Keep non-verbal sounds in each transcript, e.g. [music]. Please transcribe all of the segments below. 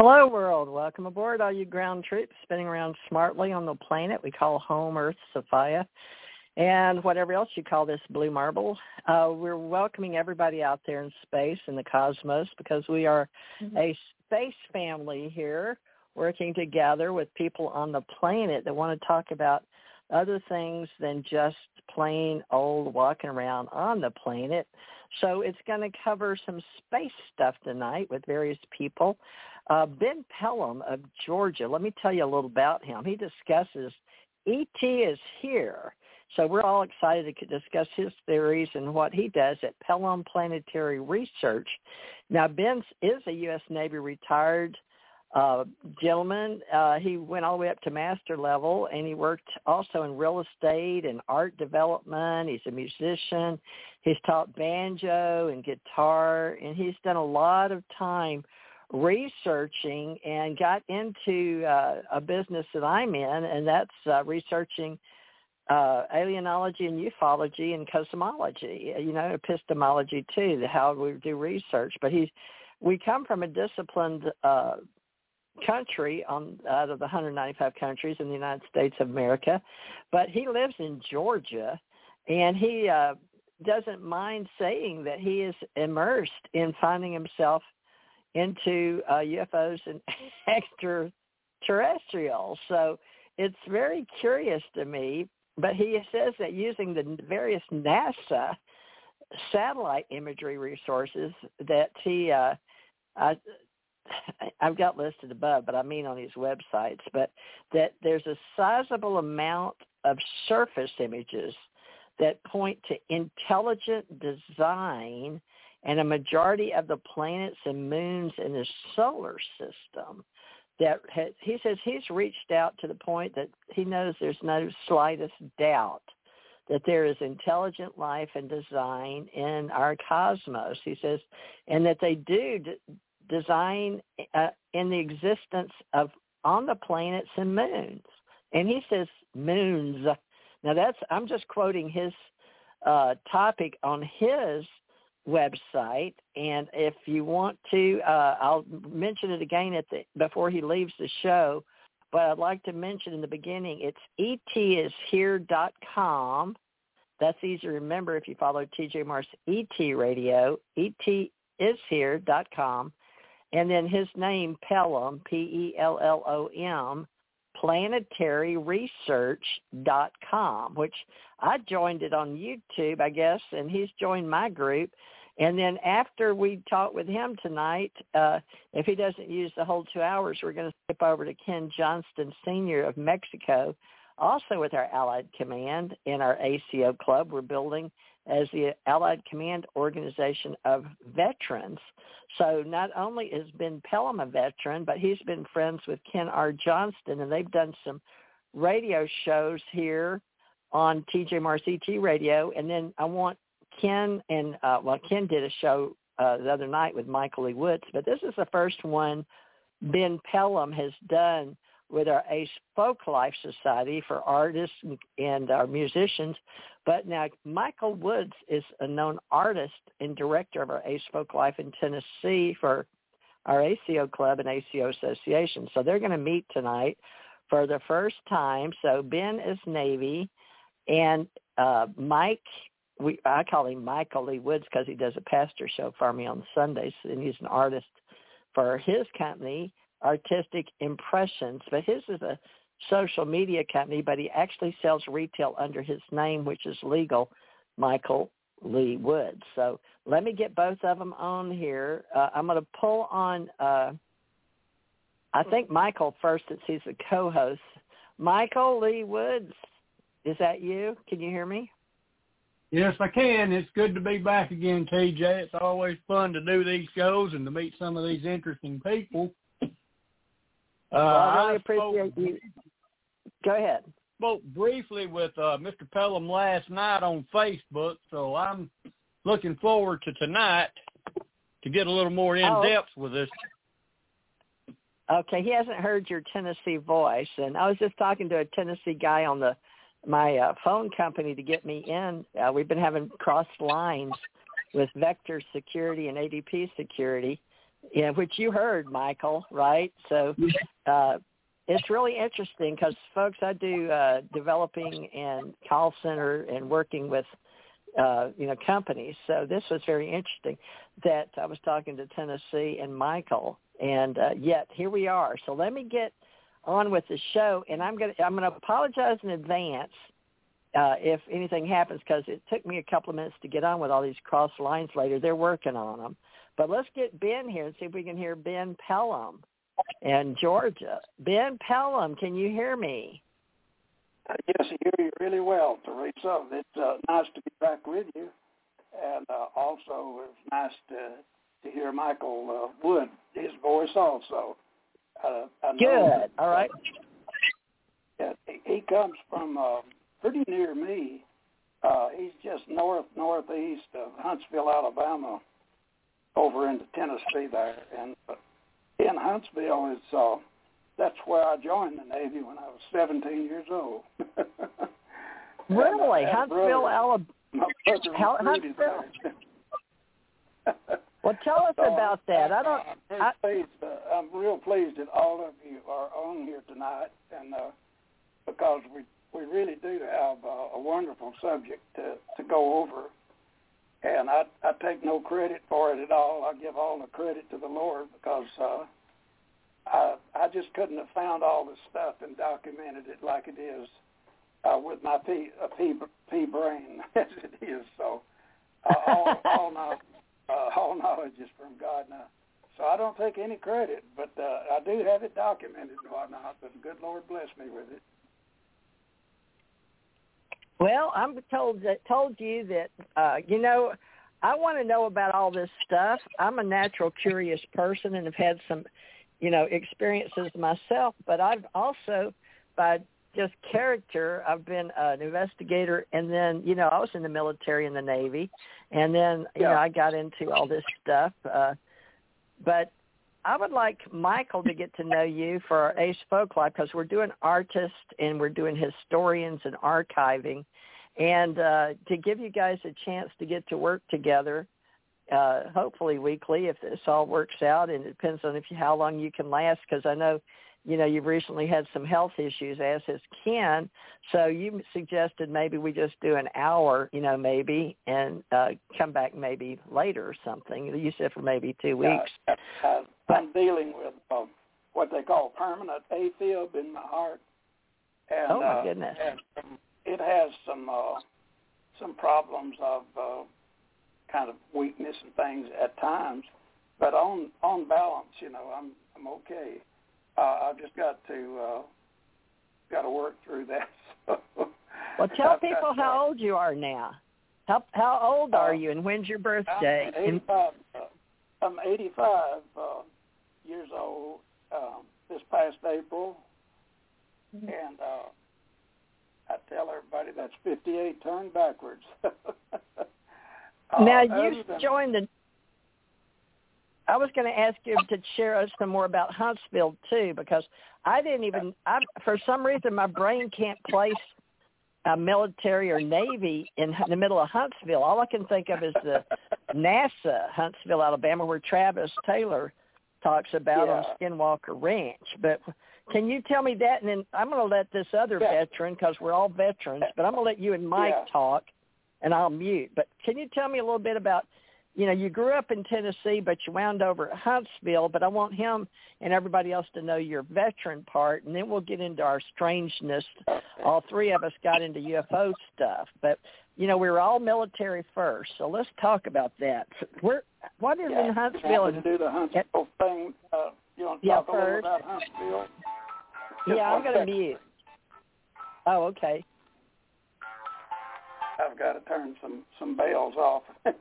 Hello, world. Welcome aboard, all you ground troops spinning around smartly on the planet we call home, Earth, Sophia, and whatever else you call this blue marble. Uh, we're welcoming everybody out there in space, in the cosmos, because we are mm-hmm. a space family here working together with people on the planet that want to talk about other things than just plain old walking around on the planet. So it's going to cover some space stuff tonight with various people. Uh, ben Pellom of Georgia, let me tell you a little about him. He discusses ET is here. So we're all excited to discuss his theories and what he does at Pellom Planetary Research. Now, Ben is a U.S. Navy retired uh, gentleman. Uh, he went all the way up to master level, and he worked also in real estate and art development. He's a musician. He's taught banjo and guitar, and he's done a lot of time researching and got into uh, a business that I'm in, and that's uh, researching uh, alienology and ufology and cosmology. You know, epistemology too, how we do research. But he's we come from a disciplined uh, country on out of the 195 countries in the United States of America, but he lives in Georgia, and he uh, doesn't mind saying that he is immersed in finding himself into uh, UFOs and [laughs] extraterrestrials. So it's very curious to me. But he says that using the various NASA satellite imagery resources that he, uh, I, [sighs] I've got listed above, but I mean on his websites, but that there's a sizable amount of surface images that point to intelligent design and a majority of the planets and moons in the solar system that he says he's reached out to the point that he knows there's no slightest doubt that there is intelligent life and design in our cosmos. He says, and that they do d- design uh, in the existence of on the planets and moons. And he says moons. Now that's I'm just quoting his uh, topic on his website. And if you want to, uh, I'll mention it again at the before he leaves the show. But I'd like to mention in the beginning, it's etishere.com. That's easy to remember if you follow TJ Morris ET Radio, etishere.com. And then his name, Pellom, P-E-L-L-O-M, planetaryresearch.com, which I joined it on YouTube, I guess, and he's joined my group. And then after we talk with him tonight, uh, if he doesn't use the whole two hours, we're going to skip over to Ken Johnston Sr. of Mexico, also with our Allied Command in our ACO club. We're building as the Allied Command Organization of Veterans. So not only has Ben Pellom a veteran, but he's been friends with Ken R. Johnston, and they've done some radio shows here on TJ Morris ET Radio. And then I want Ken and uh, well, Ken did a show uh, the other night with Michael Lee Woods, but this is the first one Ben Pellom has done with our Ace Folk Life Society for artists and our musicians. But now Michael Woods is a known artist and director of our Ace Folk Life in Tennessee for our ACO Club and ACO Association. So they're going to meet tonight for the first time. So Ben is Navy and uh, Mike we I call him Michael Lee Woods because he does a pastor show for me on Sundays, and he's an artist for his company, Artistic Impressions. But his is a social media company, but he actually sells retail under his name, which is legal, Michael Lee Woods. So let me get both of them on here. Uh, I'm going to pull on. Uh, I think Michael first, since he's the co-host. Michael Lee Woods, is that you? Can you hear me? Yes, I can. It's good to be back again, TJ. It's always fun to do these shows and to meet some of these interesting people. Uh, well, I really appreciate spoke, you Go ahead. Spoke briefly with uh, Mr. Pellom last night on Facebook, so I'm looking forward to tonight to get a little more in Oh. depth with this. Okay, he hasn't heard your Tennessee voice, and I was just talking to a Tennessee guy on the my uh, phone company to get me in. Uh, we've been having crossed lines with Vector Security and ADP Security, yeah, which you heard, Michael, right? So uh, it's really interesting because, folks, I do uh, developing and call center and working with uh, you know companies. So this was very interesting that I was talking to Tennessee and Michael, and uh, yet here we are. So let me get on with the show, and I'm gonna I'm gonna apologize in advance uh, if anything happens because it took me a couple of minutes to get on with all these cross lines later. They're working on them, but let's get Ben here and see if we can hear Ben Pellom in Georgia. Ben Pellom, can you hear me? Uh, yes, I hear you really well, Theresa. It's uh, nice to be back with you, and uh, also it's nice to to hear Michael uh, Wood, his voice also. Uh, Good. All right. that he- comes from uh, pretty near me. Uh, he's just north northeast of Huntsville, Alabama, over into Tennessee there, and uh, in Huntsville is uh, that's where I joined the Navy when I was 17 years old. [laughs] Uh, Really, a Huntsville, Alabama. my brother Hel- recruited Huntsville. [laughs] Well, tell us So, about that. I don't. I'm I, pleased. Uh, I'm real pleased that all of you are on here tonight, and uh, because we we really do have uh, a wonderful subject to to go over, and I I take no credit for it at all. I give all the credit to the Lord because uh, I I just couldn't have found all this stuff and documented it like it is uh, with my P, uh, P, P brain [laughs] as it is. So uh, all, all knowledge, uh, [laughs] all knowledge is from God now. So I don't take any credit, but uh, I do have it documented and whatnot. But the good Lord bless me with it. Well, I'm told that told you that uh, you know I want to know about all this stuff. I'm a natural curious person and have had some, you know, experiences myself. But I've also, by just character, I've been an investigator, and then you know I was in the military and the Navy, and then you Yeah. know I got into all this stuff. Uh, but I would like Michael to get to know you for our Ace Folk Life because we're doing artists and we're doing historians and archiving, and uh, to give you guys a chance to get to work together, uh, hopefully weekly if this all works out, and it depends on if you, how long you can last. Because I know, you know, you've recently had some health issues, as has Ken. So you suggested maybe we just do an hour, you know, maybe, and uh, come back maybe later or something. You said for maybe two weeks. Uh, I'm dealing with uh, what they call permanent AFib in my heart, and Oh, my uh, goodness. and um, it has some uh, some problems of uh, kind of weakness and things at times. But on on balance, you know, I'm I'm okay. Uh, I've just got to uh, got to work through that. So Well, tell I've people how old you are now. How how old are Uh, you, and when's your birthday? I'm 85. Uh, I'm 85 uh, years old um, this past April, and uh, I tell everybody that's 58 turned backwards. [laughs] Uh, now you joined the. I was going to ask you to share us some more about Huntsville too, because I didn't even. I for some reason my brain can't place a military or navy in the middle of Huntsville. All I can think of is the NASA Huntsville, Alabama, where Travis Taylor talks about on Skinwalker Ranch. But can you tell me that? And then I'm going to let this other Yeah. veteran, because we're all veterans, but I'm going to let you and Mike Yeah. talk, and I'll mute. But can you tell me a little bit about, you know, you grew up in Tennessee, but you wound over at Huntsville. But I want him and everybody else to know your veteran part, and then we'll get into our strangeness. All three of us got into UFO stuff, but you know, we were all military first. So let's talk about that. Where, what is yeah, in Huntsville? happy to do the Huntsville thing. Uh, you want to Yeah, talk a little about Huntsville? Just Yeah, I'm going to second. mute. Oh, okay. [laughs] I've got to turn some some bells off. [laughs]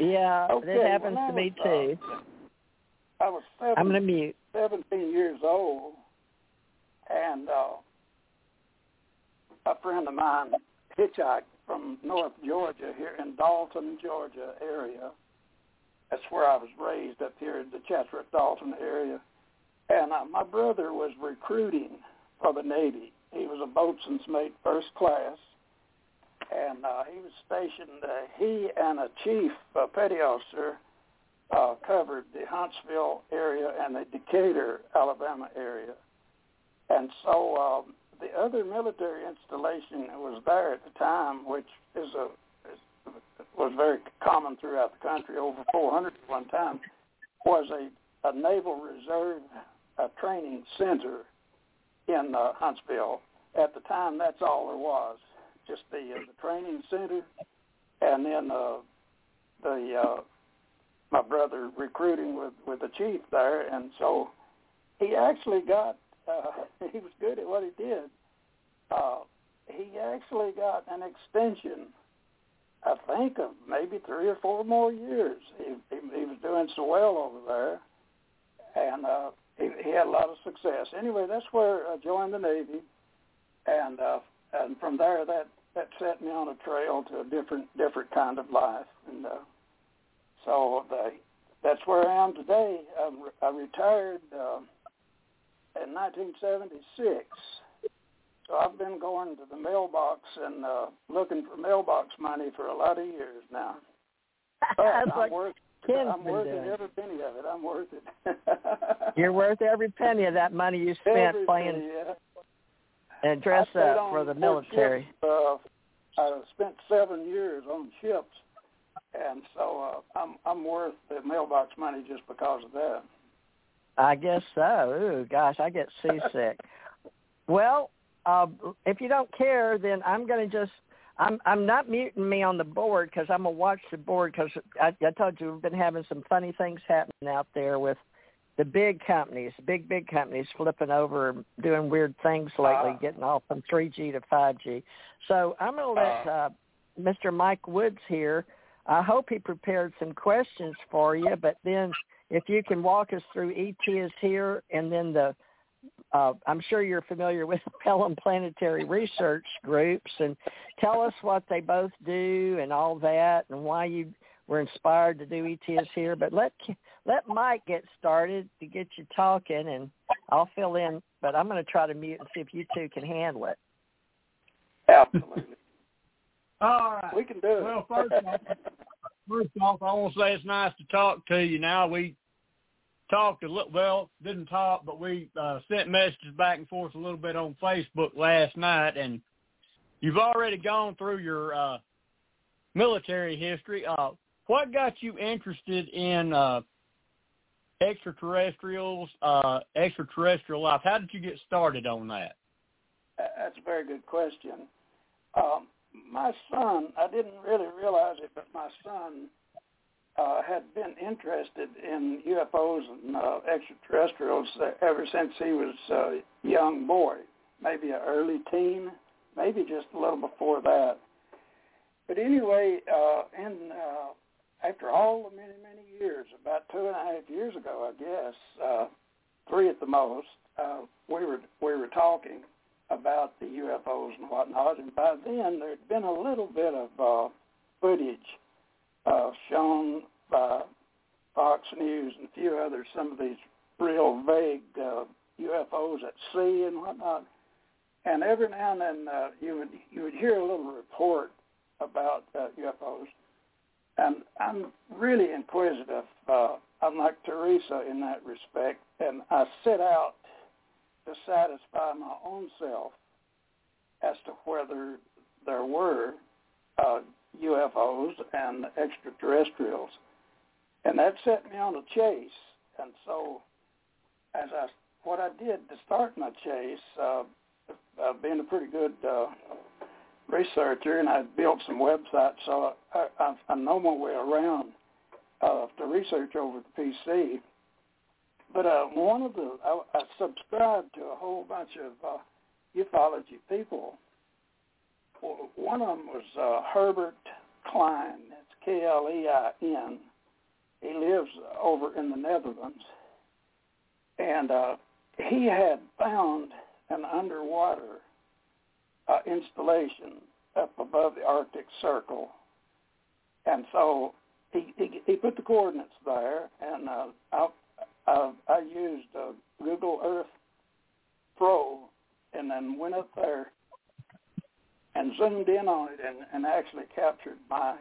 Yeah, okay, this happens to me was, too. Uh, I was seven, I'm going to mute. 17 years old, and uh, a friend of mine hitchhiked from North Georgia here in Dalton, Georgia area. That's where I was raised up here in the Chatsworth Dalton area. And uh, my brother was recruiting for the Navy. He was a boatswain's mate, first class, and uh, he was stationed. Uh, he and a chief, a petty officer, uh, covered the Huntsville area and the Decatur, Alabama area. And so um, the other military installation that was there at the time, which is a is, was very common throughout the country, over 400 at one time, was a, a naval reserve a training center in uh, Huntsville. At the time, that's all there was, just the uh, the training center, and then uh, the uh, my brother recruiting with with the chief there, and so he actually got uh, [laughs] he was good at what he did. Uh, he actually got an extension, I think, of maybe three or four more years. He, he, he was doing so well over there, and uh, he, he had a lot of success. Anyway, that's where I joined the Navy, and uh, and from there that that set me on a trail to a different different kind of life, and uh, so the, that's where I am today. I, I retired uh, in 1976. So I've been going to the mailbox and uh, looking for mailbox money for a lot of years now. [laughs] But I'm like worth Ken's I'm worth doing. it every penny of it. I'm worth it. You're worth every penny of that money you [laughs] spent every playing penny, yeah. And dress up for the military. Ships, uh, I spent seven years on ships, and so uh, I'm I'm worth the mailbox money just because of that. I guess so. Ooh, gosh, I get seasick. [laughs] well, uh, if you don't care, then I'm going to just. I'm I'm not muting me on the board because I'm gonna watch the board because I, I told you we've been having some funny things happening out there with the big companies, big big companies flipping over, and doing weird things lately, Ah. getting off from 3G to 5G. So I'm gonna let Ah. uh, Mr. Mike Woods here. I hope he prepared some questions for you, but then if you can walk us through ET is here and then the uh, I'm sure you're familiar with [laughs] Pellom Planetary Research Groups and tell us what they both do and all that and why you were inspired to do ETS here. But let let Mike get started to get you talking and I'll fill in. But I'm going to try to mute and see if you two can handle it. Absolutely, All right. we can do it. Well, first off, first off, I want to say it's nice to talk to you. Now we talked a little. Well, didn't talk, but we uh, sent messages back and forth a little bit on Facebook last night, and you've already gone through your uh, military history. Uh, what got you interested in uh, extraterrestrials, uh, extraterrestrial life? How did you get started on that? That- That's a very good question. Um, my son, I didn't really realize it, but my son uh, had been interested in UFOs and uh, extraterrestrials uh, ever since he was a young boy, maybe an early teen, maybe just a little before that. But anyway, uh, in uh, after all the many many years, about two and a half years ago, I guess, uh, three at the most, uh, we were we were talking about the UFOs and whatnot, and by then there had been a little bit of uh, footage uh, shown by Fox News and a few others, some of these real vague uh, UFOs at sea and whatnot. And every now and then uh, you would you would hear a little report about uh, UFOs. And I'm really inquisitive. Uh, I'm Theresa in that respect, and I set out to satisfy my own self as to whether there were uh, UFOs and extraterrestrials. And that set me on a chase. And so, as I, what I did to start my chase, uh, uh, being a pretty good uh, researcher, and I built some websites, so I, I, I know my way around uh, to research over the PC. But uh, one of the, I, I subscribed to a whole bunch of uh, ufology people. Well, One of them was uh, Herbert Klein. That's K-L-E-I-N. He lives over in the Netherlands. And uh, he had found an underwater uh, installation up above the Arctic Circle, and so he he, he put the coordinates there, and uh, I, I I used uh, Google Earth Pro, and then went up there and zoomed in on it, and, and actually captured my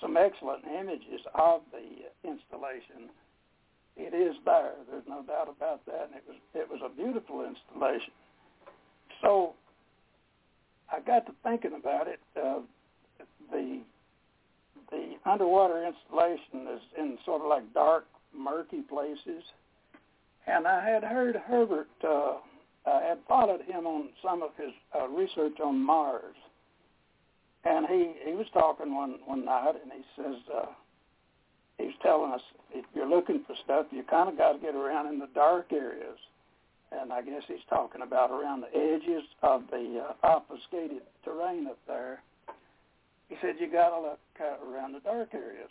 some excellent images of the installation. It is there. There's no doubt about that. And it was it was a beautiful installation. So I got to thinking about it. Uh, the the underwater installation is in sort of like dark, murky places, and I had heard Herbert. Uh, I had followed him on some of his uh, research on Mars, and he he was talking one one night, and he says uh, he's telling us if you're looking for stuff, you kind of got to get around in the dark areas, and I guess he's talking about around the edges of the uh, obfuscated terrain up there. He said you got to look uh, around the dark areas.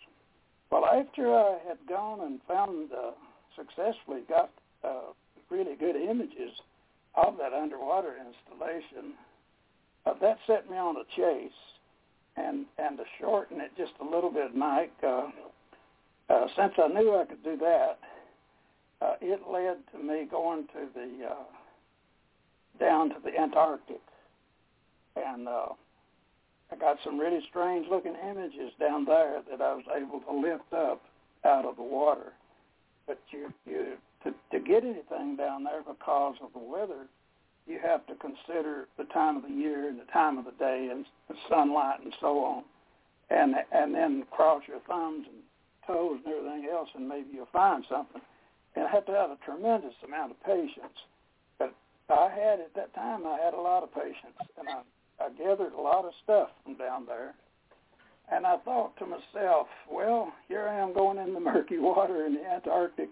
Well, after I had gone and found uh, successfully got uh, really good images of that underwater installation, uh, that set me on a chase and and to shorten it just a little bit, Mike, uh, uh, since I knew I could do that, uh, it led to me going to the uh, down to the Antarctic, and uh, I got some really strange looking images down there that I was able to lift up out of the water. But you you to to get anything down there because of the weather, you have to consider the time of the year and the time of the day and the sunlight and so on, and and then cross your thumbs and toes and everything else, and maybe you'll find something. And I have to have a tremendous amount of patience. But I had at that time, I had a lot of patience, and I I gathered a lot of stuff from down there. And I thought to myself, well, here I am going in the [laughs] murky water in the Antarctic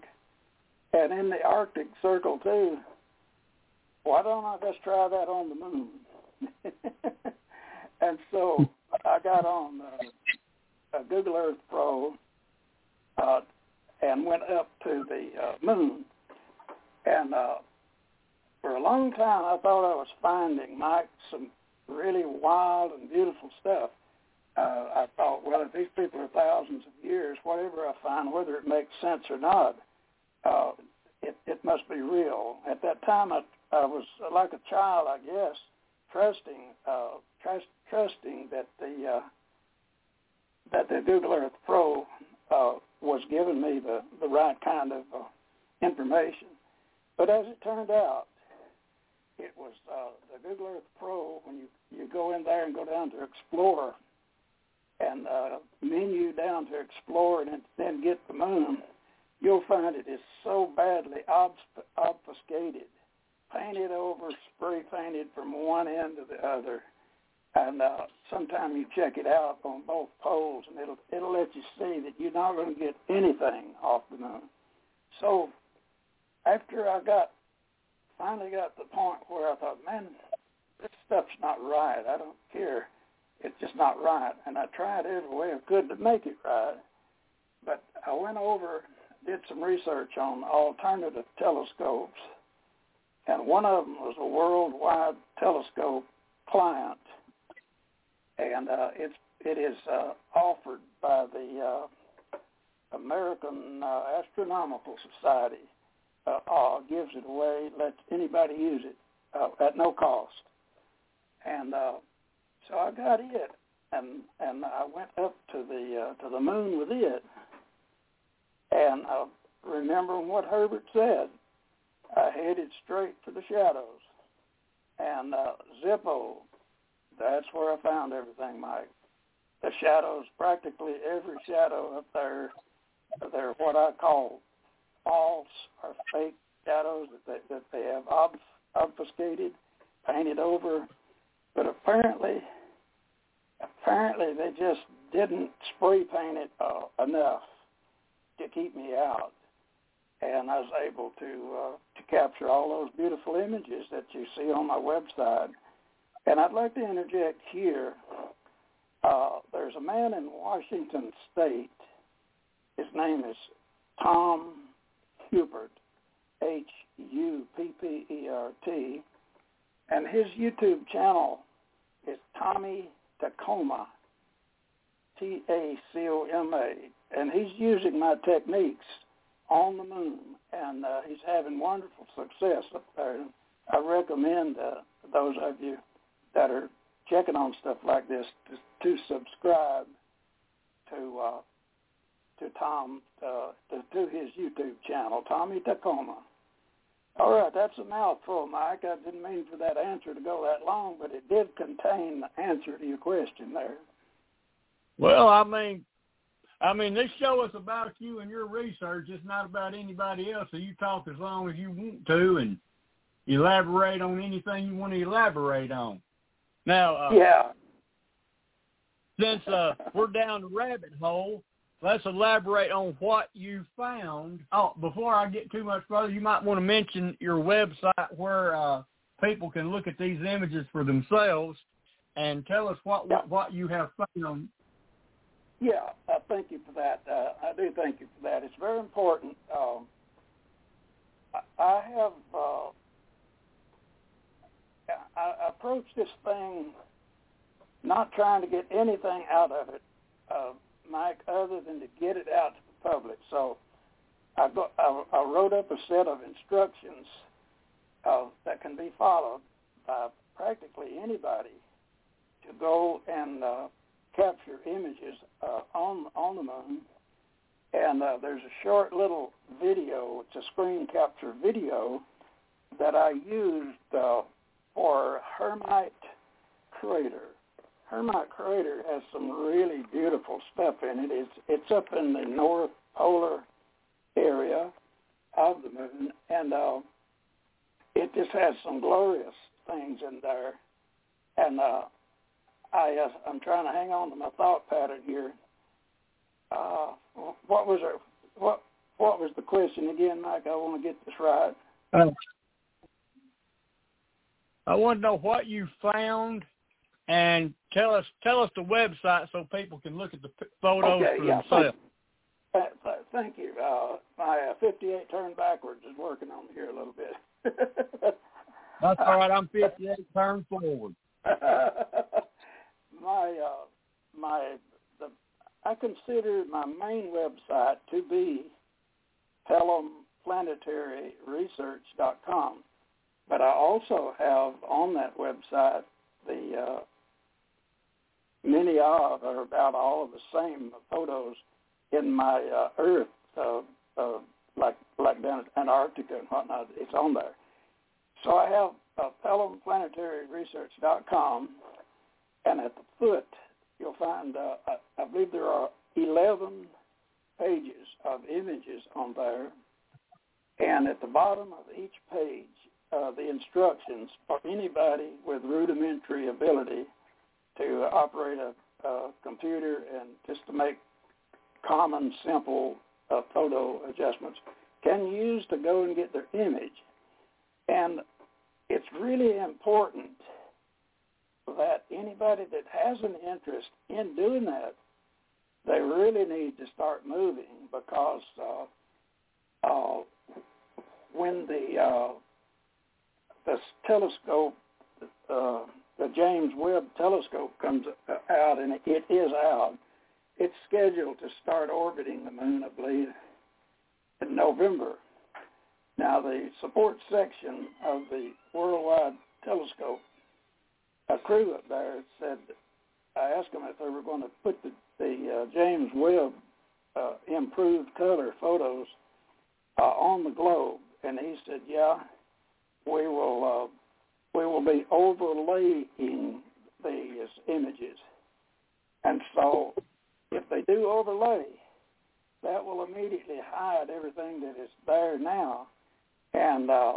and in the Arctic Circle too why don't I just try that on the moon? [laughs] and so I got on uh, Google Earth Pro uh, and went up to the uh, moon. And uh, for a long time, I thought I was finding, Mike, some really wild and beautiful stuff. Uh, I thought, well, if these people are thousands of years, whatever I find, whether it makes sense or not, uh, it, it must be real. At that time, I I was like a child, I guess, trusting, uh, trust, trusting that the uh, that the Google Earth Pro uh, was giving me the the right kind of uh, information. But as it turned out, it was uh, the Google Earth Pro when you you go in there and go down to Explore and uh, menu down to Explore and then get the moon, you'll find it is so badly obfuscated painted over, spray painted from one end to the other. And uh, sometime you check it out on both poles, and it'll it'll let you see that you're not going to get anything off the moon. So after I got finally got to the point where I thought, man, this stuff's not right. I don't care. It's just not right. And I tried every way I could to make it right. But I went over, did some research on alternative telescopes and one of them was a worldwide telescope client, and uh, it's it is uh, offered by the uh, American uh, Astronomical Society. Uh, uh, gives it away, lets anybody use it uh, at no cost, and uh, so I got it, and and I went up to the uh, to the moon with it, and uh, remembering what Herbert said, I headed straight for the shadows. And uh, Zippo, that's where I found everything, Mike. The shadows, practically every shadow up there, they're what I call false or fake shadows that they, that they have obfuscated, painted over. But apparently, apparently they just didn't spray paint it uh, enough to keep me out and I was able to uh, to capture all those beautiful images that you see on my website. And I'd like to interject here. Uh, there's a man in Washington State. His name is Tom Huppert, H-U-P-P-E-R-T, and his YouTube channel is Tommy Tacoma, T-A-C-O-M-A, and he's using my techniques on the moon, and uh, he's having wonderful success up there. I recommend uh, those of you that are checking on stuff like this to, to subscribe to uh, to Tom uh, to, to his YouTube channel, Tommy Tacoma. All right, that's a mouthful, Mike. I didn't mean for that answer to go that long, but it did contain the answer to your question there. Well, I mean, I mean, this show is about you and your research. It's not about anybody else. So you talk as long as you want to and elaborate on anything you want to elaborate on. Now, uh, yeah. Since uh, we're down the rabbit hole, let's elaborate on what you found. Oh, before I get too much further, you might want to mention your website where uh, people can look at these images for themselves and tell us what yeah. what you have found. Yeah, uh, thank you for that. Uh, I do thank you for that. It's very important. Um, I, I have uh, I, approach this thing not trying to get anything out of it. Uh, Mike, other than to get it out to the public. So I, go, I, I wrote up a set of instructions uh, that can be followed by practically anybody to go and uh, capture images uh, on on the moon. And uh, there's a short little video. It's a screen capture video that I used uh, for Hermite Crater Hermite Crater has some really beautiful stuff in it. It's it's up in the north polar area of the moon, and uh, it just has some glorious things in there. And uh, I uh, I'm trying to hang on to my thought pattern here. Uh, what was our what what was the question again, Mike? I want to get this right. Uh, I want to know what you found and tell us tell us the website so people can look at the photos okay, for yeah, themselves. Thank, uh, thank you. Uh, my uh, 58 turn backwards is working on me here a little bit. [laughs] That's all right. I'm 58 turn forward. [laughs] my uh, my the I consider my main website to be PellomPlanetaryResearch.com, but I also have on that website the uh, many of or about all of the same photos in my uh, Earth, uh, uh, like like down at Antarctica and whatnot. It's on there. So I have uh, PellomPlanetaryResearch.com, and at the foot you'll find uh, I, I believe there are 11 pages of images on there, and at the bottom of each page, uh, the instructions for anybody with rudimentary ability to operate a, a computer and just to make common, simple uh, photo adjustments can use to go and get their image. And it's really important that anybody that has an interest in doing that, they really need to start moving because uh, uh, when the the telescope uh, the James Webb Telescope comes out, and it is out. It's scheduled to start orbiting the moon, I believe, in November. Now, the support section of the Worldwide Telescope, a crew up there said, I asked them if they were going to put the, the uh, James Webb uh, improved color photos uh, on the globe, and he said, yeah, we will uh, we will be overlaying these images. And so if they do overlay, that will immediately hide everything that is there now. And uh,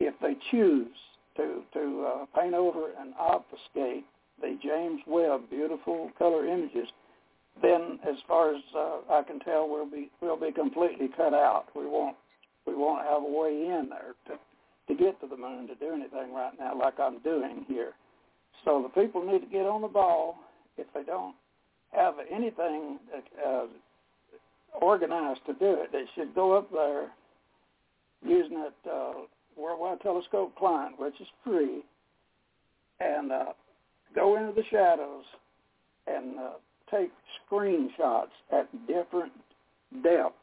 if they choose to, to uh, paint over and obfuscate the James Webb beautiful color images, then as far as uh, I can tell, we'll be we'll be completely cut out. We won't we won't have a way in there to to get to the moon to do anything right now like I'm doing here. So the people need to get on the ball. If they don't have anything uh, organized to do it, they should go up there using that uh, Worldwide Telescope client, which is free, and uh, go into the shadows and uh, take screenshots at different depths.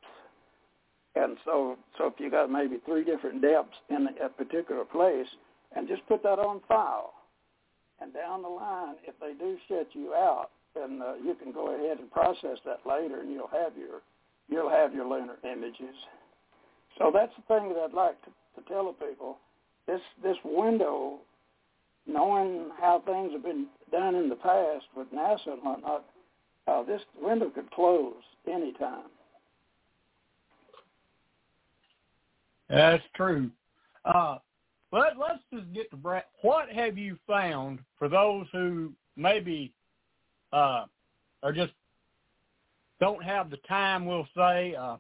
And so, so if you got maybe three different depths in a particular place, and just put that on file. And down the line, if they do shut you out, then uh, you can go ahead and process that later, and you'll have your you'll have your lunar images. So that's the thing that I'd like to, to tell the people. This this window, knowing how things have been done in the past with NASA and whatnot, uh, this window could close anytime. That's true. Uh, but let's just get to Brad. What have you found for those who maybe uh, are just don't have the time? We'll say. Uh,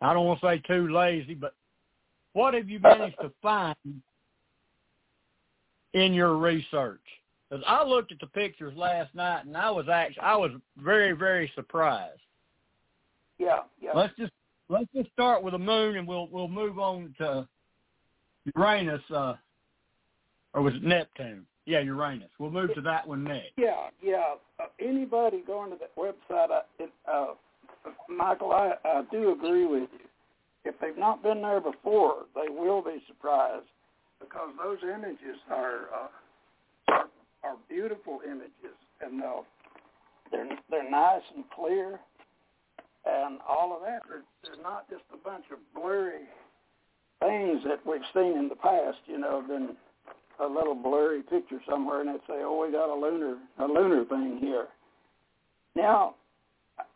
I don't want to say too lazy, but what have you managed to [laughs] find in your research? Because I looked at the pictures last night, and I was actually I was very very surprised. Yeah, yeah. Let's just let's just start with the moon, and we'll we'll move on to Uranus, uh, or was it Neptune? Yeah, Uranus. We'll move to that one next. Yeah, yeah. Uh, anybody going to that website, I, it, uh, Michael, I, I do agree with you. If they've not been there before, they will be surprised because those images are uh, are, are beautiful images, and uh, they're they're nice and clear, and all of that. They're not just a bunch of blurry things that we've seen in the past, you know, been a little blurry picture somewhere, and they'd say, "Oh, we got a lunar a lunar thing here." Now,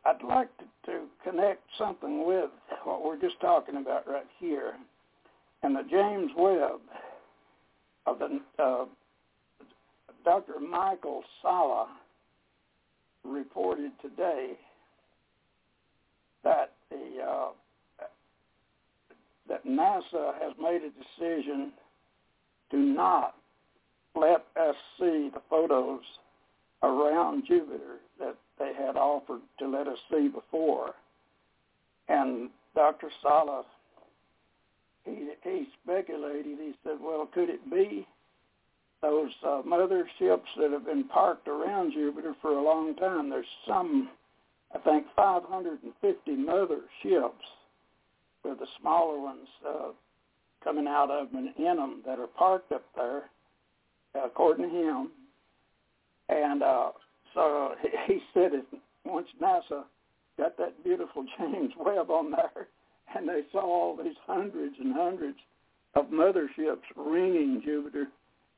I'd like to, to connect something with what we're just talking about right here, and the James Webb of the uh, Dr. Michael Salla reported today that the uh, that NASA has made a decision to not let us see the photos around Jupiter that they had offered to let us see before. And Dr. Salla, he, he speculated, he said, well, could it be those uh, mother ships that have been parked around Jupiter for a long time? There's some, I think, 550 mother ships with the smaller ones uh, coming out of them and in them that are parked up there, according to him. And uh, so he said if once NASA got that beautiful [laughs] James Webb on there, and they saw all these hundreds and hundreds of motherships ringing Jupiter,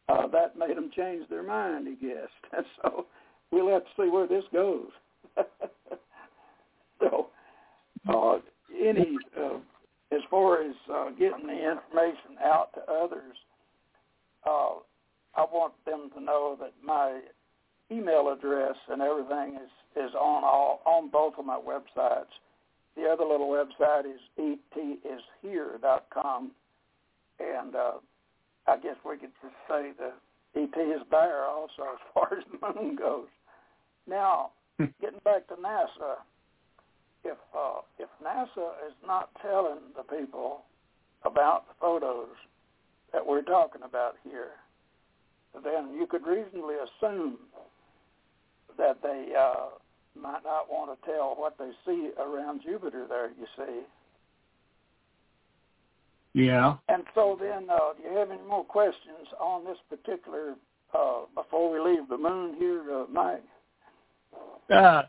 uh, that made them change their mind, he guessed. And [laughs] so we'll have to see where this goes. [laughs] so uh, any uh, as far as uh, getting the information out to others, uh, I want them to know that my email address and everything is is on all on both of my websites. The other little website is etishere.com, and uh, I guess we could just say the ET is there also as far as the moon goes. Now, hmm. getting back to NASA, if uh, if NASA is not telling the people about the photos that we're talking about here, then you could reasonably assume that they uh, might not want to tell what they see around Jupiter there, you see. Yeah. And so then, uh, do you have any more questions on this particular, uh, before we leave the moon here, uh, Mike? Uh,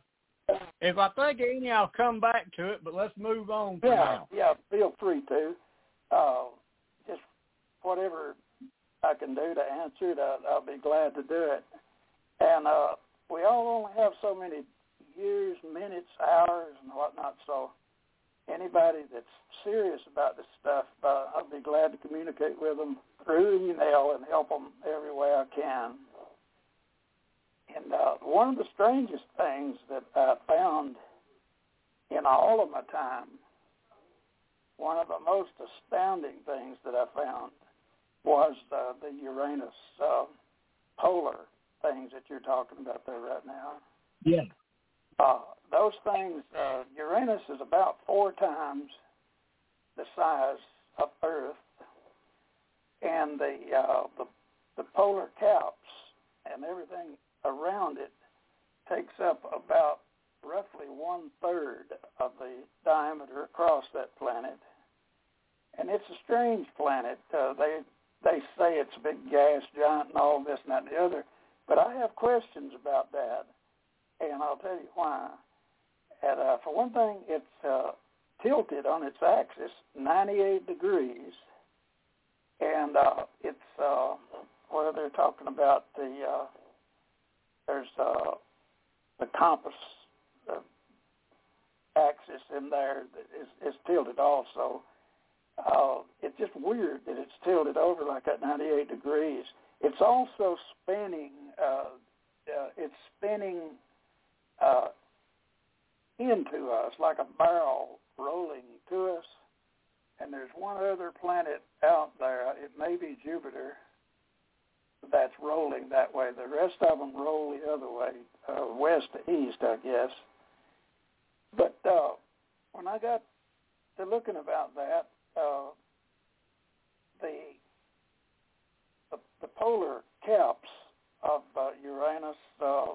if I think of any, I'll come back to it, but let's move on yeah, now. Yeah, feel free to. Uh, just whatever I can do to answer it, I'll, I'll be glad to do it. And uh, we all only have so many years, minutes, hours, and whatnot, so anybody that's serious about this stuff, uh, I'll be glad to communicate with them through email and help them every way I can. And uh, one of the strangest things that I found in all of my time, one of the most astounding things that I found was uh, the Uranus uh, polar things that you're talking about there right now. Yeah. Uh, those things, uh, Uranus is about four times the size of Earth, and the uh, the the polar caps and everything around it takes up about roughly one third of the diameter across that planet, and it's a strange planet. Uh, they they say it's a big gas giant and all this and that and the other, but I have questions about that, and I'll tell you why. And uh, for one thing, it's uh, tilted on its axis 98 degrees, and uh, it's uh, where they're talking about the uh, there's uh, the compass uh, axis in there that is, is tilted also. Uh, it's just weird that it's tilted over like that 98 degrees. It's also spinning. Uh, uh, it's spinning uh, into us like a barrel rolling to us. And there's one other planet out there. It may be Jupiter that's rolling that way. The rest of them roll the other way, uh, west to east, I guess. But uh, when I got to looking about that, uh, the, the the polar caps of uh, Uranus, uh,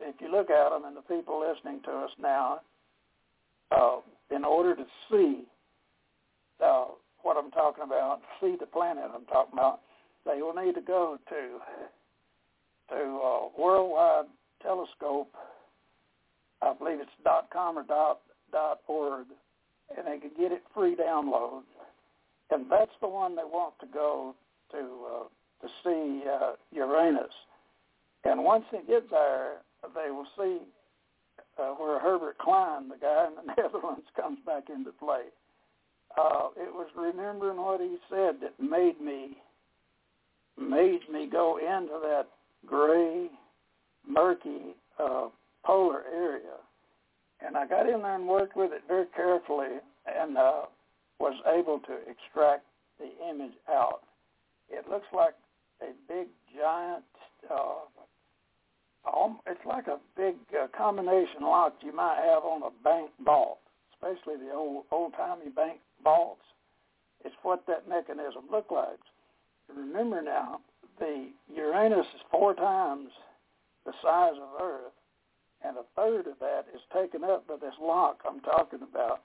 if you look at them, and the people listening to us now, uh, in order to see uh, what I'm talking about, see the planet I'm talking about, they will need to go to to uh, Worldwide Telescope. I believe it's dot com or dot dot org, and they can get it free download. And that's the one they want to go to uh, to see uh, Uranus. And once they get there, they will see uh, where Herbert Klein, the guy in the [laughs] Netherlands, comes back into play. Uh, it was remembering what he said that made me made me go into that gray, murky uh, polar area, and I got in there and worked with it very carefully, and uh, was able to extract the image out. It looks like a big giant uh, it's like a big uh, combination lock you might have on a bank vault, especially the old old-timey bank vaults. It's what that mechanism looked like. Remember now, the Uranus is four times the size of Earth, and a third of that is taken up by this lock I'm talking about.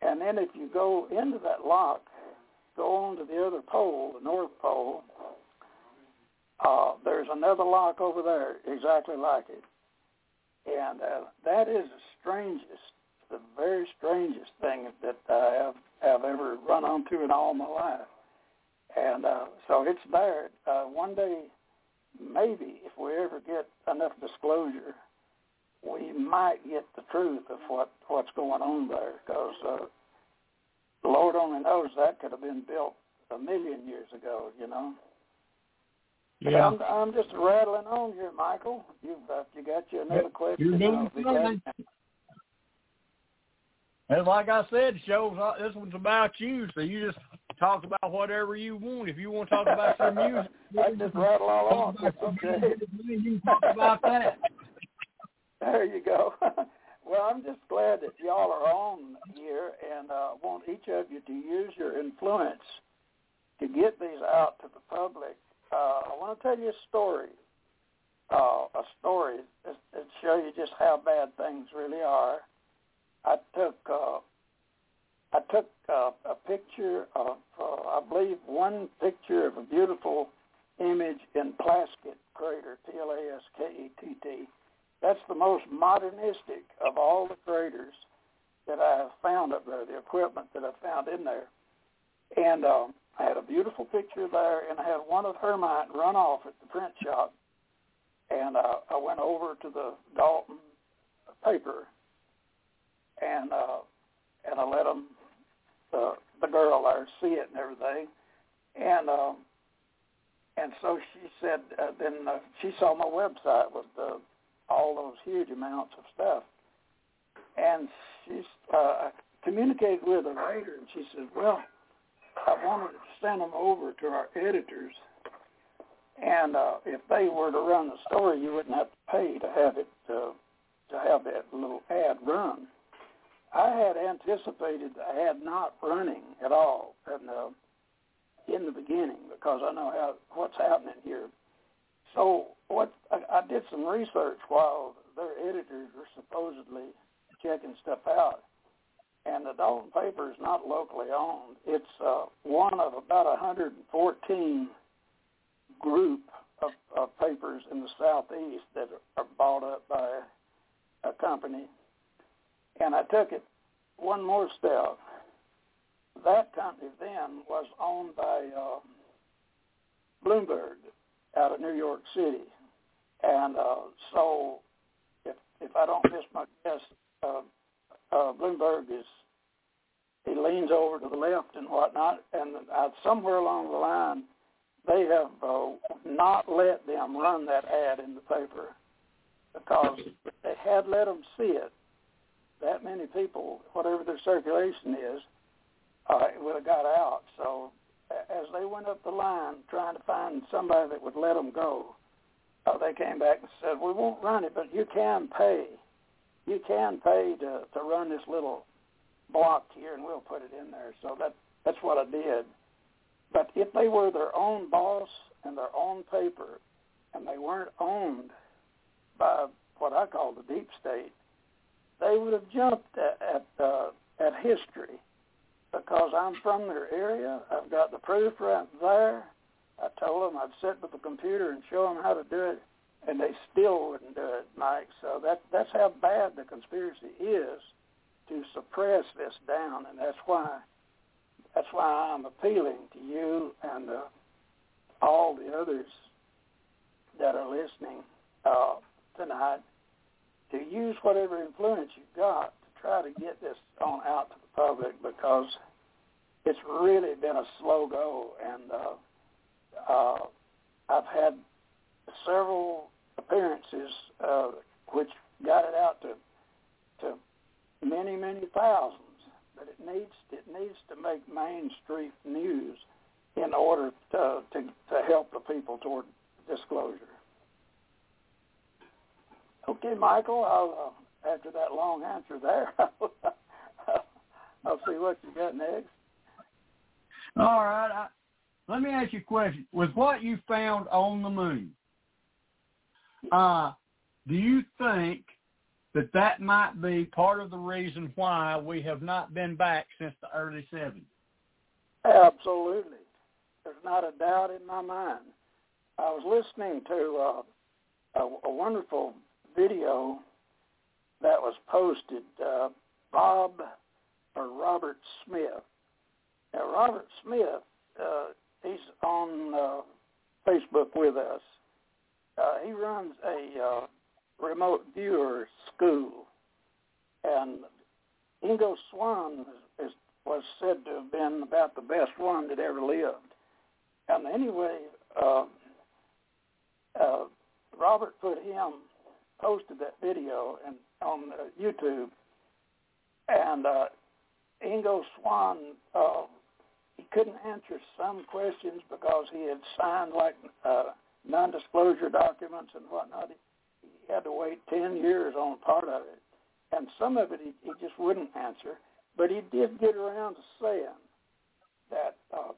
And then if you go into that lock, go on to the other pole, the North Pole, uh, there's another lock over there exactly like it. And uh, that is the strangest, the very strangest thing that I have, have ever run onto in all my life. And uh, so it's there. Uh, one day, maybe, if we ever get enough disclosure, we might get the truth of what, what's going on there because uh, Lord only knows that could have been built a million years ago, you know. Yeah. I'm, I'm just rattling on here, Michael. You've uh, you got you another question? You're doing I'll be glad- fine. And like I said, shows uh, this one's about you, so you just talk about whatever you want. If you want to talk about some music, [laughs] I can just rattle all on. talk about some Okay. you can talk about that. [laughs] There you go. [laughs] well, I'm just glad that y'all are on here, and uh, want each of you to use your influence to get these out to the public. Uh, I want to tell you a story. Uh, a story that, that show you just how bad things really are. I took uh, I took uh, a picture of uh, I believe one picture of a beautiful image in Plaskett crater, P L A S K E T T. That's the most modernistic of all the craters that I have found up there, the equipment that I found in there. And um, I had a beautiful picture there, and I had one of Hermite run off at the print shop. And uh, I went over to the Dalton paper, and uh, and I let them, the the girl there, see it and everything. And um, and so she said, uh, then uh, she saw my website with the all those huge amounts of stuff. And she uh, communicated with her later, and she said, well, I wanted to send them over to our editors, and uh, if they were to run the story, you wouldn't have to pay to have it uh, to have that little ad run. I had anticipated the ad not running at all, and uh, in the beginning because I know how what's happening here. So what I, I did some research while their editors were supposedly checking stuff out, and the Dalton paper is not locally owned. It's uh, one of about 114 group of, of papers in the southeast that are bought up by a company. And I took it one more step. That company then was owned by uh, Bloomberg out of New York City. And uh, so if if I don't miss my guess, uh, uh, Bloomberg is he leans over to the left and whatnot, and uh, somewhere along the line, they have uh, not let them run that ad in the paper because they had let them see it, that many people, whatever their circulation is, uh, would have got out. So as they went up the line trying to find somebody that would let them go, uh, they came back and said, "We won't run it, but you can pay. You can pay to to run this little block here, and we'll put it in there." So that that's what I did. But if they were their own boss and their own paper, and they weren't owned by what I call the deep state, they would have jumped at at, uh, at history because I'm from their area. I've got the proof right there. I told them I'd sit with the computer and show them how to do it, and they still wouldn't do it, Mike. So that that's how bad the conspiracy is to suppress this down, and that's why that's why I'm appealing to you and uh, all the others that are listening uh, tonight to use whatever influence you've got to try to get this on out to the public because it's really been a slow go and uh, uh, I've had several appearances uh, which got it out to to many many thousands but it needs it needs to make mainstream news in order to to, to help the people toward disclosure. Okay, Michael. I'll, uh, after that long answer there, [laughs] I'll see what you got next. All right. I, let me ask you a question. With what you found on the moon, uh, do you think that that might be part of the reason why we have not been back since the early 70s. Absolutely. There's not a doubt in my mind. I was listening to uh, a, a wonderful video that was posted. Uh, Bob or Robert Smith. Now, Robert Smith, uh, he's on uh, Facebook with us. Uh, he runs a uh, remote viewer school. And Ingo Swann is, is, was said to have been about the best one that ever lived. And anyway, uh, uh, Robert put him, posted that video and on uh, YouTube, and uh, Ingo Swann, uh, he couldn't answer some questions because he had signed like uh, non-disclosure documents and whatnot. He, he had to wait 10 years on part of it. And some of it he, he just wouldn't answer. But he did get around to saying that uh,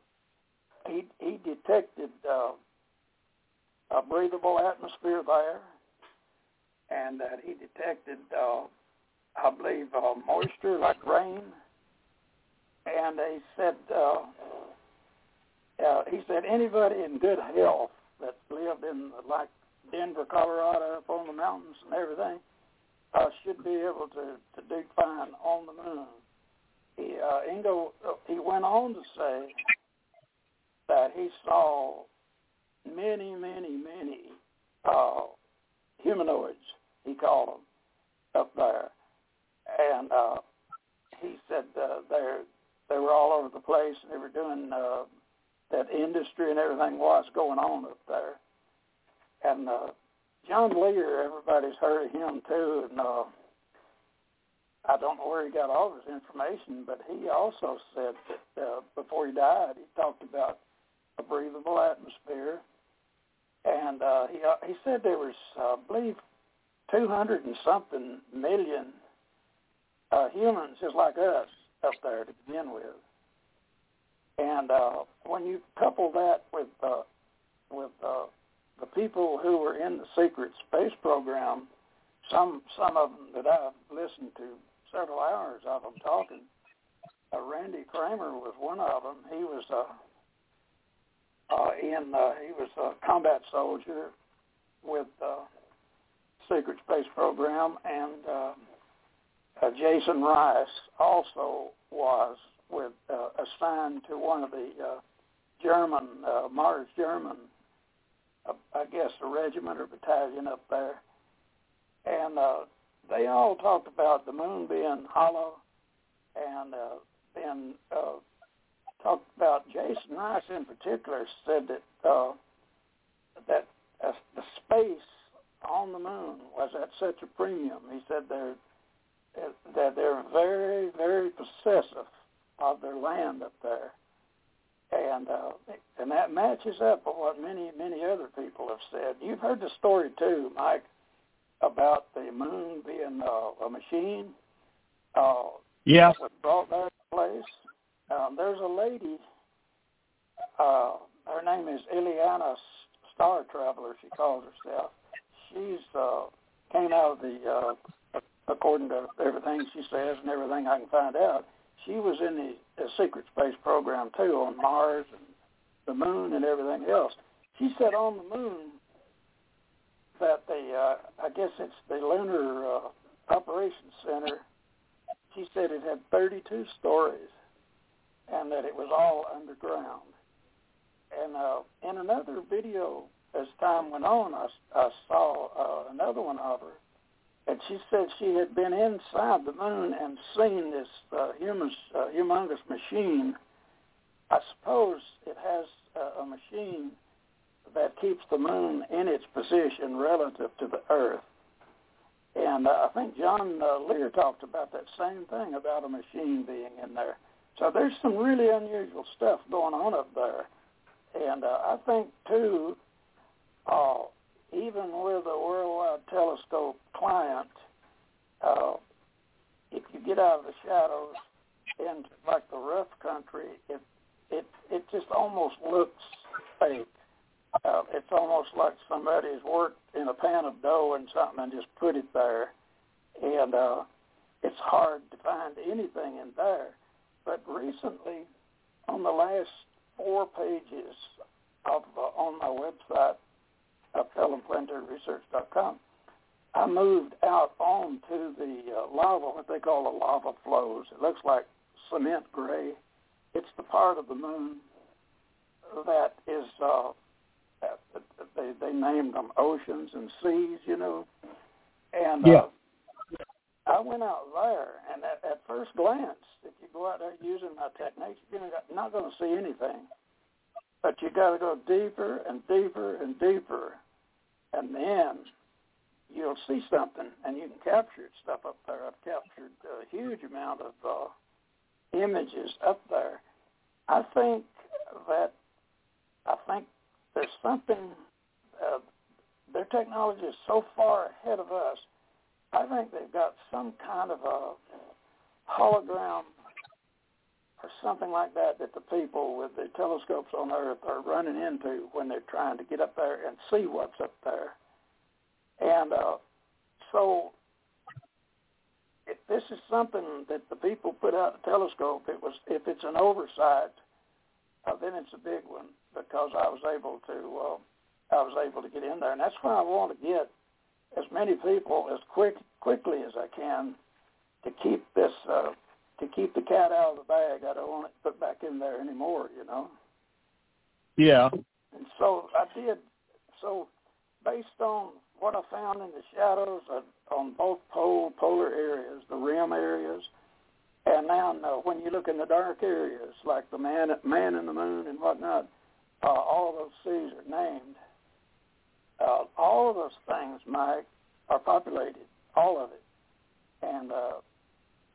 he, he detected uh, a breathable atmosphere there and that he detected, uh, I believe, uh, moisture like rain. And he said, uh, uh, he said anybody in good health that lived in like Denver, Colorado, up on the mountains and everything, uh, should be able to, to do fine on the moon. He, uh, Ingo, uh, he went on to say that he saw many, many, many uh, humanoids, he called them, up there. And uh, he said uh, they they were all over the place and they were doing uh, that industry and everything was going on up there. And uh, John Lear, everybody's heard of him too, and uh, I don't know where he got all his information, but he also said that uh, before he died, he talked about a breathable atmosphere, and uh, he uh, he said there was, uh, I believe, 200 and something million uh, humans just like us up there to begin with, And uh, when you couple that with uh, with uh, the people who were in the secret space program, some some of them that I've listened to several hours of them talking. Uh, Randy Cramer was one of them. He was uh, uh, in uh, he was a combat soldier with uh, secret space program, and uh, uh, Jason Rice also was with uh, assigned to one of the uh, German uh, Mars German, uh, I guess a regiment or battalion up there, and uh, they all talked about the moon being hollow, and uh, then uh, talked about Jason Rice in particular said that uh, that uh, the space on the moon was at such a premium. He said they're that they're very very possessive of their land up there, and uh, and that matches up with what many many other people have said. You've heard the story too, Mike, about the moon being uh, a machine. Uh, yeah. Was brought there place. Um, there's a lady. Uh, her name is Ileana Star Traveler. She calls herself. She's uh, came out of the, uh, according to everything she says and everything I can find out. She was in the, the secret space program too on Mars and the moon and everything else. She said on the moon that the uh, I guess it's the Lunar uh, Operations Center. She said it had 32 stories and that it was all underground. And uh, in another video, as time went on, I, I saw uh, another one of her, and she said she had been inside the moon and seen this uh, humus, uh, humongous machine. I suppose it has uh, a machine that keeps the moon in its position relative to the Earth. And uh, I think John uh, Lear talked about that same thing about a machine being in there. So there's some really unusual stuff going on up there. And uh, I think, too, uh, even with a worldwide telescope client, uh, if you get out of the shadows into like the rough country, it it it just almost looks fake. Uh, it's almost like somebody's worked in a pan of dough and something and just put it there, and uh, it's hard to find anything in there. But recently, on the last four pages of uh, on my website, of PellomPlanetaryResearch.com, I moved out onto the uh, lava, what they call the lava flows. It looks like cement gray. It's the part of the moon that is, uh, they, they named them oceans and seas, you know. And yeah. uh, I went out there, and at, at first glance, if you go out there using my techniques, you're not going to see anything. But you got to go deeper and deeper and deeper, and then you'll see something, and you can capture stuff up there. I've captured a huge amount of uh, images up there. I think that I think there's something. Uh, their technology is so far ahead of us. I think they've got some kind of a hologram or something like that that the people with the telescopes on Earth are running into when they're trying to get up there and see what's up there. And uh, so if this is something that the people put out the telescope, it was if it's an oversight, uh, then it's a big one because I was able to uh, I was able to get in there, and that's why I want to get as many people as quick quickly as I can to keep this uh, to keep the cat out of the bag. I don't want it put back in there anymore, you know. Yeah. And so I did. So based on what I found in the shadows uh, on both pole polar areas, the rim areas, and now uh, when you look in the dark areas like the man man in the moon and whatnot, uh, all those seas are named. Uh, all of those things, Mike, are populated, all of it, and uh,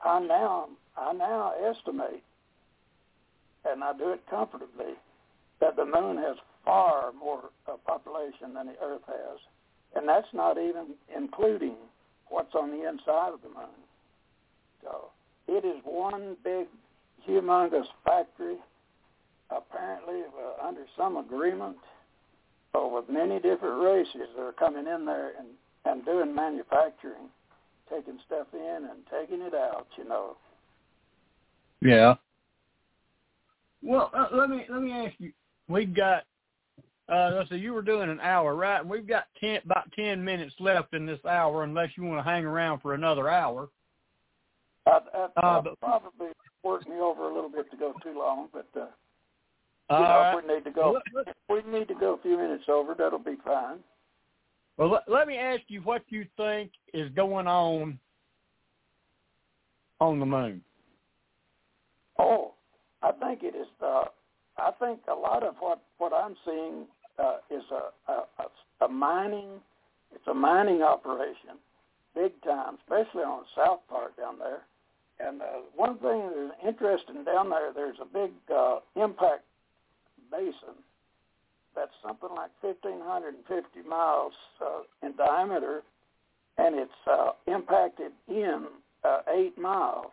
I now I now estimate, and I do it comfortably, that the moon has far more uh, population than the Earth has, and that's not even including what's on the inside of the moon. So it is one big, humongous factory, apparently uh, under some agreement uh, with many different races that are coming in there and, and doing manufacturing, taking stuff in and taking it out, you know. Yeah. Well, uh, let me let me ask you. We've got uh, let's you were doing an hour, right? And we've got ten, about ten minutes left in this hour, unless you want to hang around for another hour. I'd, I'd, Uh, I'd but- probably work me over a little bit to go too long, but uh, you know, if we need to go, if we need to go a few minutes over, that'll be fine. Well, let, let me ask you what you think is going on on the moon. Oh, I think it is. Uh, I think a lot of what what I'm seeing uh, is a, a a- a mining. It's a mining operation, big time, especially on the south part down there. And uh, one thing that's interesting down there, there's a big uh, impact basin that's something like 1,550 miles uh, in diameter, and it's uh, impacted in uh, eight miles.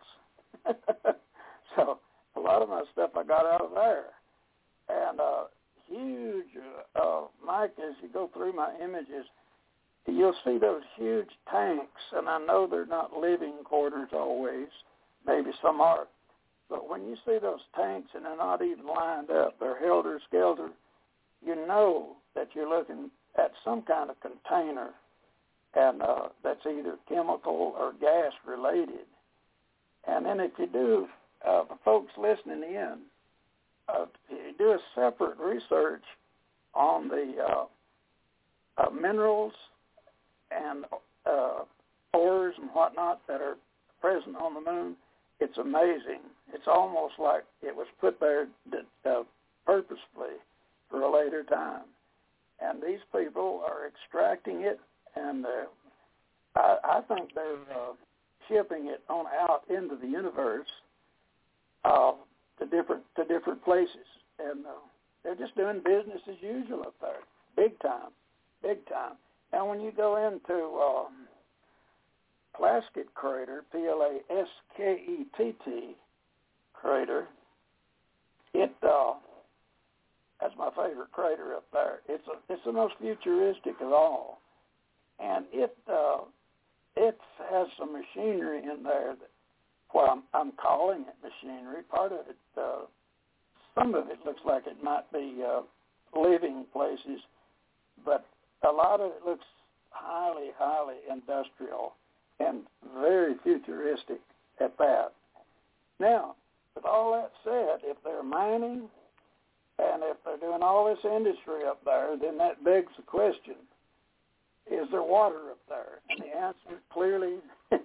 [laughs] so a lot of my stuff I got out of there. And uh, huge, uh, uh, Mike, as you go through my images, you'll see those huge tanks, and I know they're not living quarters always. Maybe some are. But when you see those tanks and they're not even lined up, they're helter-skelter, you know that you're looking at some kind of container, and uh, that's either chemical or gas related. And then if you do, uh, the folks listening in, uh, you do a separate research on the uh, uh, minerals and uh, ores and whatnot that are present on the moon, it's amazing. It's almost like it was put there uh, purposefully for a later time. And these people are extracting it, and I, I think they're uh, shipping it on out into the universe uh, to different to different places, and uh, they're just doing business as usual up there, big time, big time. And when you go into um, Plaskett crater, P-L-A-S-K-E-T-T crater, it uh, that's my favorite crater up there. It's a, it's the most futuristic of all, and it uh, it has some machinery in there that well, I'm, I'm calling it machinery. Part of it, uh, some of it looks like it might be uh, living places, but a lot of it looks highly, highly industrial and very futuristic at that. Now, with all that said, if they're mining and if they're doing all this industry up there, then that begs the question, is there water up there? And the answer clearly, [laughs] yes,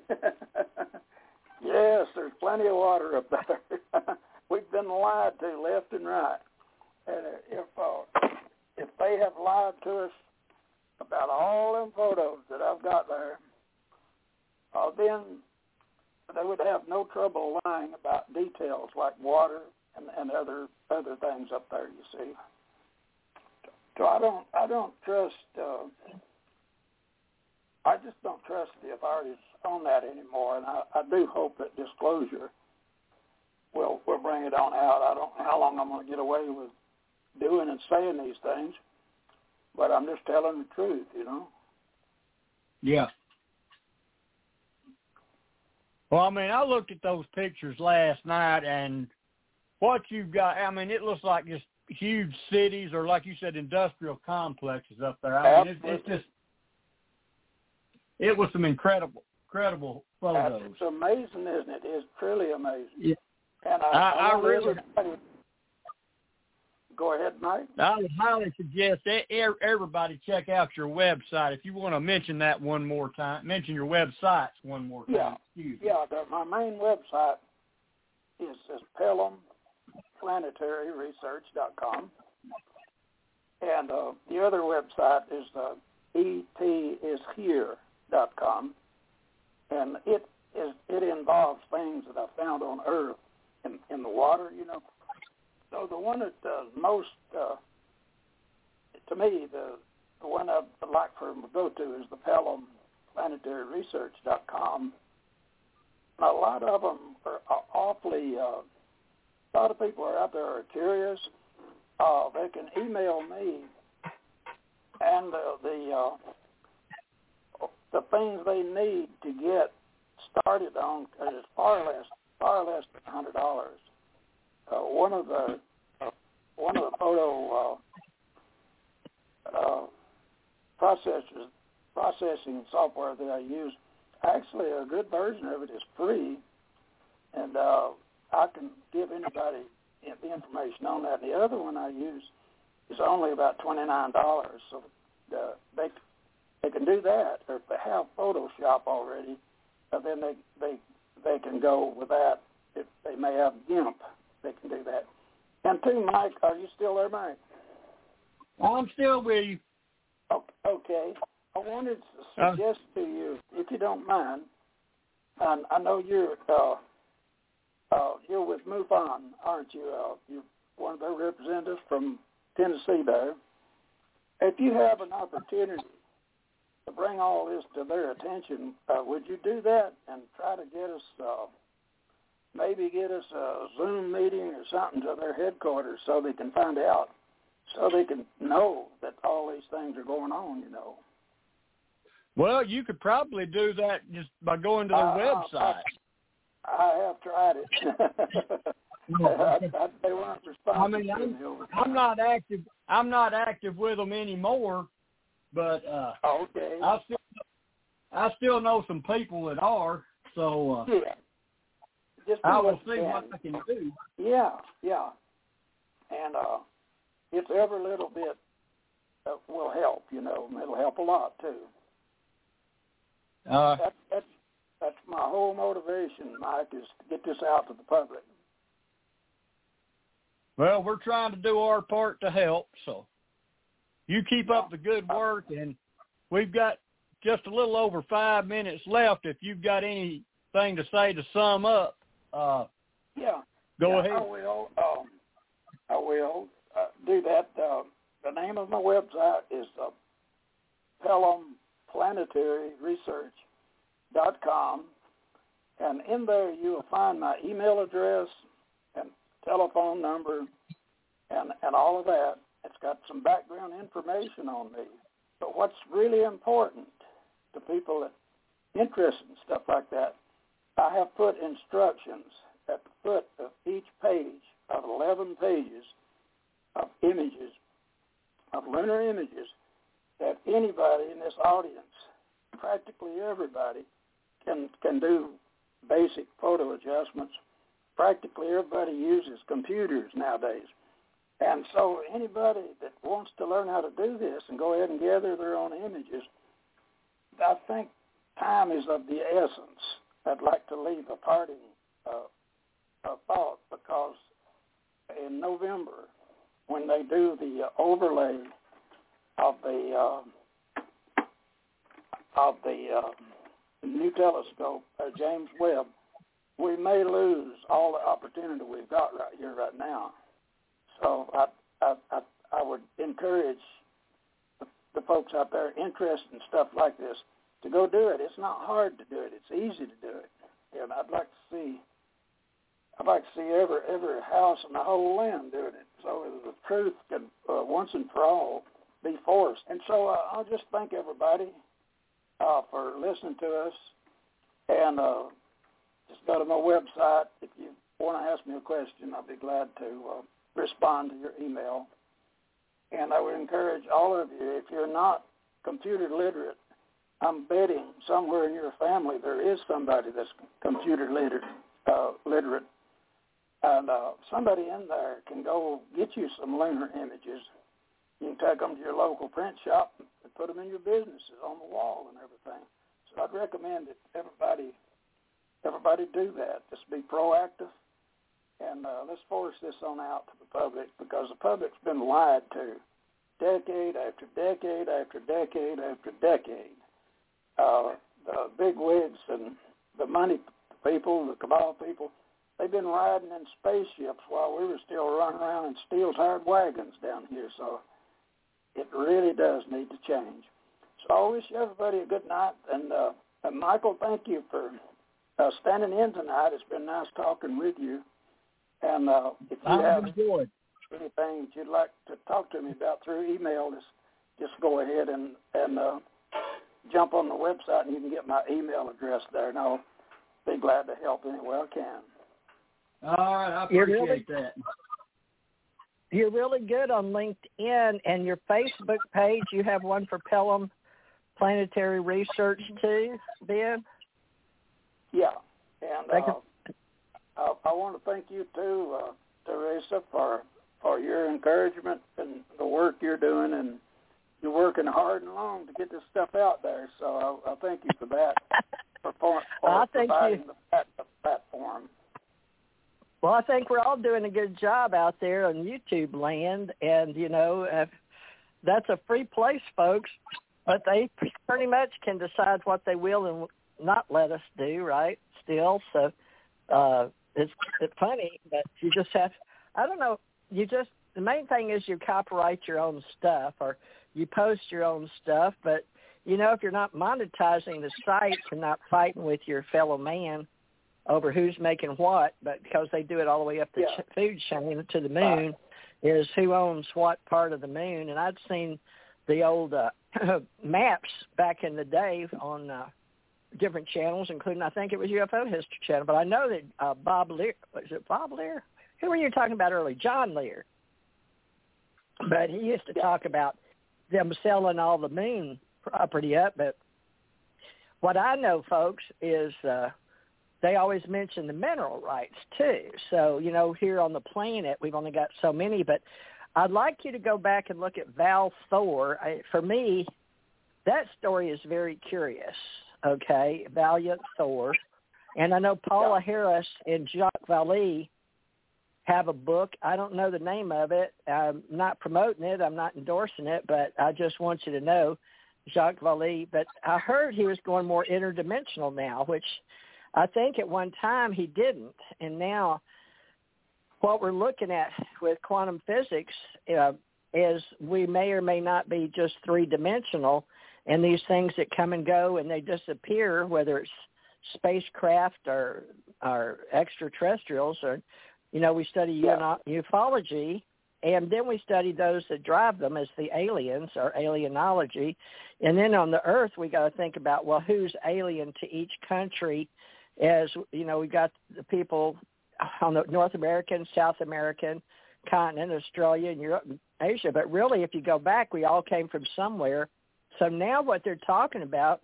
there's plenty of water up there. [laughs] We've been lied to left and right. And if uh, if they have lied to us about all them photos that I've got there, uh, then they would have no trouble lying about details like water and, and other other things up there. You see, so I don't I don't trust. Uh, I just don't trust the authorities on that anymore, and I, I do hope that disclosure will will bring it on out. I don't know how long I'm going to get away with doing and saying these things, but I'm just telling the truth, you know. Yeah. Well, I mean, I looked at those pictures last night, and what you've got, I mean, it looks like just huge cities or, like you said, industrial complexes up there. I mean, it's, it's just, it was some incredible, incredible That's, photos. it's amazing, isn't it? It's truly amazing. Yeah. And I, I- I, I really- everybody- Go ahead, Mike. I would highly suggest everybody check out your website. If you want to mention that one more time, mention your websites one more time. Yeah. Excuse. Yeah, the, my main website is, is PellomPlanetaryResearch.com. And uh, the other website is uh, etishere.com. And it is it involves things that I found on Earth in, in the water, you know. So the one that uh, most, uh, to me, the the one I'd like for them to go to is the PellomPlanetaryResearch.com. And a lot of them are, are awfully. Uh, a lot of people are out there are curious, uh, they can email me and uh, the uh, the things they need to get started on is far less far less than hundred dollars. Uh, one of the one of the photo uh, uh, processors processing software that I use, actually a good version of it is free, and uh, I can give anybody the information on that. The other one I use is only about twenty nine dollars, so uh, they they can do that. Or if they have Photoshop already, uh, then they they they can go with that. If they may have GIMP, they can do that. And two, Mike, are you still there, Mike? Well, I'm still with you. Okay. I wanted to suggest uh, to you, if you don't mind, and I know you're uh, uh, you're with MUFON, aren't you? Uh, you're one of their representatives from Tennessee there. If you have an opportunity to bring all this to their attention, uh, would you do that and try to get us, uh, maybe get us a Zoom meeting or something to their headquarters so they can find out, so they can know that all these things are going on, you know? Well, you could probably do that just by going to their uh, website. I, I have tried it. I, [laughs] I, they weren't I mean, I'm, I'm not active. I'm not active with them anymore, but uh, okay. I still I still know some people that are. So uh, yeah. Just I will see what I can do. Yeah, yeah, and uh, it's every little bit uh, will help. You know, it'll help a lot too. Uh, that, that's that's my whole motivation, Mike, is to get this out to the public. Well, we're trying to do our part to help, so you keep up the good work, and we've got just a little over five minutes left. If you've got anything to say to sum up, uh, yeah, go yeah, ahead. I will. Um, I will uh, do that. Uh, the name of my website is uh, Pellom Planetary Research dot com, and in there you will find my email address and telephone number and and all of that. It's got some background information on me. But what's really important to people that interested in stuff like that, I have put instructions at the foot of each page of 11 pages of images, of lunar images, that anybody in this audience, practically everybody, can can do basic photo adjustments. Practically everybody uses computers nowadays. And so anybody that wants to learn how to do this and go ahead and gather their own images, I think time is of the essence. I'd like to leave a parting uh, a thought because in November, when they do the overlay of the uh, of the uh, new telescope, uh, James Webb, we may lose all the opportunity we've got right here, right now. So I, I, I, I would encourage the, the folks out there interested in stuff like this to go do it. It's not hard to do it. It's easy to do it. And I'd like to see, I'd like to see every every house in the whole land doing it, so the truth can uh, once and for all be forced. And so uh, I'll just thank everybody uh, for listening to us. And uh, just go to my website. If you want to ask me a question, I'll be glad to uh, respond to your email. And I would encourage all of you, if you're not computer literate, I'm betting somewhere in your family there is somebody that's computer literate, uh, literate, and uh, somebody in there can go get you some lunar images. You can take them to your local print shop and put them in your businesses on the wall and everything. So I'd recommend that everybody everybody do that. Just be proactive, and uh, let's force this on out to the public because the public's been lied to decade after decade after decade after decade. Uh, the big wigs and the money people, the cabal people, they've been riding in spaceships while we were still running around in steel-tired wagons down here. So it really does need to change. So I wish everybody a good night. And, uh, and Michael, thank you for uh, standing in tonight. It's been nice talking with you. And uh, if you I have enjoyed. anything you'd like to talk to me about through email, just just go ahead and and uh, jump on the website, and you can get my email address there, and I'll be glad to help any way I can. All right, I You're appreciate really- that. You're really good on LinkedIn and your Facebook page. You have one for Pellom Planetary Research too, Ben. Yeah, and uh. I, I want to thank you too, uh, Theresa, for for your encouragement and the work you're doing, and you're working hard and long to get this stuff out there. So I, I thank you for that. [laughs] For, for, for I thank you. providing the the platform. Well, I think we're all doing a good job out there on YouTube land, and you know, if that's a free place, folks. But they pretty much can decide what they will and not let us do, right? Still, so uh, it's it's funny, but you just have. I don't know. You just the main thing is you copyright your own stuff or you post your own stuff, but you know if you're not monetizing the sites and not fighting with your fellow man over who's making what, but because they do it all the way up the Yeah. ch- food chain to the moon, is who owns what part of the moon. And I'd seen the old uh, [clears throat] maps back in the day on uh, different channels, including I think it was UFO History Channel. But I know that uh, Bob Lear was it Bob Lear? Who were you talking about earlier? John Lear. But he used to talk about them selling all the moon property up. But what I know, folks, is uh, they always mention the mineral rights too. So you know, here on the planet, we've only got so many. But I'd like you to go back and look at Val Thor. I, for me, that story is very curious. Okay, Valiant Thor, and I know Paola Harris and Jacques Vallée have a book. I don't know the name of it. I'm not promoting it. I'm not endorsing it, but I just want you to know Jacques Vallée. But I heard he was going more interdimensional now, which I think at one time he didn't, and now what we're looking at with quantum physics uh, is we may or may not be just three dimensional, and these things that come and go and they disappear, whether it's spacecraft or or extraterrestrials, or you know, we study Yeah. ufology, and then we study those that drive them as the aliens or alienology, and then on the Earth we got to think about well, who's alien to each country as you know, we got the people on the North American, South American continent, Australia and Europe and Asia. But really if you go back we all came from somewhere. So now what they're talking about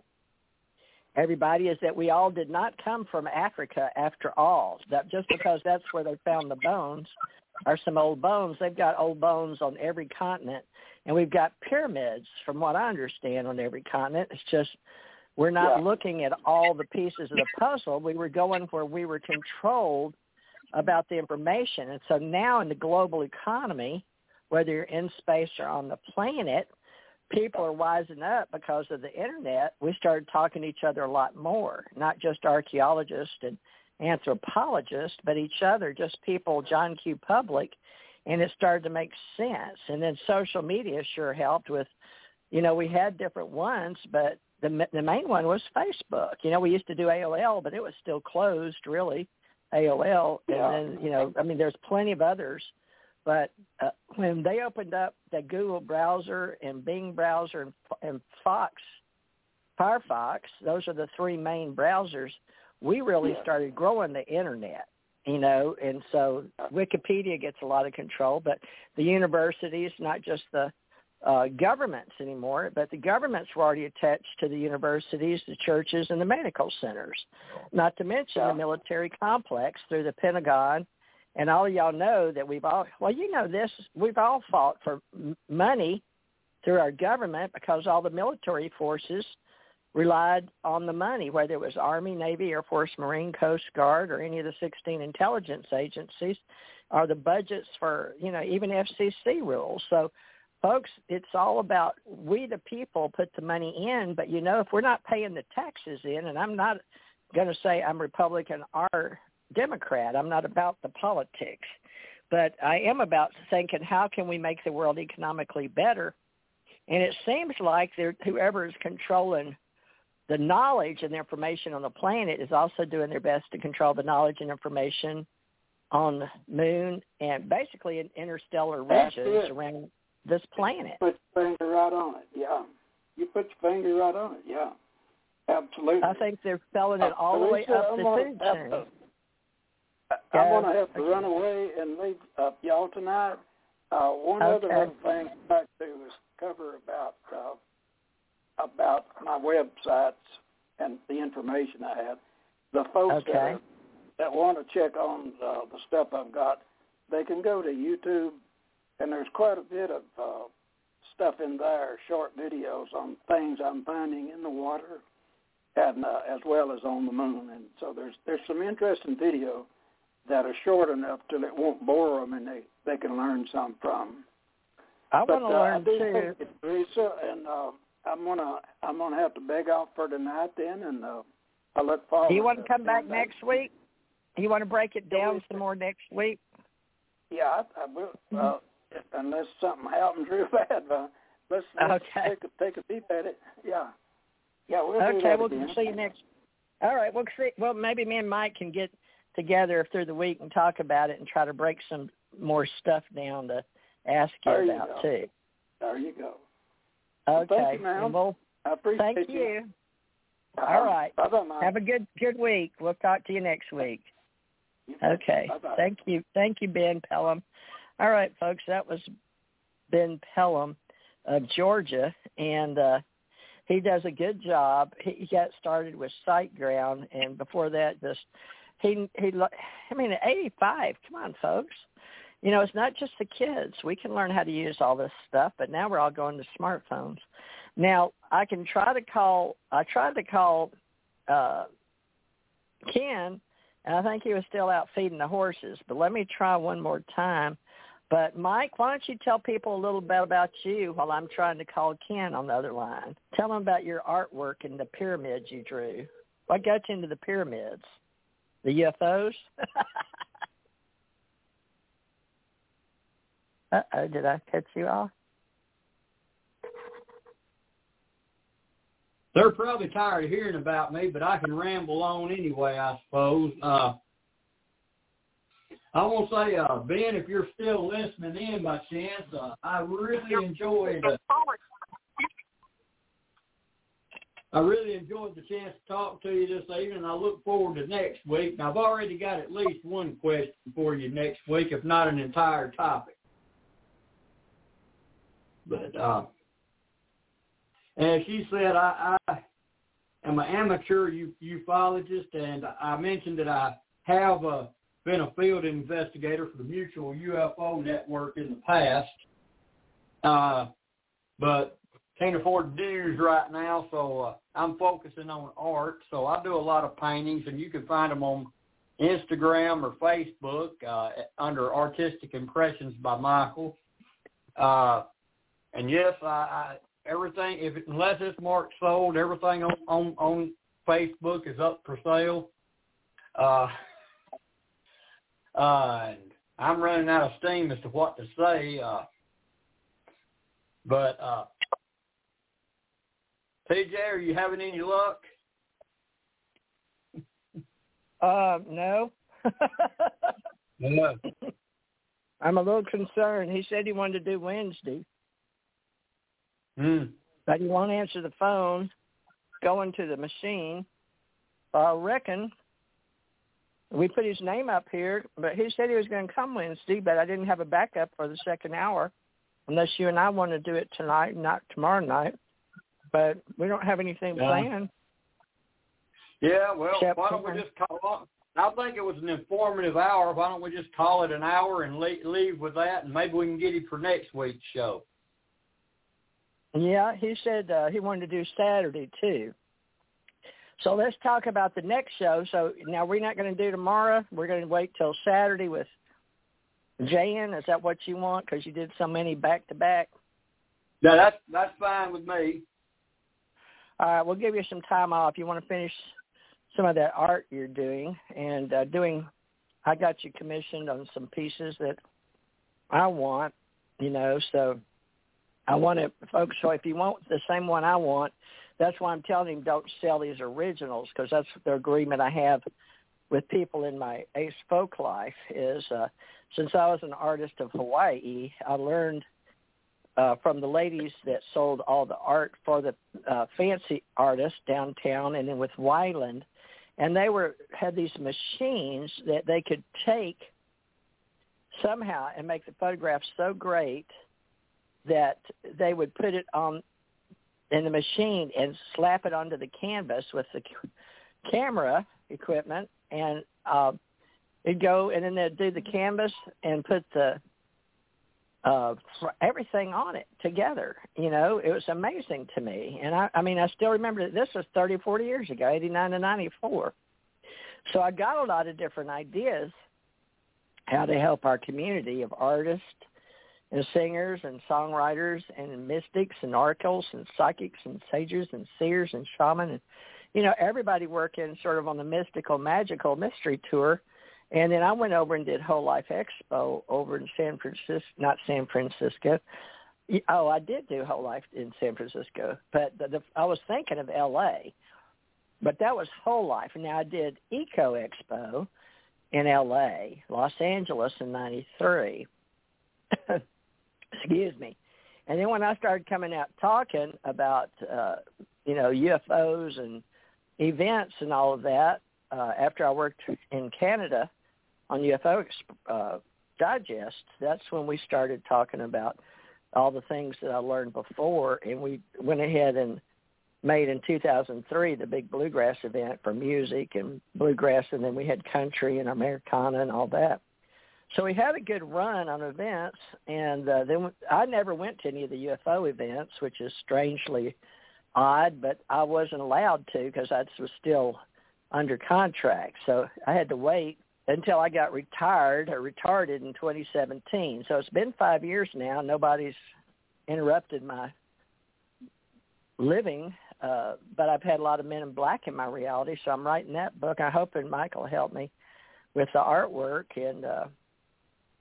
everybody is that we all did not come from Africa after all. That just because that's where they found the bones are some old bones. They've got old bones on every continent and we've got pyramids from what I understand on every continent. It's just we're not Yeah. looking at all the pieces of the puzzle. We were going where we were controlled about the information. And so now in the global economy, whether you're in space or on the planet, people are wising up because of the internet. We started talking to each other a lot more, not just archaeologists and anthropologists, but each other, just people, John Q. Public, and it started to make sense. And then social media sure helped with, you know, we had different ones, but the the main one was Facebook. You know, we used to do AOL, but it was still closed, really. AOL, Yeah. and then you know, I mean, there's plenty of others, but uh, when they opened up the Google browser and Bing browser and, and Fox, Firefox, those are the three main browsers. We really Yeah. started growing the internet, you know, and so Wikipedia gets a lot of control, but the universities, not just the uh, governments anymore, but the governments were already attached to the universities, the churches, and the medical centers. Not to mention Yeah. the military complex through the Pentagon. And all y'all know that we've all, well, you know this, we've all fought for money through our government because all the military forces relied on the money, whether it was Army, Navy, Air Force, Marine, Coast Guard, or any of the 16 intelligence agencies, or the budgets for, you know, even FCC rules. So folks, it's all about we the people put the money in, but you know if we're not paying the taxes in, and I'm not going to say I'm Republican or Democrat, I'm not about the politics, but I am about thinking how can we make the world economically better, and it seems like whoever is controlling the knowledge and the information on the planet is also doing their best to control the knowledge and information on the moon and basically in interstellar it. around this planet. Put your finger right on it. Yeah. You put your finger right on it. Yeah. Absolutely. I think they're spelling it all the way up the food chain. I'm going to have to run away and leave uh, y'all tonight. Uh, one other Okay. little thing I'd like to do is cover about uh, about my websites and the information I have. The folks that, are, that want to check on uh, the stuff I've got, they can go to YouTube, and there's quite a bit of uh, stuff in there, short videos on things I'm finding in the water, and uh, as well as on the moon. And so there's there's some interesting video that are short enough till it won't bore them, and they they can learn some from. I want to uh, learn too. Theresa, and uh, I'm gonna I'm gonna have to beg off for tonight then, and uh, I look forward. Do you want to come back next week? You want to break it down some more next week? Yeah, I, I will. Uh, unless something happens real [laughs] bad, but let's, let's Okay. take a take a peep at it. Yeah, yeah, we'll do okay, we'll again. see you next. All right, we'll see. Well, maybe me and Mike can get together if through the week and talk about it and try to break some more stuff down to ask you There about go. too. There you go. Well, Okay. thank you, ma'am. we'll I appreciate thank you. you. All right. Bye bye, Mike. Have a good good week. We'll talk to you next week. You. Okay. Bye-bye. Thank you. Thank you, Ben Pellom. All right, folks, that was Ben Pellom of Georgia, and uh, he does a good job. He he got started with SiteGround, and before that, just he he. I mean, at 85. Come on, folks. You know, it's not just the kids. We can learn how to use all this stuff, but now we're all going to smartphones. Now, I can try to call. I tried to call uh, Ken, and I think he was still out feeding the horses. But let me try one more time. But Mike, why don't you tell people a little bit about you while I'm trying to call Ken on the other line? Tell them about your artwork and the pyramids you drew. What got you into the pyramids? The UFOs? [laughs] Uh-oh, did I cut you off? They're probably tired of hearing about me, but I can ramble on anyway, I suppose. Uh, I want to say, uh, Ben, if you're still listening in by chance, uh, I really enjoyed. Uh, I really enjoyed the chance to talk to you this evening. I look forward to next week. And I've already got at least one question for you next week, if not an entire topic. But uh, she said, I, I am an amateur ufologist, and I mentioned that I have uh, been a field investigator for the Mutual UFO Network in the past, uh, but can't afford dues right now, so uh, I'm focusing on art. So I do a lot of paintings, and you can find them on Instagram or Facebook uh, under Artistic Impressions by Michael. Uh, and yes, I, I everything if unless it's marked sold, everything on on, on Facebook is up for sale. Uh, [laughs] uh, I'm running out of steam as to what to say. Uh, but uh, TJ, are you having any luck? Uh, no. No. [laughs] I'm a little concerned. He said he wanted to do Wednesday, Hmm. but he won't answer the phone, going to the machine. I reckon we put his name up here, but he said he was going to come Wednesday, but I didn't have a backup for the second hour, unless you and I want to do it tonight, not tomorrow night. But we don't have anything Yeah. planned. Yeah, well, Except why don't we just call it? I think it was an informative hour. Why don't we just call it an hour and leave, leave with that, and maybe we can get him for next week's show. Yeah, he said uh, he wanted to do Saturday too. So let's talk about the next show. So now we're not going to do tomorrow. We're going to wait till Saturday with Jan. Is that what you want? Because you did so many back to back. No, that's that's fine with me. All right, we'll give you some time off. You want to finish some of that art you're doing and uh, doing. I got you commissioned on some pieces that I want. You know, so I want to, folks. So if you want the same one I want, that's why I'm telling him don't sell these originals because that's the agreement I have with people in my ace folk life is uh, since I was an artist of Hawaii, I learned uh, from the ladies that sold all the art for the uh, fancy artists downtown and then with Wyland, and they were had these machines that they could take somehow and make the photographs so great that they would put it on in the machine and slap it onto the canvas with the camera equipment and uh, it'd go and then they'd do the canvas and put the uh everything on it together you know? It was amazing to me. And i i mean i still remember that this was thirty forty years ago eighty nine to ninety four so i got a lot of different ideas how to help our community of artists and singers and songwriters and mystics and oracles and psychics and sages and seers and shamans and you know everybody working sort of on the mystical magical mystery tour and then I went over and did Whole Life Expo over in San Francisco, not San Francisco. Oh, I did do Whole Life in San Francisco, but the, the, I was thinking of L.A., but that was Whole Life. Now I did Eco Expo in L.A., Los Angeles in '93. [coughs] Excuse me. And then when I started coming out talking about, uh, you know, UFOs and events and all of that, uh, after I worked in Canada, on UFO uh, Digest, that's when we started talking about all the things that I learned before, and we went ahead and made in 2003 the big bluegrass event for music and bluegrass, and then we had country and Americana and all that. So we had a good run on events, and uh, then I never went to any of the UFO events, which is strangely odd, but I wasn't allowed to because I was still under contract. So I had to wait until I got retired or retarded in 2017. So it's been five years now. Nobody's interrupted my living, uh, but I've had a lot of men in black in my reality. So I'm writing that book. I hope and Michael help me with the artwork. And uh,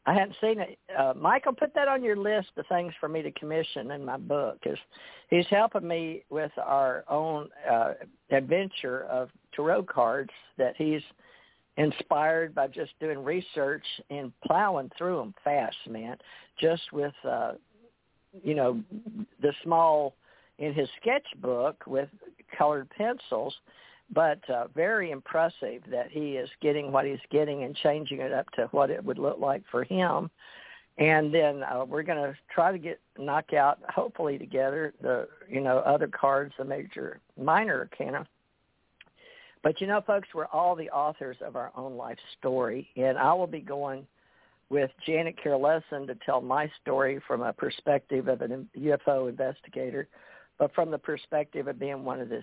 I hadn't seen it. Uh, Michael, put that on your list of things for me to commission in my book. Cause he's helping me with our own uh, adventure of tarot cards that he's – inspired by just doing research and plowing through them fast, man. Just with, uh, you know, the small in his sketchbook with colored pencils, but uh, very impressive that he is getting what he's getting and changing it up to what it would look like for him. And then uh, we're going to try to get knock out, hopefully together, the you know other cards, the major minor arcana but you know, folks, we're all the authors of our own life story, and I will be going with Janet Carlesson to tell my story from a perspective of a UFO investigator, but from the perspective of being one of the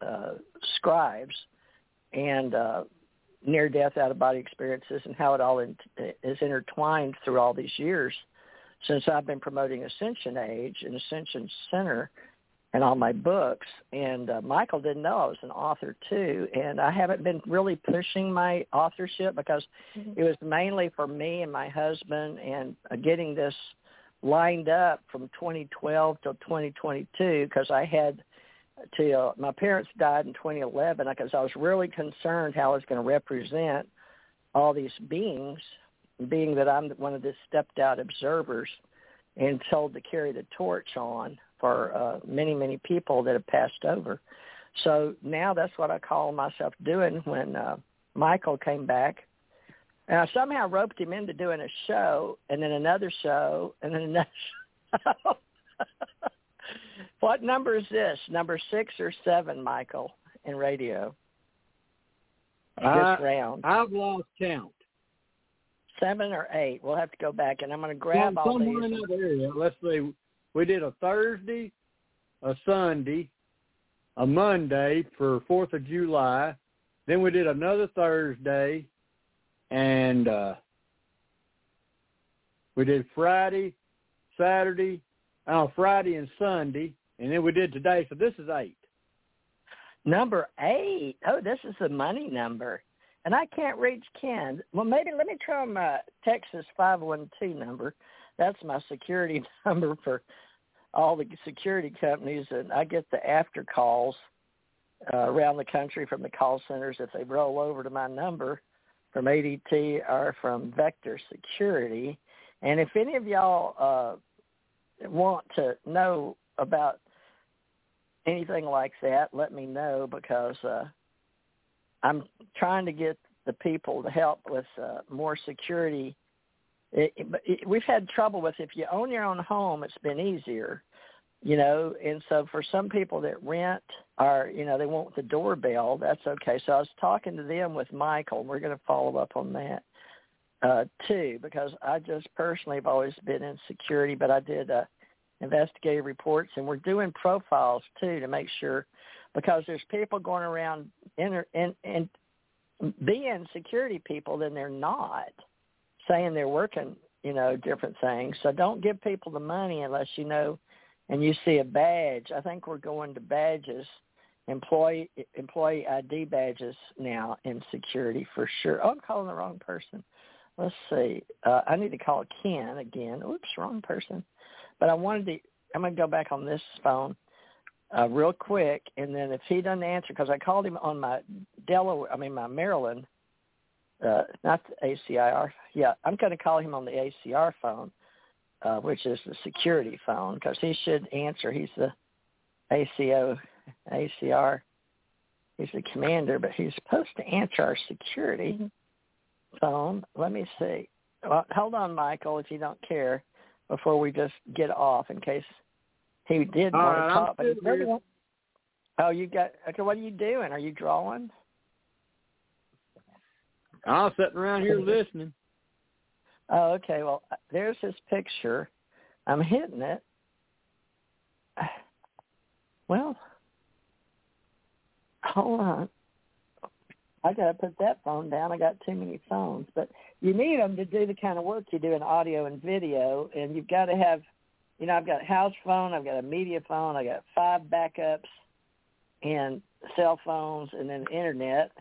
uh, scribes and uh, near-death out-of-body experiences and how it all in, is intertwined through all these years since I've been promoting Ascension Age and Ascension Center and all my books. And uh, Michael didn't know I was an author too, and I haven't been really pushing my authorship because mm-hmm. it was mainly for me and my husband and uh, getting this lined up from 2012 till 2022 because I had till my parents died in 2011 because I was really concerned how I was going to represent all these beings, being that I'm one of the stepped out observers and told to carry the torch on for uh, many, many people that have passed over. So now that's what I call myself doing when uh, Michael came back. And I somehow roped him into doing a show and then another show and then another [laughs] show. [laughs] what number is this? Number six or seven, Michael, in radio? This uh, round. I've lost count. Seven or eight. We'll have to go back, and I'm going to grab Some, all somewhere these. in that area. Let's see we did a Thursday, a Sunday, a Monday for Fourth of July. Then we did another Thursday, and uh, we did Friday, Saturday, oh Friday and Sunday, and then we did today. So this is eight. Number eight. Oh, this is the money number. And I can't reach Ken. Well, maybe let me try my Texas 512 number. That's my security [laughs] number for all the security companies, and I get the after calls uh, around the country from the call centers if they roll over to my number from ADT or from Vector Security. And if any of y'all uh, want to know about anything like that, let me know because uh, I'm trying to get the people to help with uh, more security. It, it, we've had trouble with if you own your own home, it's been easier you know and so for some people that rent or you know they want the doorbell that's okay. So i was talking to them with michael and we're going to follow up on that uh too because i just personally have always been in security but i did uh investigative reports and we're doing profiles too to make sure because there's people going around in and and being security people then they're not saying they're working you know different things so don't give people the money unless you know and you see a badge. I think we're going to badges, employee employee ID badges now in security for sure. Oh, I'm calling the wrong person. Let's see. Uh, I need to call Ken again. Oops, wrong person. But I wanted to. I'm going to go back on this phone uh, real quick, and then if he doesn't answer, because I called him on my Delaware, I mean my Maryland, uh, not the ACIR. Yeah, I'm going to call him on the ACR phone uh, which is the security phone, because he should answer. He's the ACO, ACR. He's the commander, but he's supposed to answer our security phone. Let me see. Well, hold on, Michael, if you don't care, before we just get off, in case he did All want right, to talk. But he here. doesn't want- oh, you got okay. What are you doing? Are you drawing? I'm sitting around here listening. [laughs] Oh, okay. Well, there's his picture. I'm hitting it. [sighs] Well, hold on. I got to put that phone down. I got too many phones. But you need them to do the kind of work you do in audio and video, and you've got to have, you know, I've got a house phone, I've got a media phone, I got five backups, and cell phones, and then internet.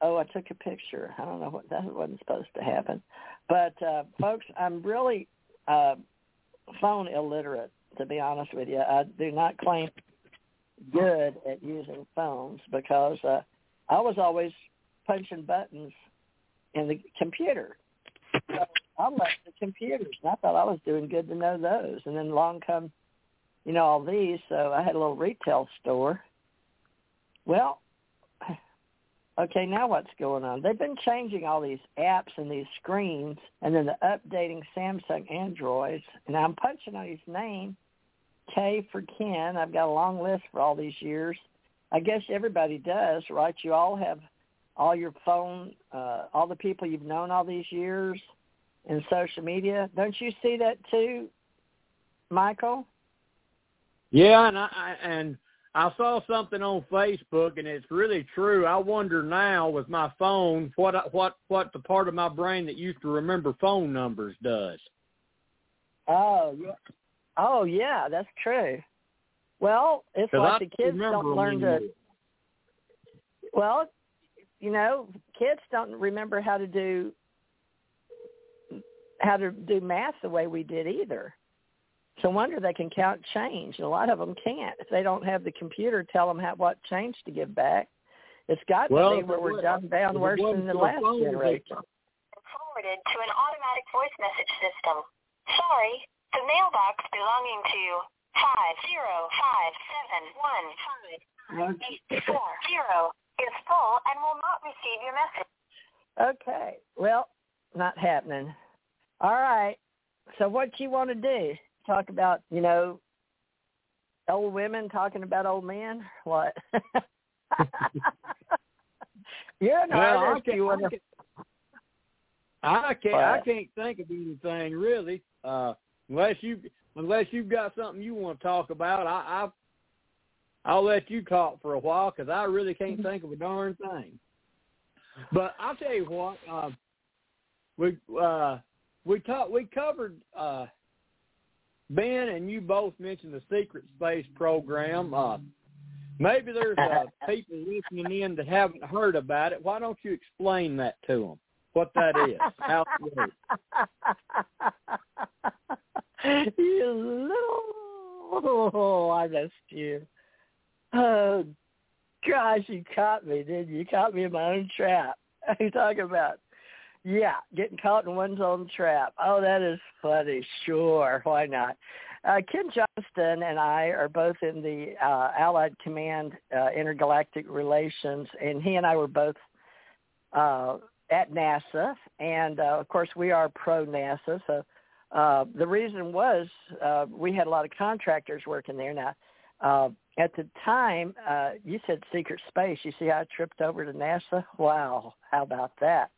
Oh, I took a picture. I don't know what that wasn't supposed to happen. But uh folks, I'm really uh phone illiterate to be honest with you. I do not claim good at using phones because uh I was always punching buttons in the computer. So I left the computers and I thought I was doing good to know those. And then along come, you know, all these, so I had a little retail store. Well, okay, now what's going on? They've been changing all these apps and these screens and then the updating Samsung Androids. And I'm punching on his name, K for Ken. I've got a long list for all these years. I guess everybody does, right? You all have all your phone, uh, all the people you've known all these years in social media. Don't you see that too, Michael? Yeah, and I, I and I saw something on Facebook, and it's really true. I wonder now with my phone what what what the part of my brain that used to remember phone numbers does. Oh yeah. Oh yeah, that's true. Well, it's like the kids don't learn to. Well, you know, kids don't remember how to do how to do math the way we did either. So wonder they can count change. And a lot of them can't if they don't have the computer tell them how, what change to give back. It's got Well, to be where we're wa- dumbed down if worse than the for the last phones, they- generation. forwarded to an automatic voice message system. Sorry, the mailbox belonging to five zero five seven one five eight four zero is full and will not receive your message. Okay. Well, not happening. All right. So what you want to do? Talk about, you know, old women talking about old men? What? [laughs] You're an Well, I can't, You I want to can't, I can't, I can't think of anything really, uh, unless you unless you've got something you want to talk about. I, I I'll let you talk for a while because I really can't think of a darn thing. But I'll tell you what, uh, we uh, we talked, we covered uh, Ben and you both mentioned the secret space program. Uh, maybe there's uh, [laughs] people listening in that haven't heard about it. Why don't you explain that to them? What that is? How it works? [laughs] you little, oh, [laughs] I missed you. Oh Gosh, you caught me, didn't you? You caught me in my own trap. What are you talking about? Yeah, getting caught in one's own trap. Oh, that is funny. Sure, why not? Uh, Ken Johnston and I are both in the uh, Allied Command uh, Intergalactic Relations, and he and I were both uh, at NASA, and uh, of course we are pro NASA. So uh, the reason was uh, we had a lot of contractors working there. Now, uh, at the time, uh, you said secret space. You see how I tripped over to NASA? Wow, how about that?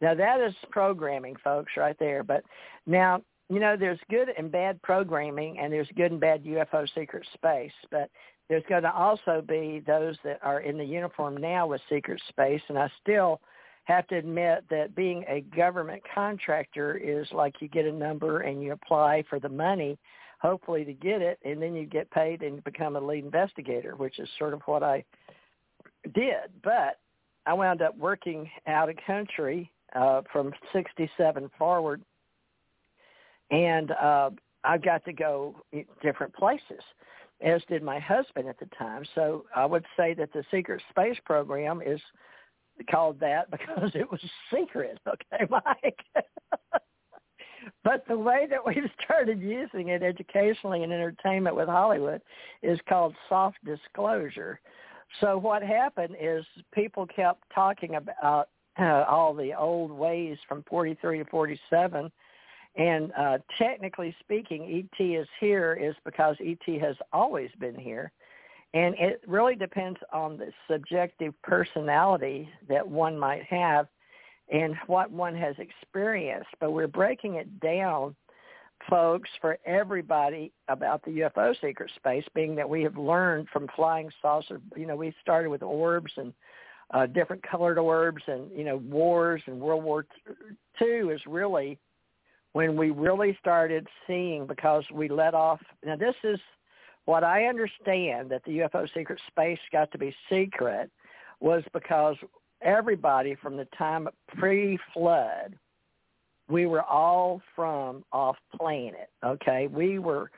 Now that is programming, folks, right there. But now, you know, there's good and bad programming, and there's good and bad UFO secret space. But there's going to also be those that are in the uniform now with secret space, and I still have to admit that being a government contractor is like you get a number and you apply for the money, hopefully to get it, and then you get paid and become a lead investigator, which is sort of what I did. But I wound up working out of country uh, from 67 forward, and uh, I got to go different places, as did my husband at the time. So I would say that the secret space program is – called that [laughs] because it was secret. Okay, [laughs] Mike. but the way that we've [laughs] started using it educationally and entertainment with Hollywood is called soft disclosure. So what happened is people kept talking about uh, all the old ways from 43 to 47. And uh, technically speaking, ET is here is because ET has always been here. And it really depends on the subjective personality that one might have and what one has experienced. But we're breaking it down, folks, for everybody about the UFO secret space, being that we have learned from flying saucer. You know, we started with orbs and uh, different colored orbs and, you know, wars and World War II is really when we really started seeing because we let off. Now, this is – what I understand that the UFO secret space got to be secret was because everybody from the time pre-flood, we were all from off planet. Okay, we were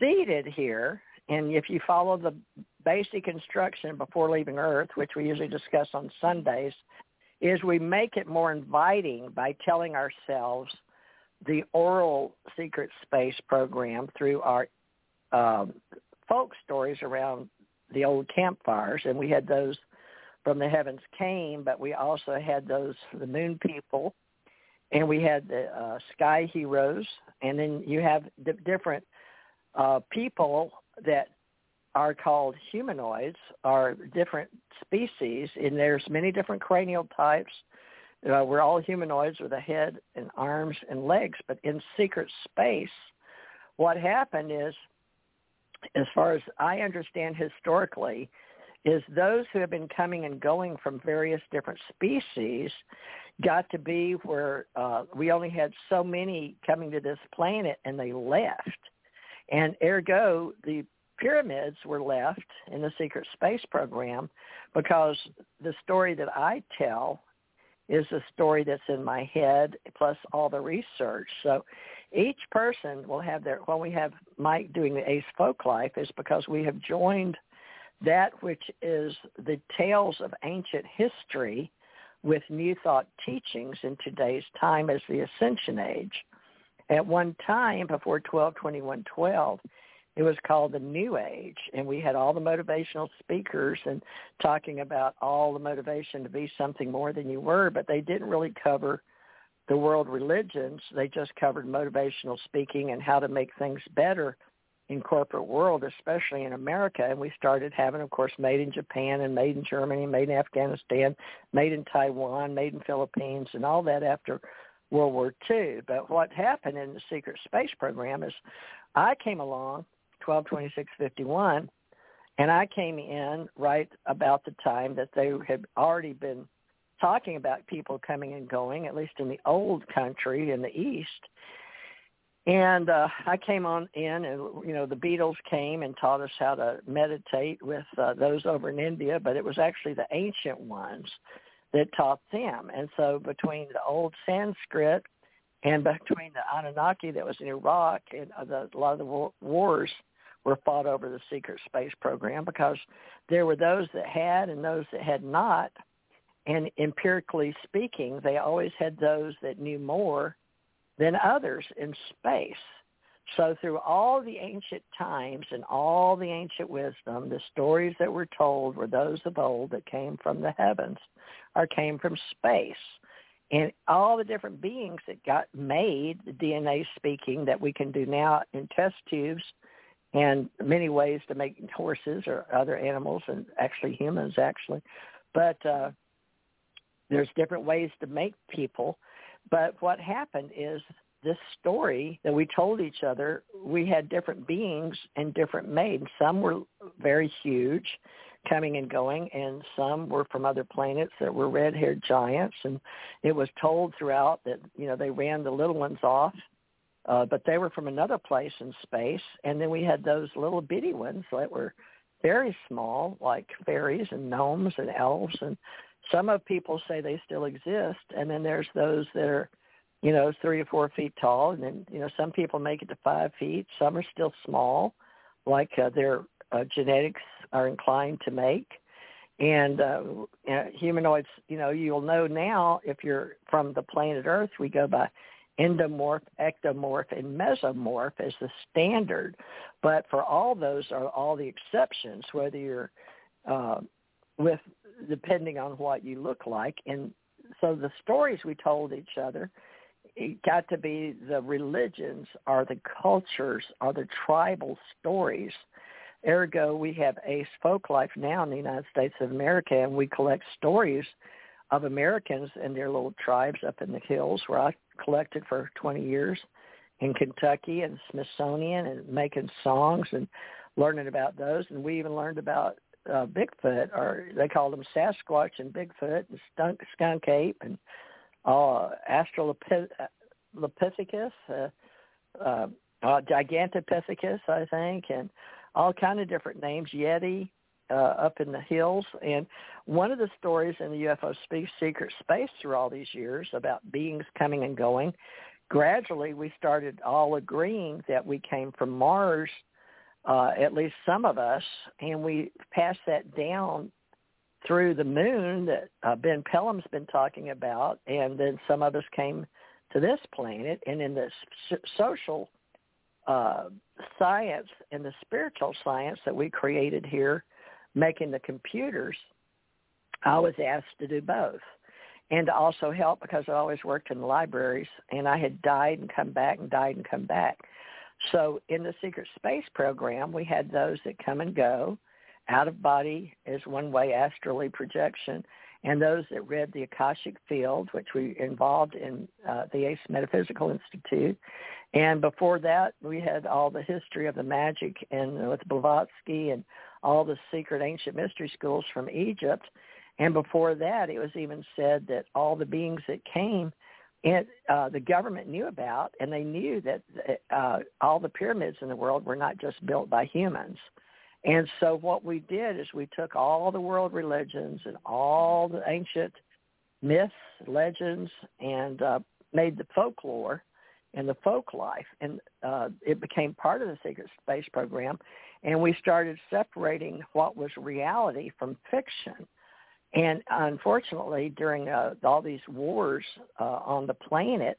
seated here, and if you follow the basic instruction before leaving Earth, which we usually discuss on Sundays, is we make it more inviting by telling ourselves the oral secret space program through our um, folk stories around the old campfires, and we had those from the heavens came, but we also had those the moon people, and we had the uh, sky heroes, and then you have the different uh, people that are called humanoids, are different species, and there's many different cranial types. Uh, we're all humanoids with a head and arms and legs, but in secret space, what happened is as far as I understand historically, is those who have been coming and going from various different species got to be where uh, we only had so many coming to this planet and they left. And ergo, the pyramids were left in the secret space program because the story that I tell is a story that's in my head plus all the research. So each person will have their, when we have Mike doing the Ace Folk Life is because we have joined that which is the tales of ancient history with New Thought teachings in today's time as the Ascension Age. At one time, before 122112, it was called the New Age, and we had all the motivational speakers and talking about all the motivation to be something more than you were, but they didn't really cover the world religions. They just covered motivational speaking and how to make things better in corporate world, especially in America. And we started having, of course, made in Japan and made in Germany, made in Afghanistan, made in Taiwan, made in Philippines, and all that after World War II. But what happened in the secret space program is I came along, 122651, and I came in right about the time that they had already been talking about people coming and going, at least in the old country in the East. And uh, I came on in, and you know, the Beatles came and taught us how to meditate with uh, those over in India, but it was actually the ancient ones that taught them. And so, between the old Sanskrit and between the Anunnaki that was in Iraq and uh, the, a lot of the wars were fought over the secret space program because there were those that had and those that had not. And empirically speaking, they always had those that knew more than others in space. So through all the ancient times and all the ancient wisdom, the stories that were told were those of old that came from the heavens or came from space. And all the different beings that got made, the DNA speaking, that we can do now in test tubes and many ways to make horses or other animals and actually humans actually. But uh, there's different ways to make people. But what happened is this story that we told each other, we had different beings and different made. Some were very huge, coming and going, and some were from other planets that were red-haired giants. And it was told throughout that you know they ran the little ones off, uh, but they were from another place in space. And then we had those little bitty ones that were very small, like fairies and gnomes and elves. And some of people say they still exist, and then there's those that are you know, three or four feet tall, and then you know some people make it to five feet. Some are still small, like uh, their uh, genetics are inclined to make. And uh, humanoids, you know, you'll know now if you're from the planet Earth, we go by endomorph, ectomorph, and mesomorph as the standard. But for all those are all the exceptions, whether you're uh, with depending on what you look like. And so the stories we told each other it got to be the religions or the cultures or the tribal stories. Ergo, we have Ace Folklife now in the United States of America, and we collect stories of Americans and their little tribes up in the hills where I collected for 20 years in Kentucky and Smithsonian and making songs and learning about those. And we even learned about uh, Bigfoot, or they called them Sasquatch and Bigfoot and skunk, skunk ape and uh, Australopithecus, uh, uh, uh, Gigantopithecus, I think, and all kind of different names, Yeti, uh, up in the hills. And one of the stories in the UFO Speak Secret Space through all these years about beings coming and going, gradually we started all agreeing that we came from Mars, uh, at least some of us, and we passed that down through the moon that uh, Ben Pellom's been talking about, and then some of us came to this planet, and in the social uh, science and the spiritual science that we created here, making the computers, I was asked to do both. And to also help because I always worked in libraries and I had died and come back and died and come back. So in the secret space program, we had those that come and go out of body is one way astrally projection and those that read the akashic field which we involved in uh, the ace metaphysical institute and before that we had all the history of the magic and with blavatsky and all the secret ancient mystery schools from egypt. And before that it was even said that all the beings that came and uh, the government knew about and they knew that uh, all the pyramids in the world were not just built by humans. And so what we did is we took all the world religions and all the ancient myths, legends, and uh, made the folklore and the folk life, and uh, it became part of the Secret Space Program. And we started separating what was reality from fiction. And unfortunately, during uh, all these wars uh, on the planet,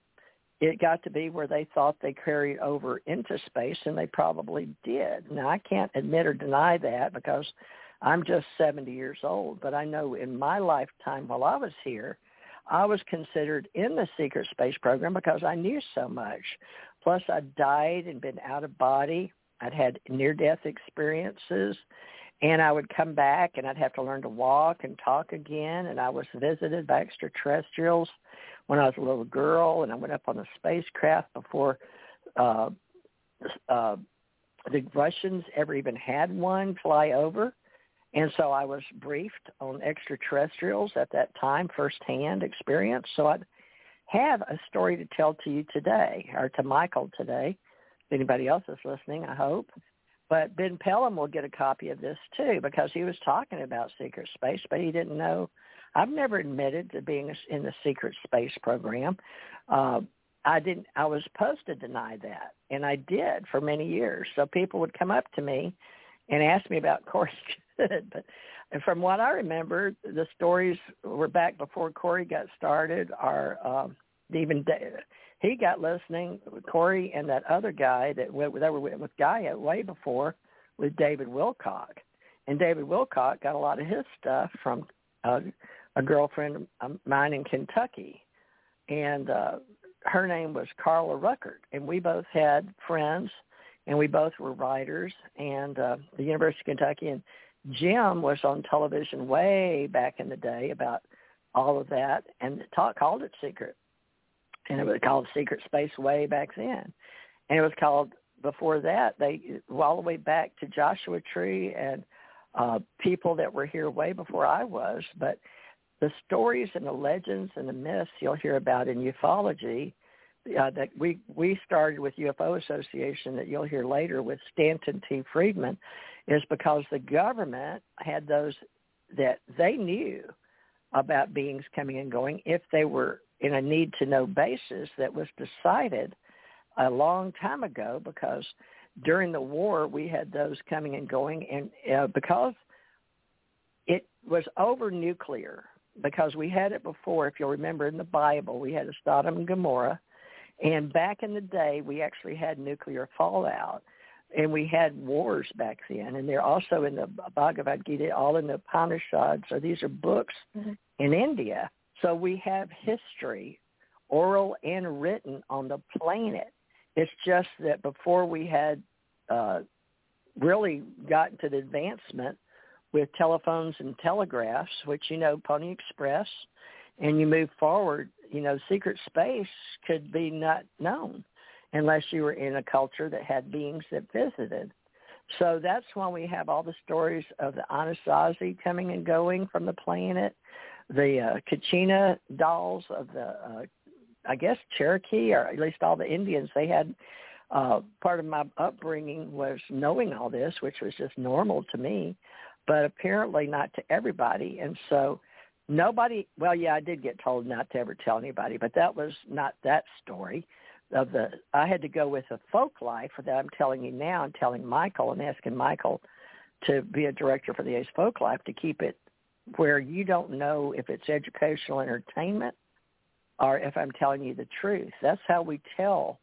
it got to be where they thought they carried over into space, and they probably did. Now, I can't admit or deny that because I'm just 70 years old, but I know in my lifetime while I was here, I was considered in the secret space program because I knew so much. Plus, I'd died and been out of body. I'd had near-death experiences, and I would come back and I'd have to learn to walk and talk again, and I was visited by extraterrestrials when I was a little girl, and I went up on a spacecraft before uh, uh, the Russians ever even had one fly over. And so I was briefed on extraterrestrials at that time, firsthand experience. So I have a story to tell to you today, or to Michael today. If anybody else is listening, I hope. But Ben Pellom will get a copy of this too because he was talking about secret space, but he didn't know I've never admitted to being in the secret space program. Uh, I didn't. I was supposed to deny that, and I did for many years. So people would come up to me and ask me about [laughs] Goode, [laughs] but from what I remember, the stories were back before Corey got started. Are um, even he got listening. Corey and that other guy that went, they were with Gaia way before with David Wilcock, and David Wilcock got a lot of his stuff from uh, a girlfriend of mine in Kentucky, and uh, her name was Carla Rueckert, and we both had friends, and we both were writers, and uh, the University of Kentucky, and Jim was on television way back in the day about all of that, and talk called it Secret, and it was called Secret Space way back then, and it was called before that they all the way back to Joshua Tree and uh, people that were here way before I was, but the stories and the legends and the myths you'll hear about in ufology uh, that we we started with UFO Association that you'll hear later with Stanton T. Friedman is because the government had those that they knew about beings coming and going if they were in a need to know basis that was decided a long time ago because during the war we had those coming and going and uh, because it was over nuclear because we had it before. If you'll remember in the bible we had a sodom and gomorrah. And back in the day we actually had nuclear fallout and we had wars back then and they're also in the bhagavad gita all in the upanishads. So these are books mm-hmm. in india. So we have history oral and written on the planet. It's just that before we had uh, really gotten to the advancement with telephones and telegraphs, which you know, Pony Express, and you move forward, you know, secret space could be not known unless you were in a culture that had beings that visited. So that's why we have all the stories of the Anasazi coming and going from the planet, the uh, Kachina dolls of the uh, I guess Cherokee or at least all the Indians. They had uh part of my upbringing was knowing all this which was just normal to me but apparently not to everybody. And so nobody well yeah I did get told not to ever tell anybody but that was not that story of the I had to go with the folk life that I'm telling you now and telling Michael and asking Michael to be a director for the Ace Folk Life to keep it where you don't know if it's educational entertainment or if I'm telling you the truth. That's how we tell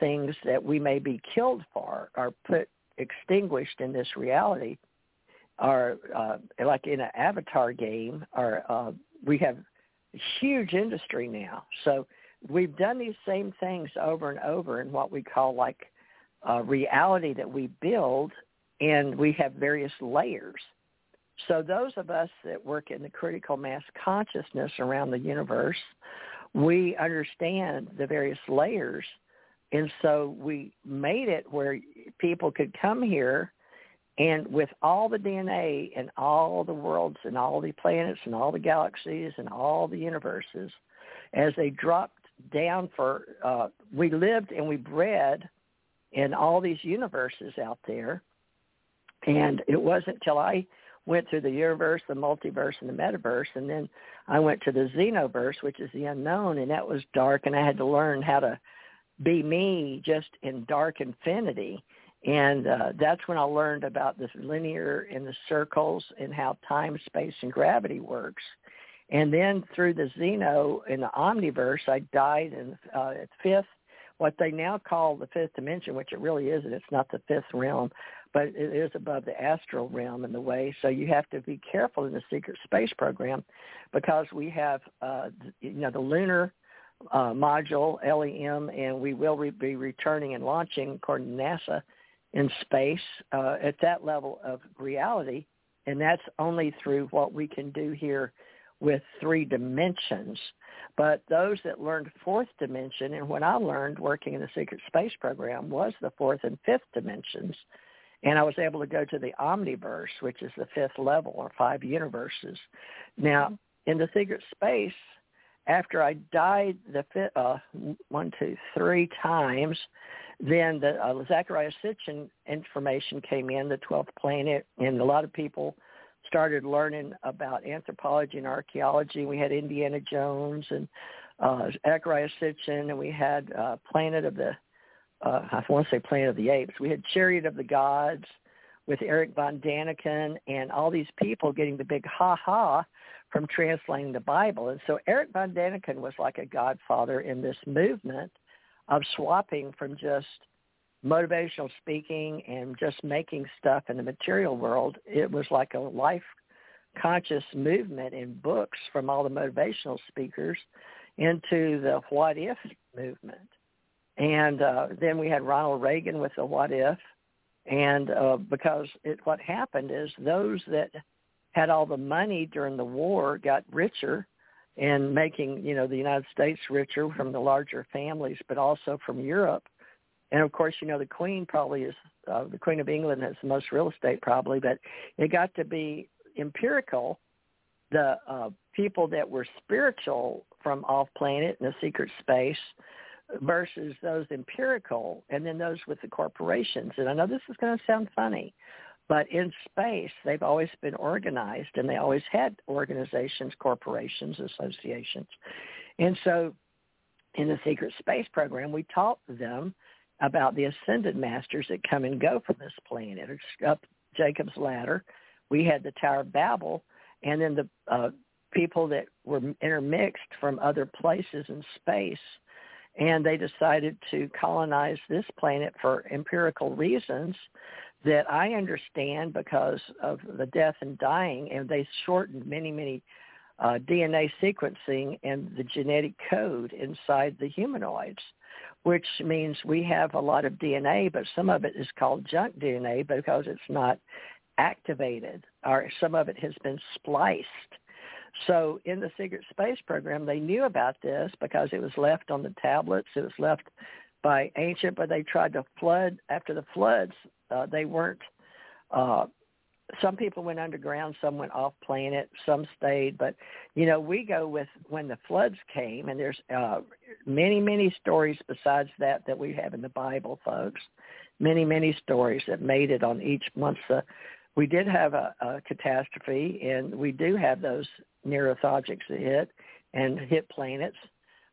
things that we may be killed for or put extinguished in this reality or uh, like in an avatar game or uh, we have huge industry now. So we've done these same things over and over in what we call like uh, reality that we build and we have various layers. So those of us that work in the critical mass consciousness around the universe we understand the various layers. And so we made it where people could come here and with all the DNA and all the worlds and all the planets and all the galaxies and all the universes, as they dropped down for, uh, we lived and we bred in all these universes out there. And it wasn't till I went through the universe, the multiverse, and the metaverse, and then I went to the xenoverse, which is the unknown, and that was dark, and I had to learn how to be me just in dark infinity. And uh, that's when I learned about this linear and the circles and how time, space, and gravity works. And then through the Xeno in the Omniverse, I died in uh, fifth, what they now call the fifth dimension, which it really isn't. It's not the fifth realm, but it is above the astral realm in the way. So you have to be careful in the secret space program because we have, uh, you know, the lunar uh, module, LEM, and we will re- be returning and launching, according to NASA, in space uh, at that level of reality. And that's only through what we can do here with three dimensions. But those that learned fourth dimension, and what I learned working in the secret space program was the fourth and fifth dimensions – and I was able to go to the omniverse, which is the fifth level or five universes. Now, mm-hmm. in the secret space, after I died the fifth, uh, one, two, three times, then the uh, Zecharia Sitchin information came in, the 12th planet, and a lot of people started learning about anthropology and archaeology. We had Indiana Jones and uh, Zecharia Sitchin, and we had uh, Planet of the, uh, I want to say Planet of the Apes. We had Chariot of the Gods with Erich von Däniken and all these people getting the big ha-ha from translating the Bible. And so Erich von Däniken was like a godfather in this movement of swapping from just motivational speaking and just making stuff in the material world. It was like a life conscious movement in books from all the motivational speakers into the what if movement. And uh, then we had Ronald Reagan with the what if. And uh, because it, what happened is those that had all the money during the war got richer and making, you know, the United States richer from the larger families, but also from Europe. And of course, you know, the Queen probably is, uh, the Queen of England has the most real estate probably, but it got to be empirical. The uh, people that were spiritual from off planet in the secret space versus those empirical and then those with the corporations. And I know this is going to sound funny, but in space, they've always been organized and they always had organizations, corporations, associations. And so in the secret space program, we taught them about the ascended masters that come and go from this planet. It's up Jacob's ladder. We had the Tower of Babel, and then the uh, people that were intermixed from other places in space and they decided to colonize this planet for empirical reasons that I understand because of the death and dying, and they shortened many, many uh, DNA sequencing and the genetic code inside the humanoids, which means we have a lot of DNA, but some of it is called junk DNA because it's not activated, or some of it has been spliced so in the secret space program, they knew about this because it was left on the tablets. It was left by ancient, but they tried to flood after the floods. Uh, they weren't. Uh, some people went underground, some went off planet, some stayed. But you know, we go with when the floods came, and there's uh, many, many stories besides that that we have in the Bible, folks. Many, many stories that made it on each once the we did have a, a catastrophe, and we do have those near Earth objects that hit and hit planets.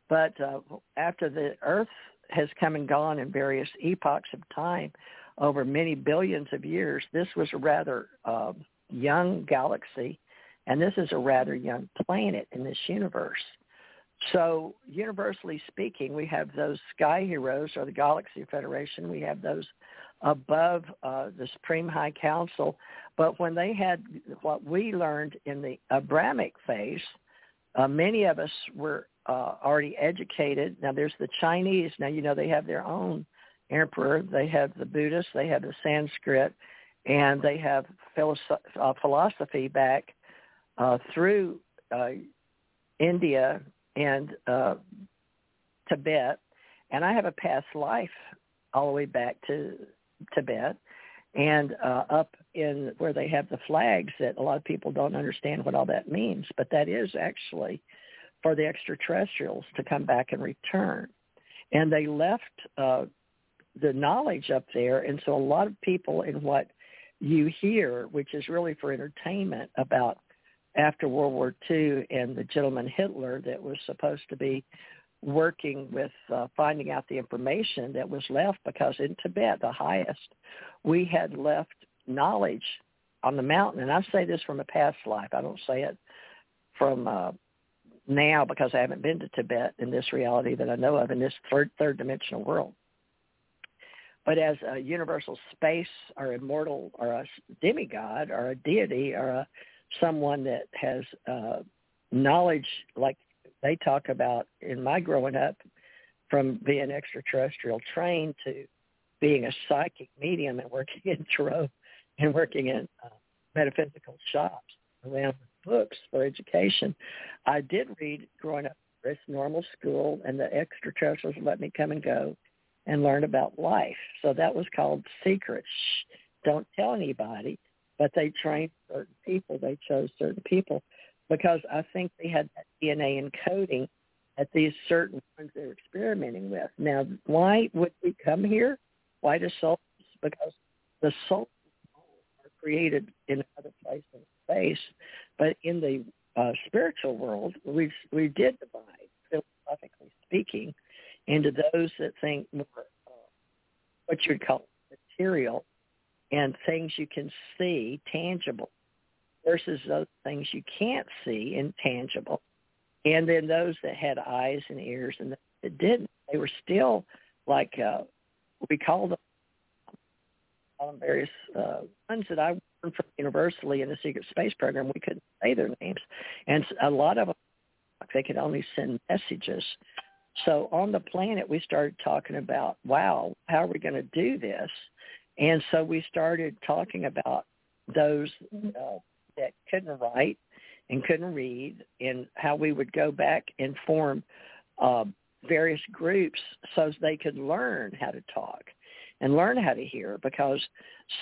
But uh, after the Earth has come and gone in various epochs of time over many billions of years, this was a rather uh, young galaxy, and this is a rather young planet in this universe. So universally speaking, we have those sky heroes or the Galaxy Federation. We have those above uh, the Supreme High Council. But when they had what we learned in the Abrahamic phase, uh, many of us were uh, already educated. Now there's the Chinese. Now you know they have their own emperor. They have the Buddhists. They have the Sanskrit, and they have uh, philosophy back uh, through uh, India and uh, Tibet. And I have a past life all the way back to Tibet and uh, up in where they have the flags that a lot of people don't understand what all that means, but that is actually for the extraterrestrials to come back and return. And they left uh, the knowledge up there, and so a lot of people in what you hear, which is really for entertainment about after World War II and the gentleman Hitler that was supposed to be working with uh, finding out the information that was left because in Tibet, the highest, we had left knowledge on the mountain. And I say this from a past life. I don't say it from uh, now because I haven't been to Tibet in this reality that I know of in this third third dimensional world. But as a universal space or immortal or a demigod or a deity or a someone that has uh, knowledge like they talk about in my growing up from being extraterrestrial trained to being a psychic medium and working [laughs] in tarot and working in uh, metaphysical shops around books for education. I did read growing up this normal school and the extraterrestrials let me come and go and learn about life. So that was called Secrets. Don't tell anybody. But they trained certain people. They chose certain people because I think they had that DNA encoding at these certain ones they were experimenting with. Now, why would we come here? Why do souls? Because the souls are created in another place in space, but in the uh, spiritual world, we we did divide into those that think more uh, what you'd call material and things you can see, tangible, versus those things you can't see, intangible. And then those that had eyes and ears and that didn't, they were still like uh, we call them, various uh, ones that I learned from universally in the secret space program. We couldn't say their names, and a lot of them they could only send messages. So on the planet, we started talking about, wow, how are we going to do this? And so we started talking about those uh, that couldn't write and couldn't read and how we would go back and form uh, various groups so they could learn how to talk and learn how to hear because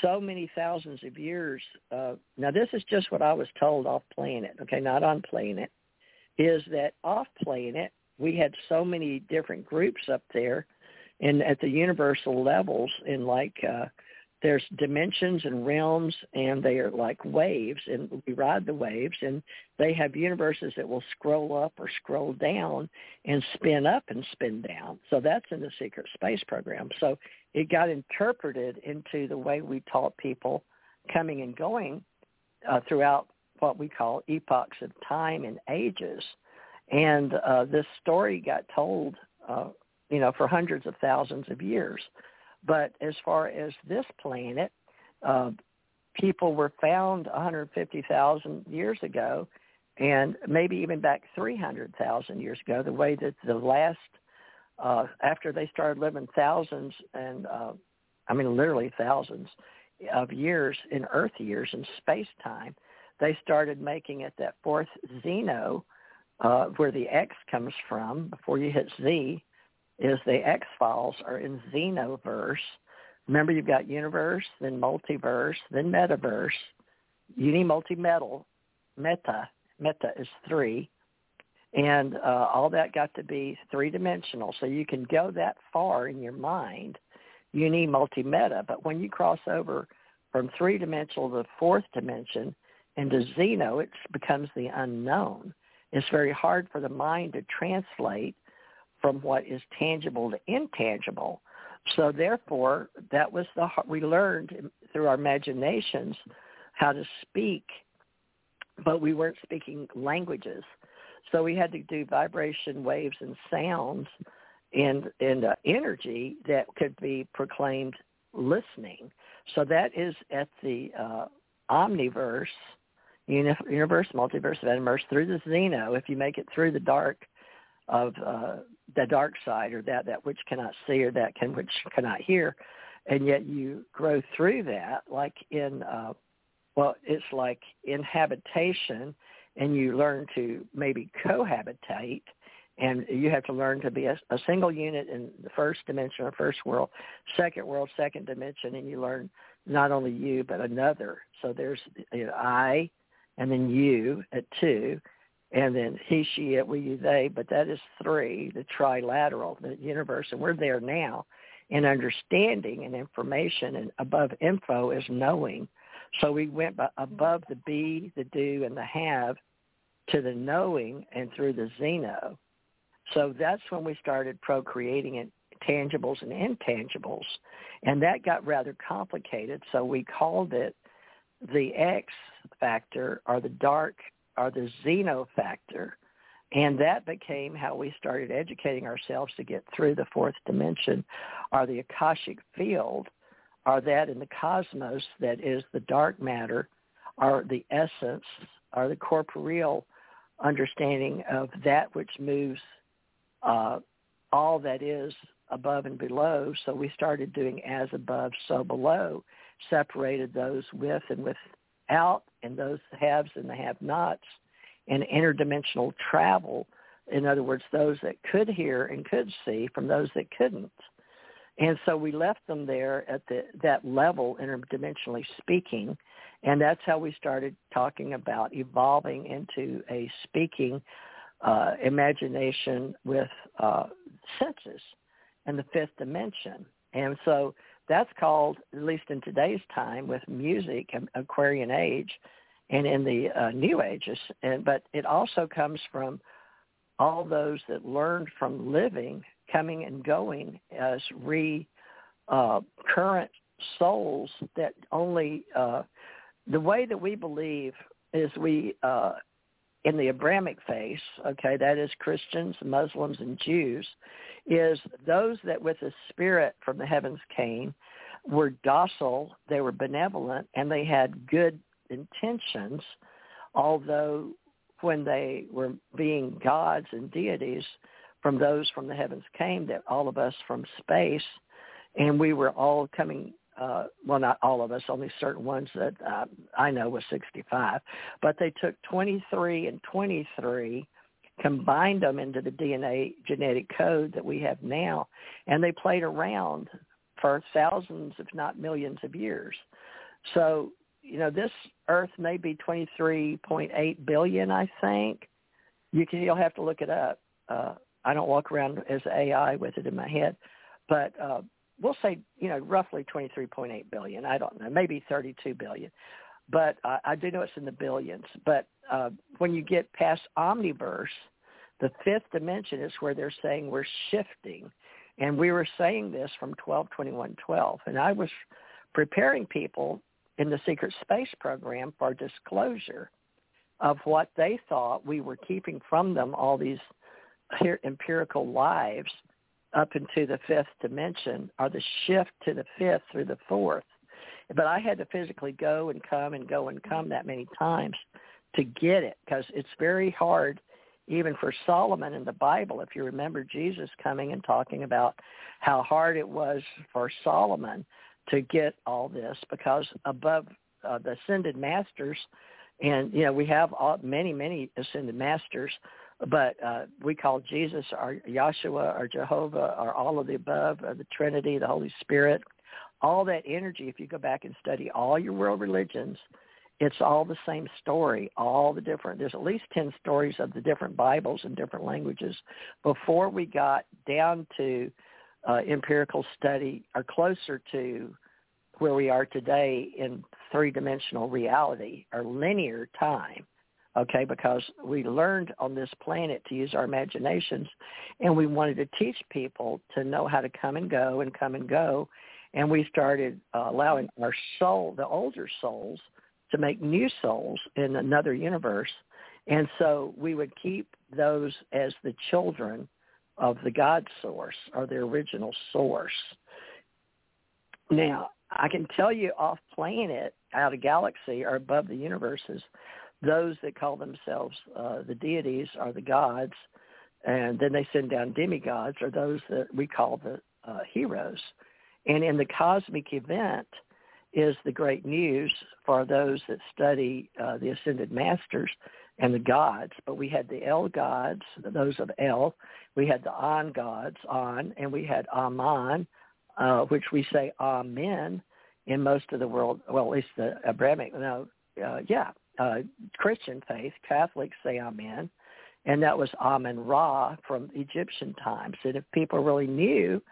so many thousands of years uh, now this is just what i was told off planet okay not on planet is that off planet we had so many different groups up there and at the universal levels in like uh there's dimensions and realms and they are like waves and we ride the waves and they have universes that will scroll up or scroll down and spin up and spin down. So that's in the secret space program. So it got interpreted into the way we taught people coming and going uh, throughout what we call epochs of time and ages and uh, this story got told uh, you know for hundreds of thousands of years but as far as this planet, uh, people were found 150,000 years ago, and maybe even back 300,000 years ago. The way that the last, uh, after they started living thousands and, uh, I mean literally thousands of years in Earth years in space time, they started making it that fourth Xeno, uh, where the X comes from before you hit Z, is the X Files are in Xenoverse. Remember, you've got universe, then multiverse, then metaverse, uni multi-metal, meta. Meta is three, and uh, all that got to be three-dimensional. So you can go that far in your mind, uni multi-meta. But when you cross over from three-dimensional to fourth dimension into Xeno, it becomes the unknown. It's very hard for the mind to translate from what is tangible to intangible. So therefore, that was the we learned through our imaginations how to speak, but we weren't speaking languages. So we had to do vibration waves and sounds and and uh, energy that could be proclaimed listening. So that is at the uh, omniverse, universe, multiverse, metaverse through the Xeno. If you make it through the dark of uh, the dark side or that that which cannot see or that can which cannot hear and yet you grow through that like in uh well it's like inhabitation and you learn to maybe cohabitate and you have to learn to be a, a single unit in the first dimension or first world second world second dimension and you learn not only you but another so there's you know, i and then you at two and then he, she, it, we, you, they, but that is three, the trilateral, the universe, and we're there now. And understanding and information and above info is knowing. So we went above the be, the do, and the have to the knowing and through the Xeno. So that's when we started procreating in tangibles and intangibles. And that got rather complicated. So we called it the X factor or the dark are the Xeno factor. And that became how we started educating ourselves to get through the fourth dimension, or the Akashic field, or that in the cosmos that is the dark matter, or the essence, or the corporeal understanding of that which moves uh, all that is above and below. So we started doing as above, so below, separated those with and with out and those haves and the have-nots and interdimensional travel. In other words, those that could hear and could see from those that couldn't. And so we left them there at the, that level, interdimensionally speaking, and that's how we started talking about evolving into a speaking uh, imagination with uh, senses and the fifth dimension. And so that's called, at least in today's time with music, Aquarian Age, and in the uh, New Ages. And but it also comes from all those that learned from living coming and going as re uh, current souls that only uh, the way that we believe is we uh, in the Abrahamic faith, okay, that is Christians, Muslims, and Jews, is those that with the Spirit from the heavens came were docile, they were benevolent, and they had good intentions, although when they were being gods and deities from those from the heavens came, that all of us from space, and we were all coming uh, well, not all of us, only certain ones that uh, I know was 65, but they took 23 and 23, combined them into the DNA genetic code that we have now, and they played around for thousands, if not millions of years. So, you know, this Earth may be 23.8 billion, I think. You can, you'll have to look it up. Uh, I don't walk around as AI with it in my head, but uh, we'll say, you know, roughly 23.8 billion. I don't know, maybe 32 billion. But uh, I do know it's in the billions. But uh, when you get past omniverse, the fifth dimension is where they're saying we're shifting. And we were saying this from 122112. And I was preparing people in the secret space program for disclosure of what they thought we were keeping from them all these empirical lives up into the fifth dimension or the shift to the fifth through the fourth. But I had to physically go and come and go and come that many times to get it because it's very hard even for Solomon in the Bible. If you remember Jesus coming and talking about how hard it was for Solomon to get all this because above uh, the ascended masters, and you know we have all, many many ascended masters but uh, we call Jesus our Yahshua or Jehovah or all of the above, or the Trinity, the Holy Spirit, all that energy. If you go back and study all your world religions, it's all the same story. All the different. There's at least ten stories of the different Bibles in different languages before we got down to uh, empirical study or closer to where we are today in three-dimensional reality or linear time okay, because we learned on this planet to use our imaginations and we wanted to teach people to know how to come and go and come and go. And we started uh, allowing our soul, the older souls, to make new souls in another universe. And so we would keep those as the children of the God source or the original source. Now, I can tell you off planet, out of galaxy or above the universes, those that call themselves uh, the deities are the gods, and then they send down demigods, or those that we call the uh, heroes. And in the cosmic event is the great news for those that study uh, the ascended masters and the gods. But we had the El gods, those of El. We had the On gods, On, and we had Aman, uh, which we say Amen in most of the world. Well, at least the Abrahamic. No, uh, yeah, uh, Christian faith, Catholics say Amen, and that was Amen Ra from Egyptian times. And if people really knew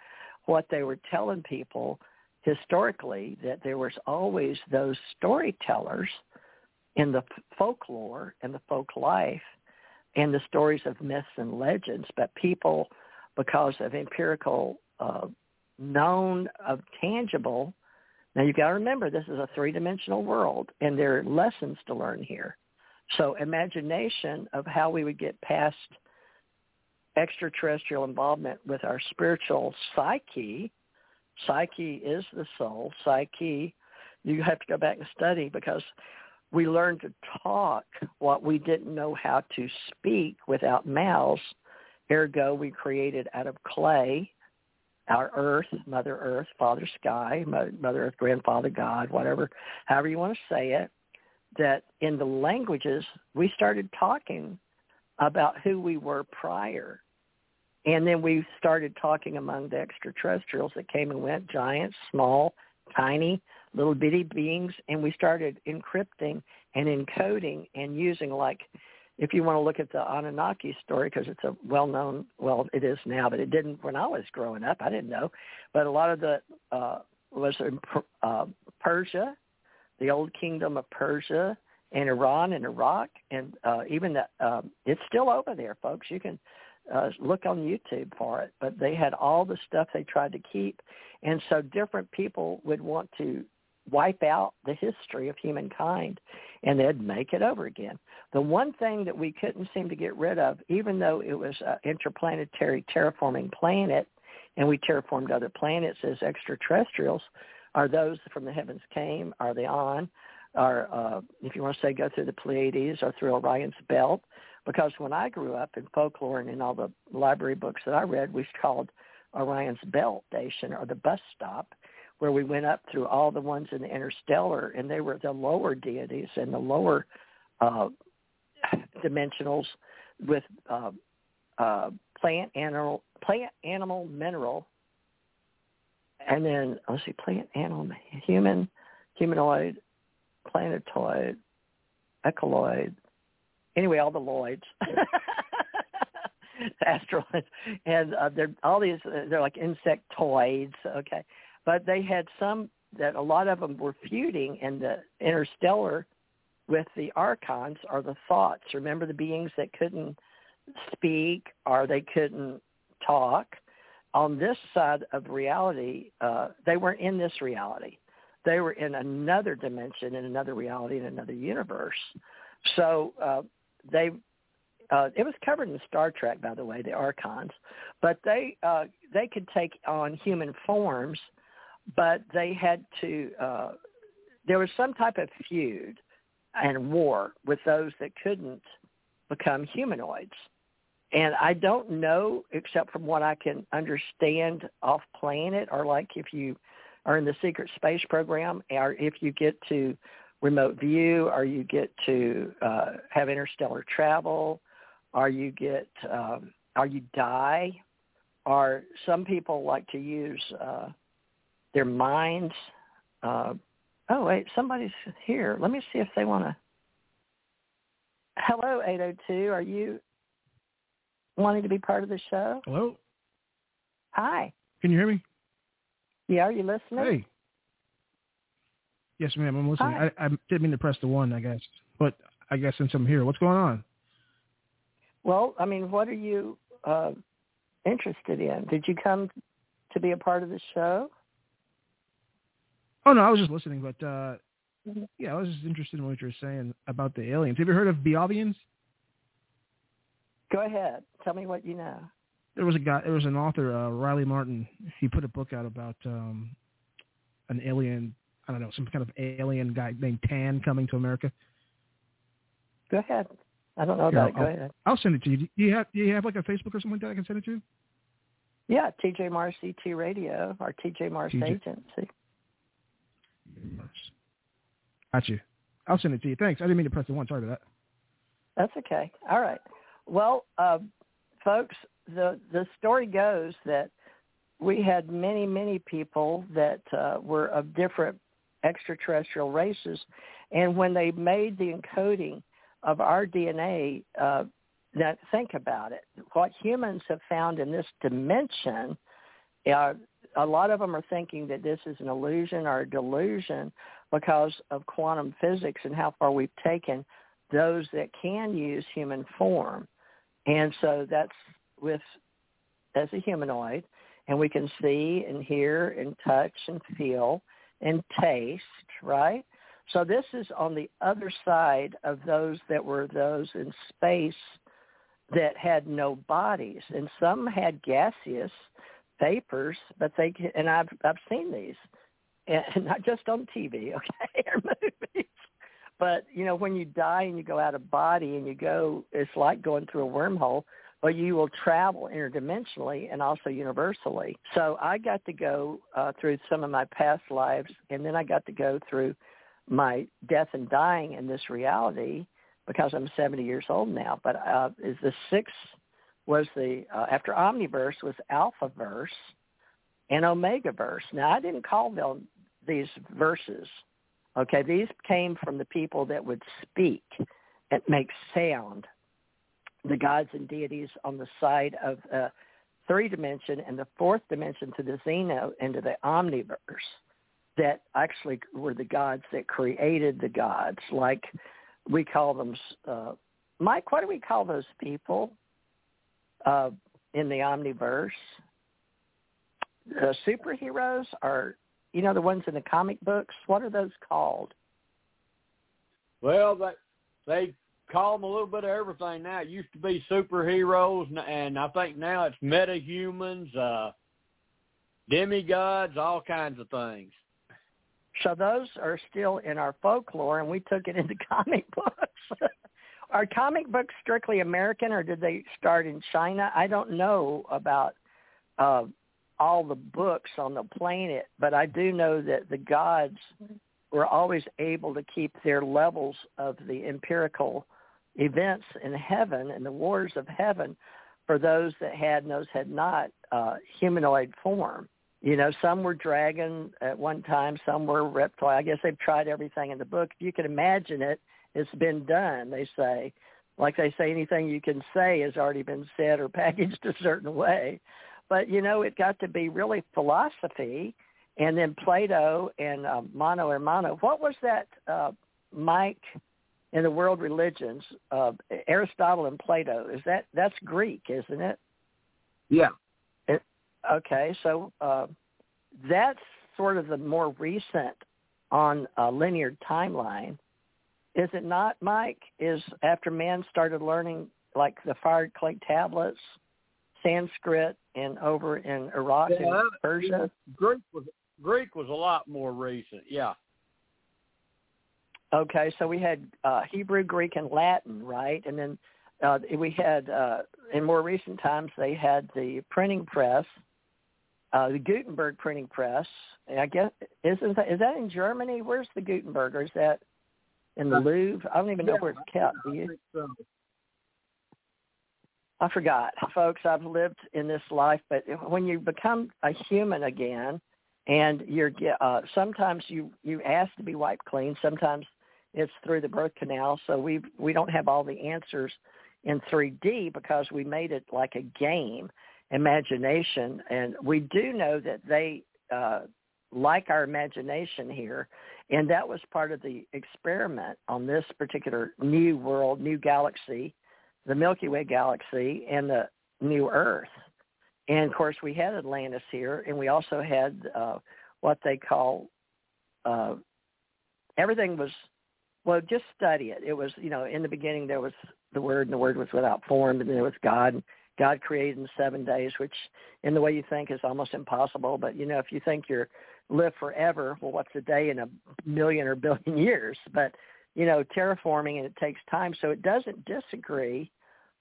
what they were telling people historically, that there was always those storytellers in the folklore and the folk life and the stories of myths and legends, but people, because of empirical uh, known of tangible now you've got to remember this is a three-dimensional world, and there are lessons to learn here. So imagination of how we would get past extraterrestrial involvement with our spiritual psyche. Psyche is the soul. Psyche, you have to go back and study because we learned to talk what we didn't know how to speak without mouths. Ergo, we created out of clay our earth, Mother Earth, Father Sky, Mother Earth, Grandfather God, whatever, however you want to say it, that in the languages we started talking about who we were prior. And then we started talking among the extraterrestrials that came and went, giants, small, tiny, little bitty beings, and we started encrypting and encoding and using like if you want to look at the Anunnaki story, because it's a well-known, well, it is now, but it didn't when I was growing up. I didn't know, but a lot of the uh, was in uh, Persia, the old kingdom of Persia, and Iran and Iraq, and uh, even that um, it's still over there, folks. You can uh, look on YouTube for it. But they had all the stuff they tried to keep, and so different people would want to wipe out the history of humankind, and they'd make it over again. The one thing that we couldn't seem to get rid of, even though it was an interplanetary terraforming planet, and we terraformed other planets as extraterrestrials, are those from the heavens came, are they on, or uh, if you want to say go through the Pleiades or through Orion's belt. Because when I grew up in folklore and in all the library books that I read, we called Orion's belt station or the bus stop, where we went up through all the ones in the interstellar, and they were the lower deities and the lower uh, dimensionals with uh, uh, plant, animal, plant, animal, mineral, and then let's see, plant, animal, human, humanoid, planetoid, ecoloid. Anyway, all the Lloyds. [laughs] asteroids, and uh, they're all these. Uh, they're like insectoids, okay, but they had some that a lot of them were feuding in the interstellar with the archons or the thoughts. Remember the beings that couldn't speak or they couldn't talk. On this side of reality, uh, they weren't in this reality. They were in another dimension, in another reality, in another universe. So uh, they, uh, it was covered in Star Trek, by the way, the Archons, but they uh, they could take on human forms, but they had to. Uh, there was some type of feud and war with those that couldn't become humanoids. And I don't know, except from what I can understand off planet, or like if you are in the secret space program, or if you get to remote view, or you get to uh, have interstellar travel, or you get, um, or you die, or some people like to use uh, their minds. Uh, oh wait, somebody's here. Let me see if they want to. Hello, 802. Are you wanting to be part of the show? Hello. Hi. Can you hear me? Yeah, are you listening? Hey. Yes, ma'am. I'm listening. I, I didn't mean to press the one, I guess, but I guess since I'm here, what's going on? Well, I mean, what are you uh, interested in? Did you come to be a part of the show? Oh no, I was just listening, but uh yeah, I was just interested in what you were saying about the aliens. Have you heard of Biaviians? Go ahead. Tell me what you know. There was a guy. There was an author, uh, Riley Martin. He put a book out about um, an alien. I don't know, some kind of alien guy named Tan coming to America. Go ahead. I don't know about Here, it. Go I'll, ahead. I'll send it to you. Do you have Do you have like a Facebook or something like that I can send it to? Yeah, TJ Morris CT Radio or TJ Morris TJ. Agency. Got you. I'll send it to you. Thanks. I didn't mean to press the one. Sorry about that. That's okay. All right. Well, uh, folks, the the story goes that we had many many people that uh, were of different extraterrestrial races, and when they made the encoding of our DNA, uh, that think about it, what humans have found in this dimension. Uh, a lot of them are thinking that this is an illusion or a delusion because of quantum physics and how far we've taken those that can use human form. And so that's with as a humanoid, and we can see and hear and touch and feel and taste, right? So this is on the other side of those that were those in space that had no bodies, and some had gaseous vapors, but they and I've I've seen these, [laughs] and not just on TV, okay, [laughs] or movies. But you know, when you die and you go out of body and you go, it's like going through a wormhole. But you will travel interdimensionally and also universally. So I got to go uh, through some of my past lives, and then I got to go through my death and dying in this reality because I'm 70 years old now. But uh, is the sixth was the uh, after Omniverse was Alphaverse and Omegaverse. Now I didn't call them these verses Okay, these came from the people that would speak and make sound. The gods and deities on the side of the three dimension and the fourth dimension to the Xeno and to the omniverse that actually were the gods that created the gods. Like we call them, uh, Mike, what do we call those people? Uh, in the omniverse. The superheroes are, you know, the ones in the comic books. What are those called? Well, they they call them a little bit of everything now. It used to be superheroes, and I think now it's metahumans, uh, demigods, all kinds of things. So those are still in our folklore, and we took it into [laughs] comic books. Are comic books strictly American, or did they start in China? I don't know about uh, all the books on the planet, but I do know that the gods were always able to keep their levels of the empirical events in heaven and the wars of heaven for those that had and those had not uh, humanoid form. You know, some were dragon at one time, some were reptile. I guess they've tried everything in the book. If you can imagine it, it's been done, they say. Like they say, anything you can say has already been said or [laughs] packaged a certain way. But, you know, it got to be really philosophy and then Plato and uh, Mano Hermano. What was that, uh, Mike, in the world religions? Uh, Aristotle and Plato. Is that that's Greek, isn't it? Yeah. It, okay, so uh, that's sort of the more recent on a linear timeline. Is it not, Mike? Is after man started learning like the fired clay tablets, Sanskrit, and over in Iraq yeah, and Persia? Greek was Greek was a lot more recent. Yeah. Okay, so we had uh, Hebrew, Greek, and Latin, right? And then uh, we had, uh, in more recent times, they had the printing press, uh, the Gutenberg printing press. I guess isn't that is that in Germany? Where's the Gutenberg? Or is that in the Louvre? I don't even know yeah, where it's kept. Do you? So. I forgot, folks. I've lived in this life, but when you become a human again, and you're uh, sometimes you you ask to be wiped clean. Sometimes it's through the birth canal. So we we don't have all the answers in 3D because we made it like a game, imagination, and we do know that they uh, like our imagination here, and that was part of the experiment on this particular new world, new galaxy, the Milky Way galaxy, and the new Earth. And of course, we had Atlantis here, and we also had uh, what they call uh, everything was well. Just study it. It was you know in the beginning there was the Word, and the Word was without form, and there was God. God created in seven days, which in the way you think is almost impossible. But you know, if you think you're live forever, well, what's a day in a million or billion [laughs] years? But you know, terraforming and it takes time, so it doesn't disagree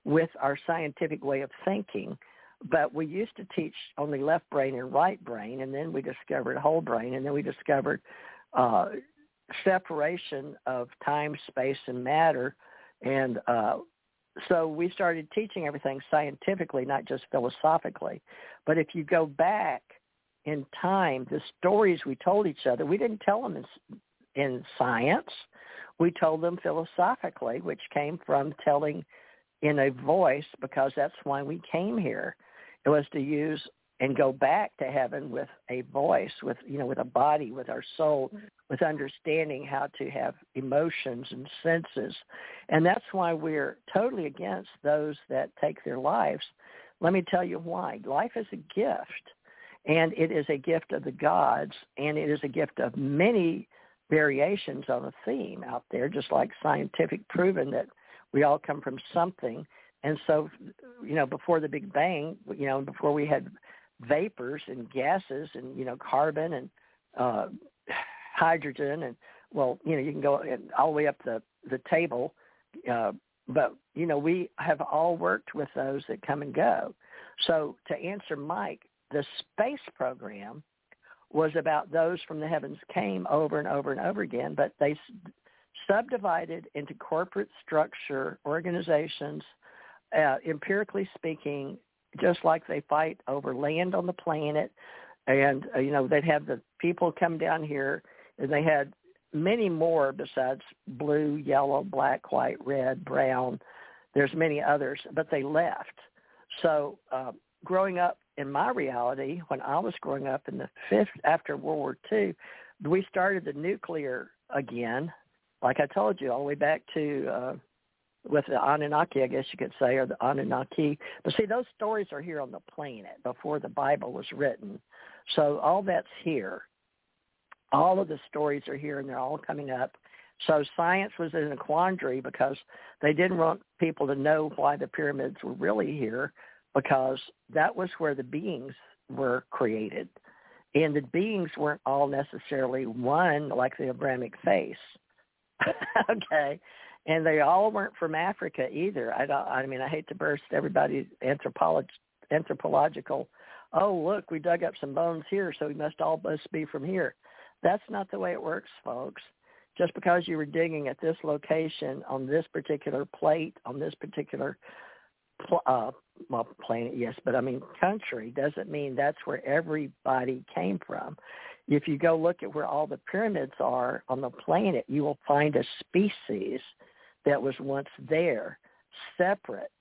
with our scientific way of thinking but we used to teach only left brain and right brain, and then we discovered whole brain, and then we discovered uh, separation of time, space, and matter. And uh, so we started teaching everything scientifically, not just philosophically. But if you go back in time, the stories we told each other, we didn't tell them in, in science. We told them philosophically, which came from telling in a voice because that's why we came here. It was to use and go back to heaven with a voice, with you know, with a body, with our soul, with understanding how to have emotions and senses. And that's why we're totally against those that take their lives. Let me tell you why. Life is a gift. And it is a gift of the gods, and it is a gift of many variations on a theme out there, just like scientific proven that we all come from something and so, you know, before the Big Bang, you know, before we had vapors and gases and, you know, carbon and uh, hydrogen and, well, you know, you can go all the way up the, the table. Uh, but, you know, we have all worked with those that come and go. So to answer Mike, the space program was about those from the heavens came over and over and over again, but they subdivided into corporate structure organizations uh, empirically speaking, just like they fight over land on the planet, and uh, you know they'd have the people come down here, and they had many more besides blue, yellow, black, white, red, brown. There's many others, but they left. So uh, growing up in my reality, when I was growing up in the fifth after World War II, we started the nuclear again. Like I told you, all the way back to uh, with the Anunnaki, I guess you could say, or the Anunnaki. But see, those stories are here on the planet before the Bible was written. So all that's here. All of the stories are here, and they're all coming up. So science was in a quandary because they didn't want people to know why the pyramids were really here because that was where the beings were created. And the beings weren't all necessarily one like the Abrahamic face. [laughs] okay and they all weren't from Africa either. I don't. I mean, I hate to burst everybody's anthropolog- anthropological. Oh, look, we dug up some bones here, so we must all must be from here. That's not the way it works, folks. Just because you were digging at this location on this particular plate on this particular uh, well, planet, yes, but I mean country doesn't mean that's where everybody came from. If you go look at where all the pyramids are on the planet, you will find a species that was once there, separate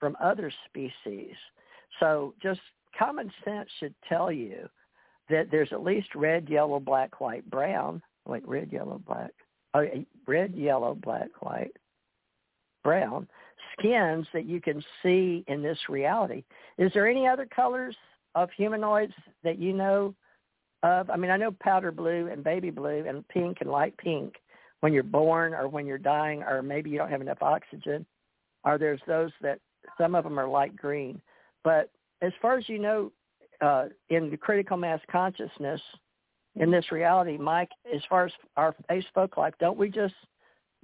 from other species. So just common sense should tell you that there's at least red, yellow, black, white, brown. Wait, red, yellow, black. Oh, red, yellow, black, white, brown skins that you can see in this reality. Is there any other colors of humanoids that you know of? I mean, I know powder blue and baby blue and pink and light pink when you're born or when you're dying or maybe you don't have enough oxygen or there's those that some of them are light green but as far as you know uh, in the critical mass consciousness in this reality mike as far as our facebook life don't we just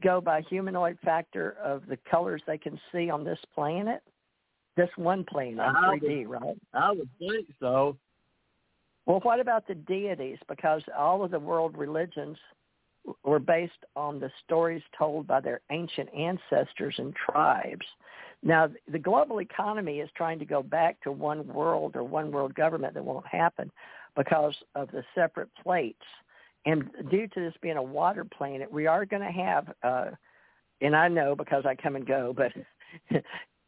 go by humanoid factor of the colors they can see on this planet this one plane on 3d right i would think so well what about the deities because all of the world religions were based on the stories told by their ancient ancestors and tribes. Now, the global economy is trying to go back to one world or one world government that won't happen because of the separate plates. And due to this being a water planet, we are going to have, uh, and I know because I come and go, but [laughs]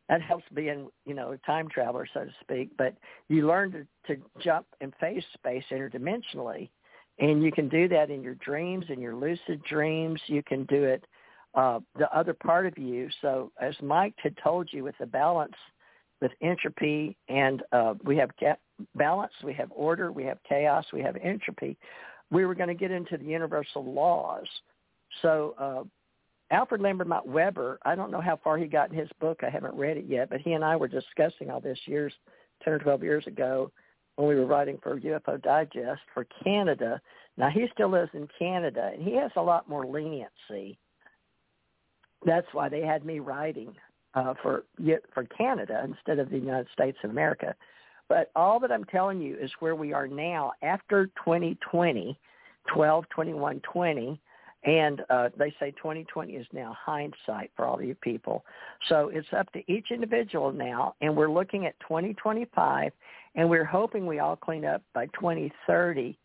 that helps being, you know, a time traveler, so to speak. But you learn to, to jump in phase space interdimensionally and you can do that in your dreams, in your lucid dreams. You can do it uh, the other part of you. So as Mike had told you with the balance, with entropy, and uh, we have balance, we have order, we have chaos, we have entropy. We were going to get into the universal laws. So uh, Alfred Lambremont Webre, I don't know how far he got in his book. I haven't read it yet, but he and I were discussing all this years, 10 or 12 years ago, when we were writing for UFO Digest for Canada. Now he still lives in Canada, and he has a lot more leniency. That's why they had me writing uh, for for Canada instead of the United States of America. But all that I'm telling you is where we are now after 2020, 12, 21, 20, and uh, they say 2020 is now hindsight for all you people. So it's up to each individual now, and we're looking at 2025, and we're hoping we all clean up by 2030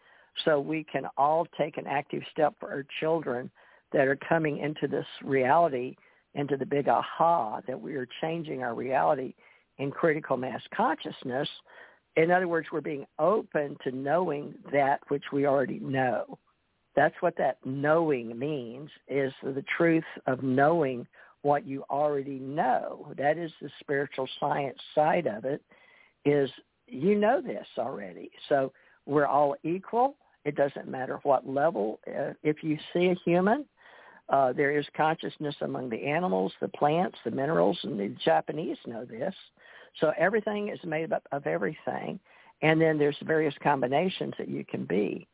so we can all take an active step for our children that are coming into this reality, into the big aha that we are changing our reality in critical mass consciousness. In other words, we're being open to knowing that which we already know. That's what that knowing means is the truth of knowing what you already know. That is the spiritual science side of it is you know this already. So we're all equal. It doesn't matter what level. Uh, if you see a human, uh, there is consciousness among the animals, the plants, the minerals, and the Japanese know this. So everything is made up of everything. And then there's various combinations that you can be.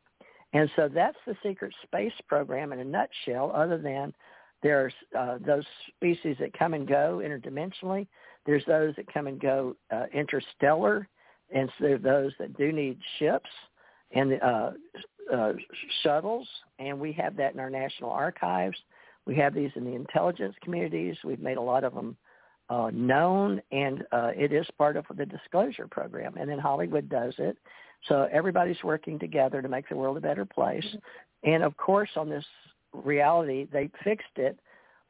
And so that's the secret space program in a nutshell, other than there's uh, those species that come and go interdimensionally. There's those that come and go uh, interstellar and so there are those that do need ships and uh, uh, shuttles, and we have that in our national archives. We have these in the intelligence communities. We've made a lot of them uh, known, and uh, it is part of the disclosure program. And then Hollywood does it. So everybody's working together to make the world a better place. Mm-hmm. And of course, on this reality, they fixed it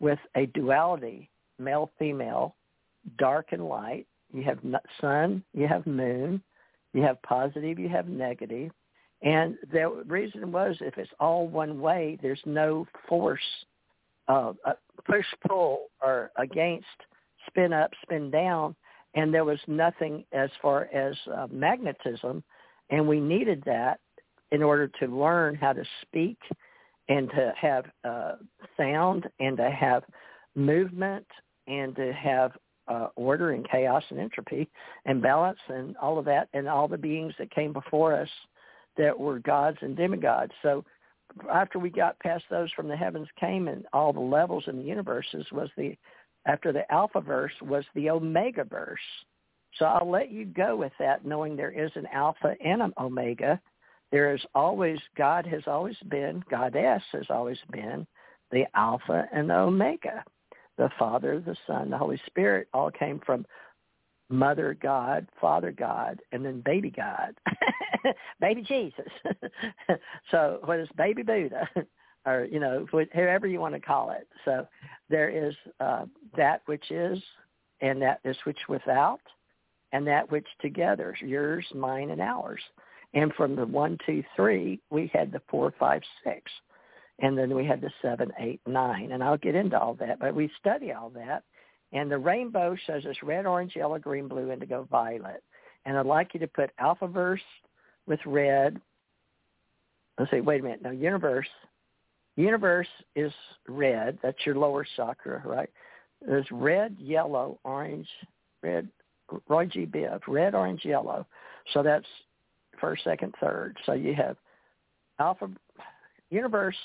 with a duality, male-female, dark and light, you have sun, you have moon, you have positive, you have negative. And the reason was if it's all one way, there's no force uh, push pull or against spin up, spin down, and there was nothing as far as uh, magnetism, and we needed that in order to learn how to speak and to have uh, sound and to have movement and to have uh, order and chaos and entropy and balance and all of that and all the beings that came before us that were gods and demigods. So after we got past those from the heavens came and all the levels in the universes was the after the alpha verse was the omega verse. So I'll let you go with that knowing there is an alpha and an omega. There is always God has always been, Goddess has always been the alpha and the omega. The Father, the Son, the Holy Spirit all came from Mother God, Father God, and then Baby God, [laughs] Baby Jesus. [laughs] so what is Baby Buddha, or you know, whoever you want to call it. So there is uh, that which is, and that is which without, and that which together, yours, mine, and ours. And from the one, two, three, we had the four, five, six, and then we had the seven, eight, nine. And I'll get into all that, but we study all that and the rainbow shows us red, orange, yellow, green, blue, indigo, violet. And I'd like you to put alpha verse with red. Let's see, wait a minute. No, universe. Universe is red. That's your lower chakra, right? There's red, yellow, orange, red, orangey bib, red, orange, yellow. So that's first, second, third. So you have alpha, universe,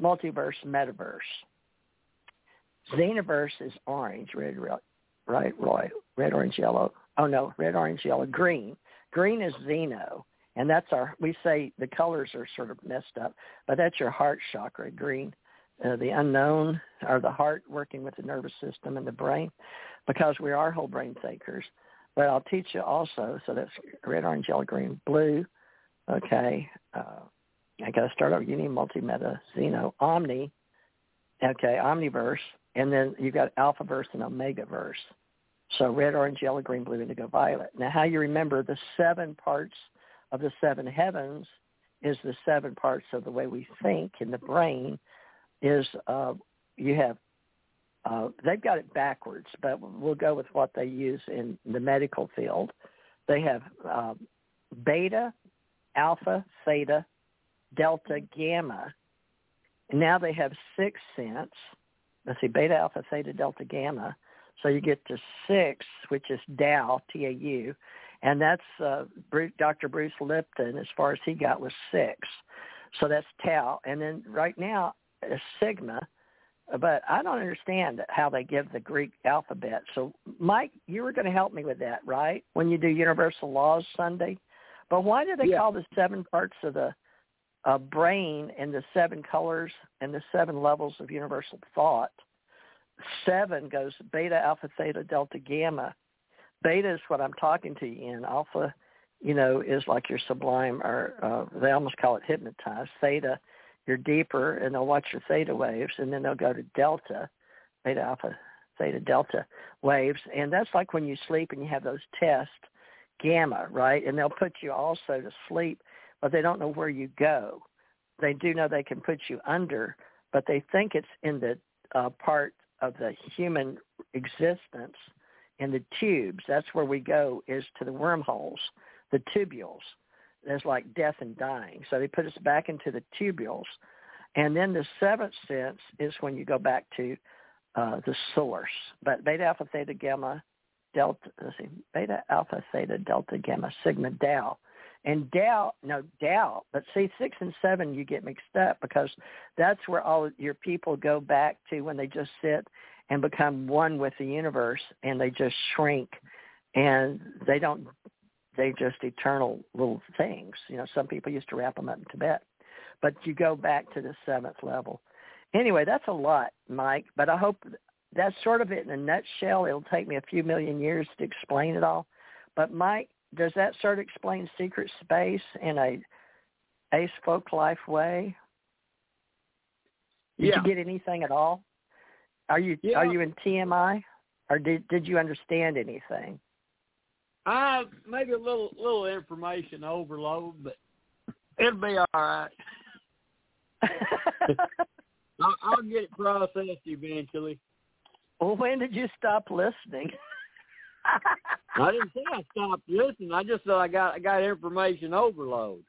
multiverse, metaverse. Xenoverse is orange, red, right, Roy? Red, orange, yellow. Oh no, red, orange, yellow, green. Green is Xeno, and that's our. We say the colors are sort of messed up, but that's your heart chakra, green. Uh, the unknown, or the heart working with the nervous system and the brain, because we are whole brain thinkers. But I'll teach you also. So that's red, orange, yellow, green, blue. Okay. Uh, I got to start over. You need multi-meta, Xeno, Omni. Okay, Omniverse and then you've got alpha verse and omega verse. So red, orange, yellow, green, blue, indigo, violet. Now how you remember the seven parts of the seven heavens is the seven parts of the way we think in the brain is uh, you have uh, they've got it backwards, but we'll go with what they use in the medical field. They have uh, beta, alpha, theta, delta, gamma. And now they have six sense let's see, beta, alpha, theta, delta, gamma. So you get to six, which is Tau, T-A-U, and that's uh, Dr. Bruce Lipton. As far as he got was six, so that's Tau. And then right now is Sigma, but I don't understand how they give the Greek alphabet. So Mike, you were going to help me with that, right? When you do Universal Laws Sunday, but why do they yeah. call the seven parts of the uh, brain and the seven colors and the seven levels of universal thought. Seven goes beta, alpha, theta, delta, gamma. Beta is what I'm talking to you in. Alpha, you know, is like your sublime, or uh, they almost call it hypnotized. Theta, you're deeper, and they'll watch your theta waves, and then they'll go to delta, beta, alpha, theta, delta waves, and that's like when you sleep and you have those tests, gamma, right? And they'll put you also to sleep but they don't know where you go. They do know they can put you under, but they think it's in the uh, part of the human existence in the tubes. That's where we go is to the wormholes, the tubules. There's like death and dying. So they put us back into the tubules. And then the seventh sense is when you go back to uh, the source. But beta, alpha, theta, gamma, delta, see, beta, alpha, theta, delta, gamma, sigma, Tau and Tau, no Tau, but see six and seven you get mixed up because that's where all your people go back to when they just sit and become one with the universe and they just shrink and they don't they just eternal little things. You know, some people used to wrap them up in Tibet, but you go back to the seventh level. Anyway, that's a lot, Mike, but I hope that's sort of it in a nutshell. It'll take me a few million years to explain it all. But Mike, does that sort of explain secret space in a ace folk life way? Did yeah. you get anything at all? Are you yeah. are you in TMI, or did did you understand anything? Uh maybe a little little information overload, but it'll be all right. [laughs] I'll, I'll get it processed eventually. Well, when did you stop listening? [laughs] I didn't say I stopped listening. I just said I got I got information overload.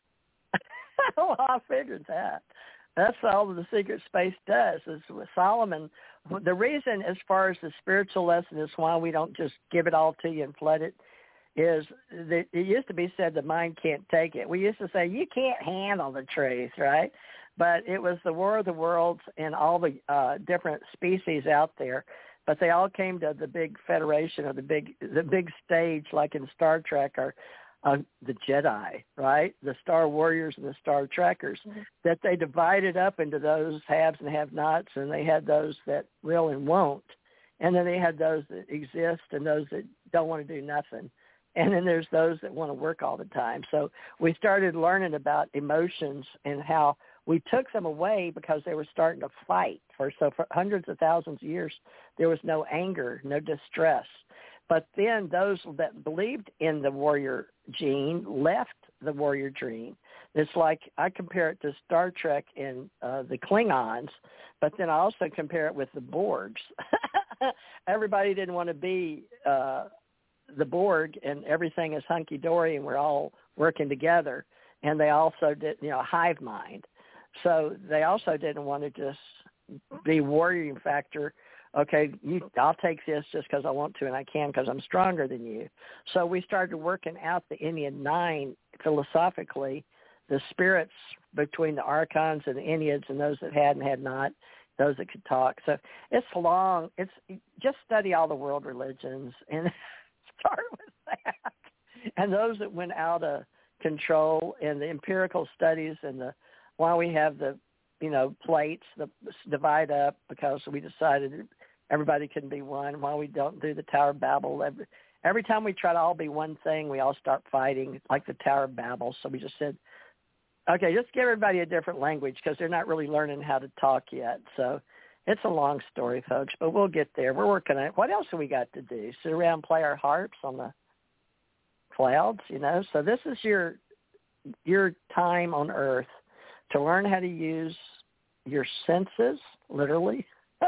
[laughs] well, I figured that. That's all the secret space does. Is with Solomon. The reason, as far as the spiritual lesson, is why we don't just give it all to you and flood it. Is that it used to be said the mind can't take it. We used to say you can't handle the truth, right? But it was the war of the worlds and all the uh, different species out there but they all came to the big federation or the big the big stage like in Star Trek or uh, the Jedi, right? The Star Warriors and the Star Trekkers, mm-hmm. that they divided up into those haves and have-nots, and they had those that will and won't, and then they had those that exist and those that don't want to do nothing, and then there's those that want to work all the time. So we started learning about emotions and how we took them away because they were starting to fight for so for hundreds of thousands of years there was no anger no distress but then those that believed in the warrior gene left the warrior dream it's like i compare it to star trek and uh, the klingons but then i also compare it with the borgs. [laughs] Everybody didn't want to be uh the borg and everything is hunky dory and we're all working together. And they also did you know hive mind. So they also didn't want to just be warrior factor. Okay, you, I'll take this just because I want to and I can because I'm stronger than you. So we started working out the Ennead Nine philosophically, the spirits between the archons and the Enneads and those that had and had not, those that could talk. So it's long. It's just study all the world religions [laughs] and start with that. And those that went out of control and the empirical studies and the why we have the you know plates the divide up because we decided everybody can be one. While we don't do the tower of babel every every time we try to all be one thing we all start fighting like the tower of babel. So we just said okay just give everybody a different language because they're not really learning how to talk yet. So it's a long story folks but we'll get there. We're working on it. What else have we got to do? Sit around and play our harps on the clouds you know? So this is your your time on earth to learn how to use your senses, literally, [laughs]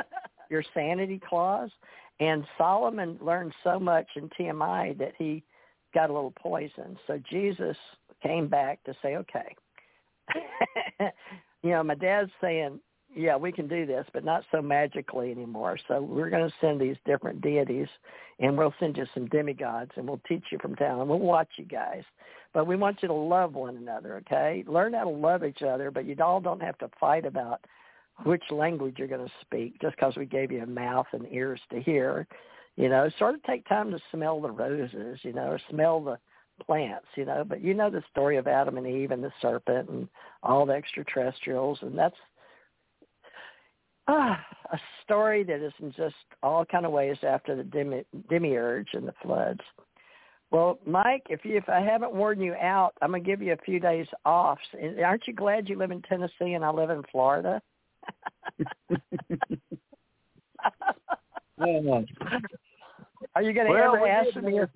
your sanity clause. And Solomon learned so much in TMI that he got a little poison. So Jesus came back to say, okay, [laughs] you know, my dad's saying, yeah, we can do this, but not so magically anymore. So we're going to send these different deities, and we'll send you some demigods, and we'll teach you from town, and we'll watch you guys. But we want you to love one another, okay? Learn how to love each other, but you all don't have to fight about which language you're going to speak just because we gave you a mouth and ears to hear. You know, sort of take time to smell the roses, you know, or smell the plants, you know. But you know the story of Adam and Eve and the serpent and all the extraterrestrials, and that's ah, a story that is in just all kind of ways after the demi- demiurge and the floods. Well, Mike, if you if I haven't worn you out, I'm gonna give you a few days off. Aren't you glad you live in Tennessee and I live in Florida? Are you gonna well, ever ask me? If...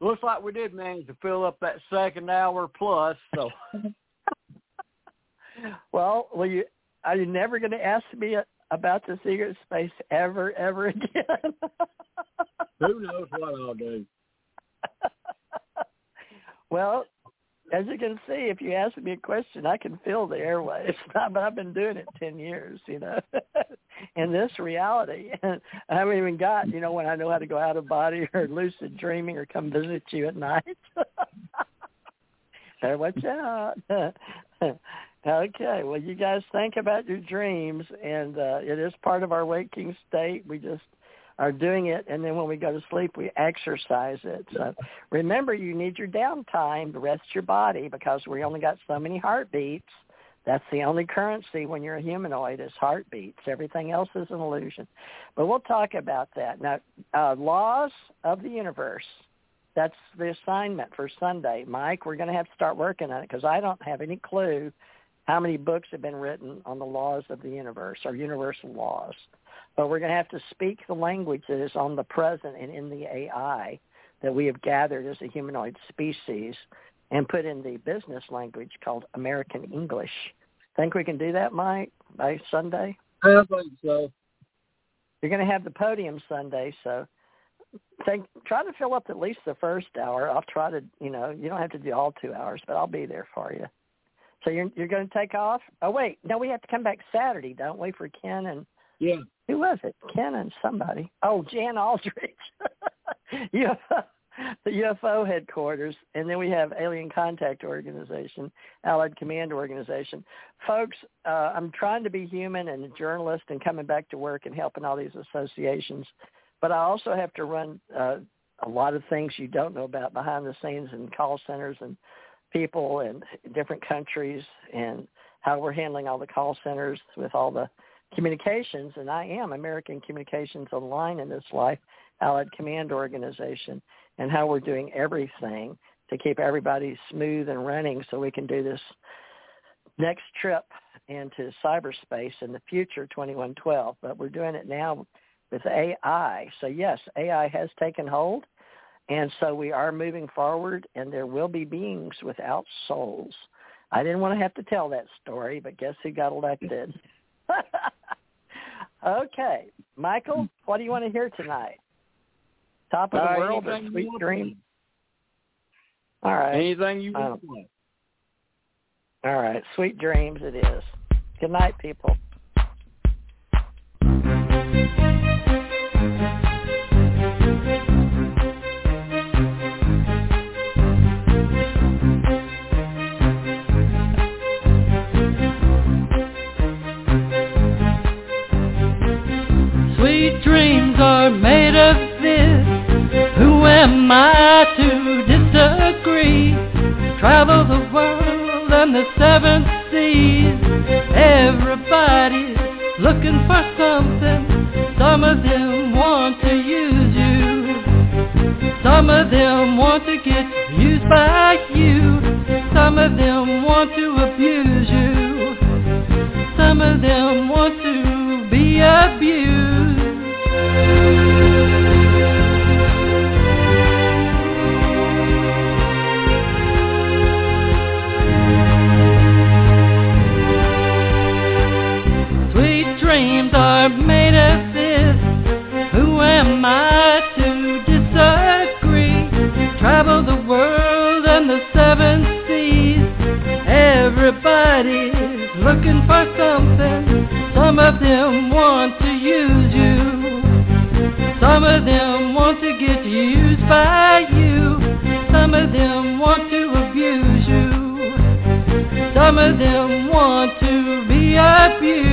Looks like we did manage to fill up that second hour plus. So. [laughs] well, will you? Are you never going to ask me about the secret space ever, ever again? [laughs] Who knows what I'll do? [laughs] well, as you can see, if you ask me a question, I can fill the airways. [laughs] but I've been doing it ten years, you know, [laughs] in this reality. [laughs] I haven't even got, you know, when I know how to go out of body or lucid dreaming or come visit you at night. Better watch out. okay, well, you guys think about your dreams, and uh, it is part of our waking state. We just are doing it, and then when we go to sleep, we exercise it. So remember, you need your downtime to rest your body because we only got so many heartbeats. That's the only currency when you're a humanoid is heartbeats. Everything else is an illusion. But we'll talk about that. Now, uh, laws of the universe. That's the assignment for Sunday. Mike, we're going to have to start working on it because I don't have any clue how many books have been written on the laws of the universe or universal laws. But we're going to have to speak the language that is on the present and in the AI that we have gathered as a humanoid species and put in the business language called American English. Think we can do that, Mike? by Sunday? I think so. You're going to have the podium Sunday, so think try to fill up at least the first hour. I'll try to, you know, you don't have to do all two hours, but I'll be there for you. So you're you're going to take off? Oh wait, no, we have to come back Saturday, don't we, for Ken and yeah. Who was it? Ken and somebody. Oh, Jan Aldrich. [laughs] yeah, the UFO headquarters, and then we have Alien Contact Organization, Allied Command Organization. Folks, uh, I'm trying to be human and a journalist and coming back to work and helping all these associations, but I also have to run uh, a lot of things you don't know about behind the scenes and call centers and people in different countries and how we're handling all the call centers with all the communications, and I am American Communications Online in this life, Allied Command Organization, and how we're doing everything to keep everybody smooth and running so we can do this next trip into cyberspace in the future 2112. But we're doing it now with AI. So yes, AI has taken hold. And so we are moving forward, and there will be beings without souls. I didn't want to have to tell that story, but guess who got elected? [laughs] okay, Michael, what do you want to hear tonight? Top of the Uh, world or Sweet Dream? All right. Anything you Um, want. All right. Sweet dreams it is. Good night, people. The seven seas. Of them want to use you. Some of them want to get used by you. Some of them want to abuse you. Some of them want to be abused.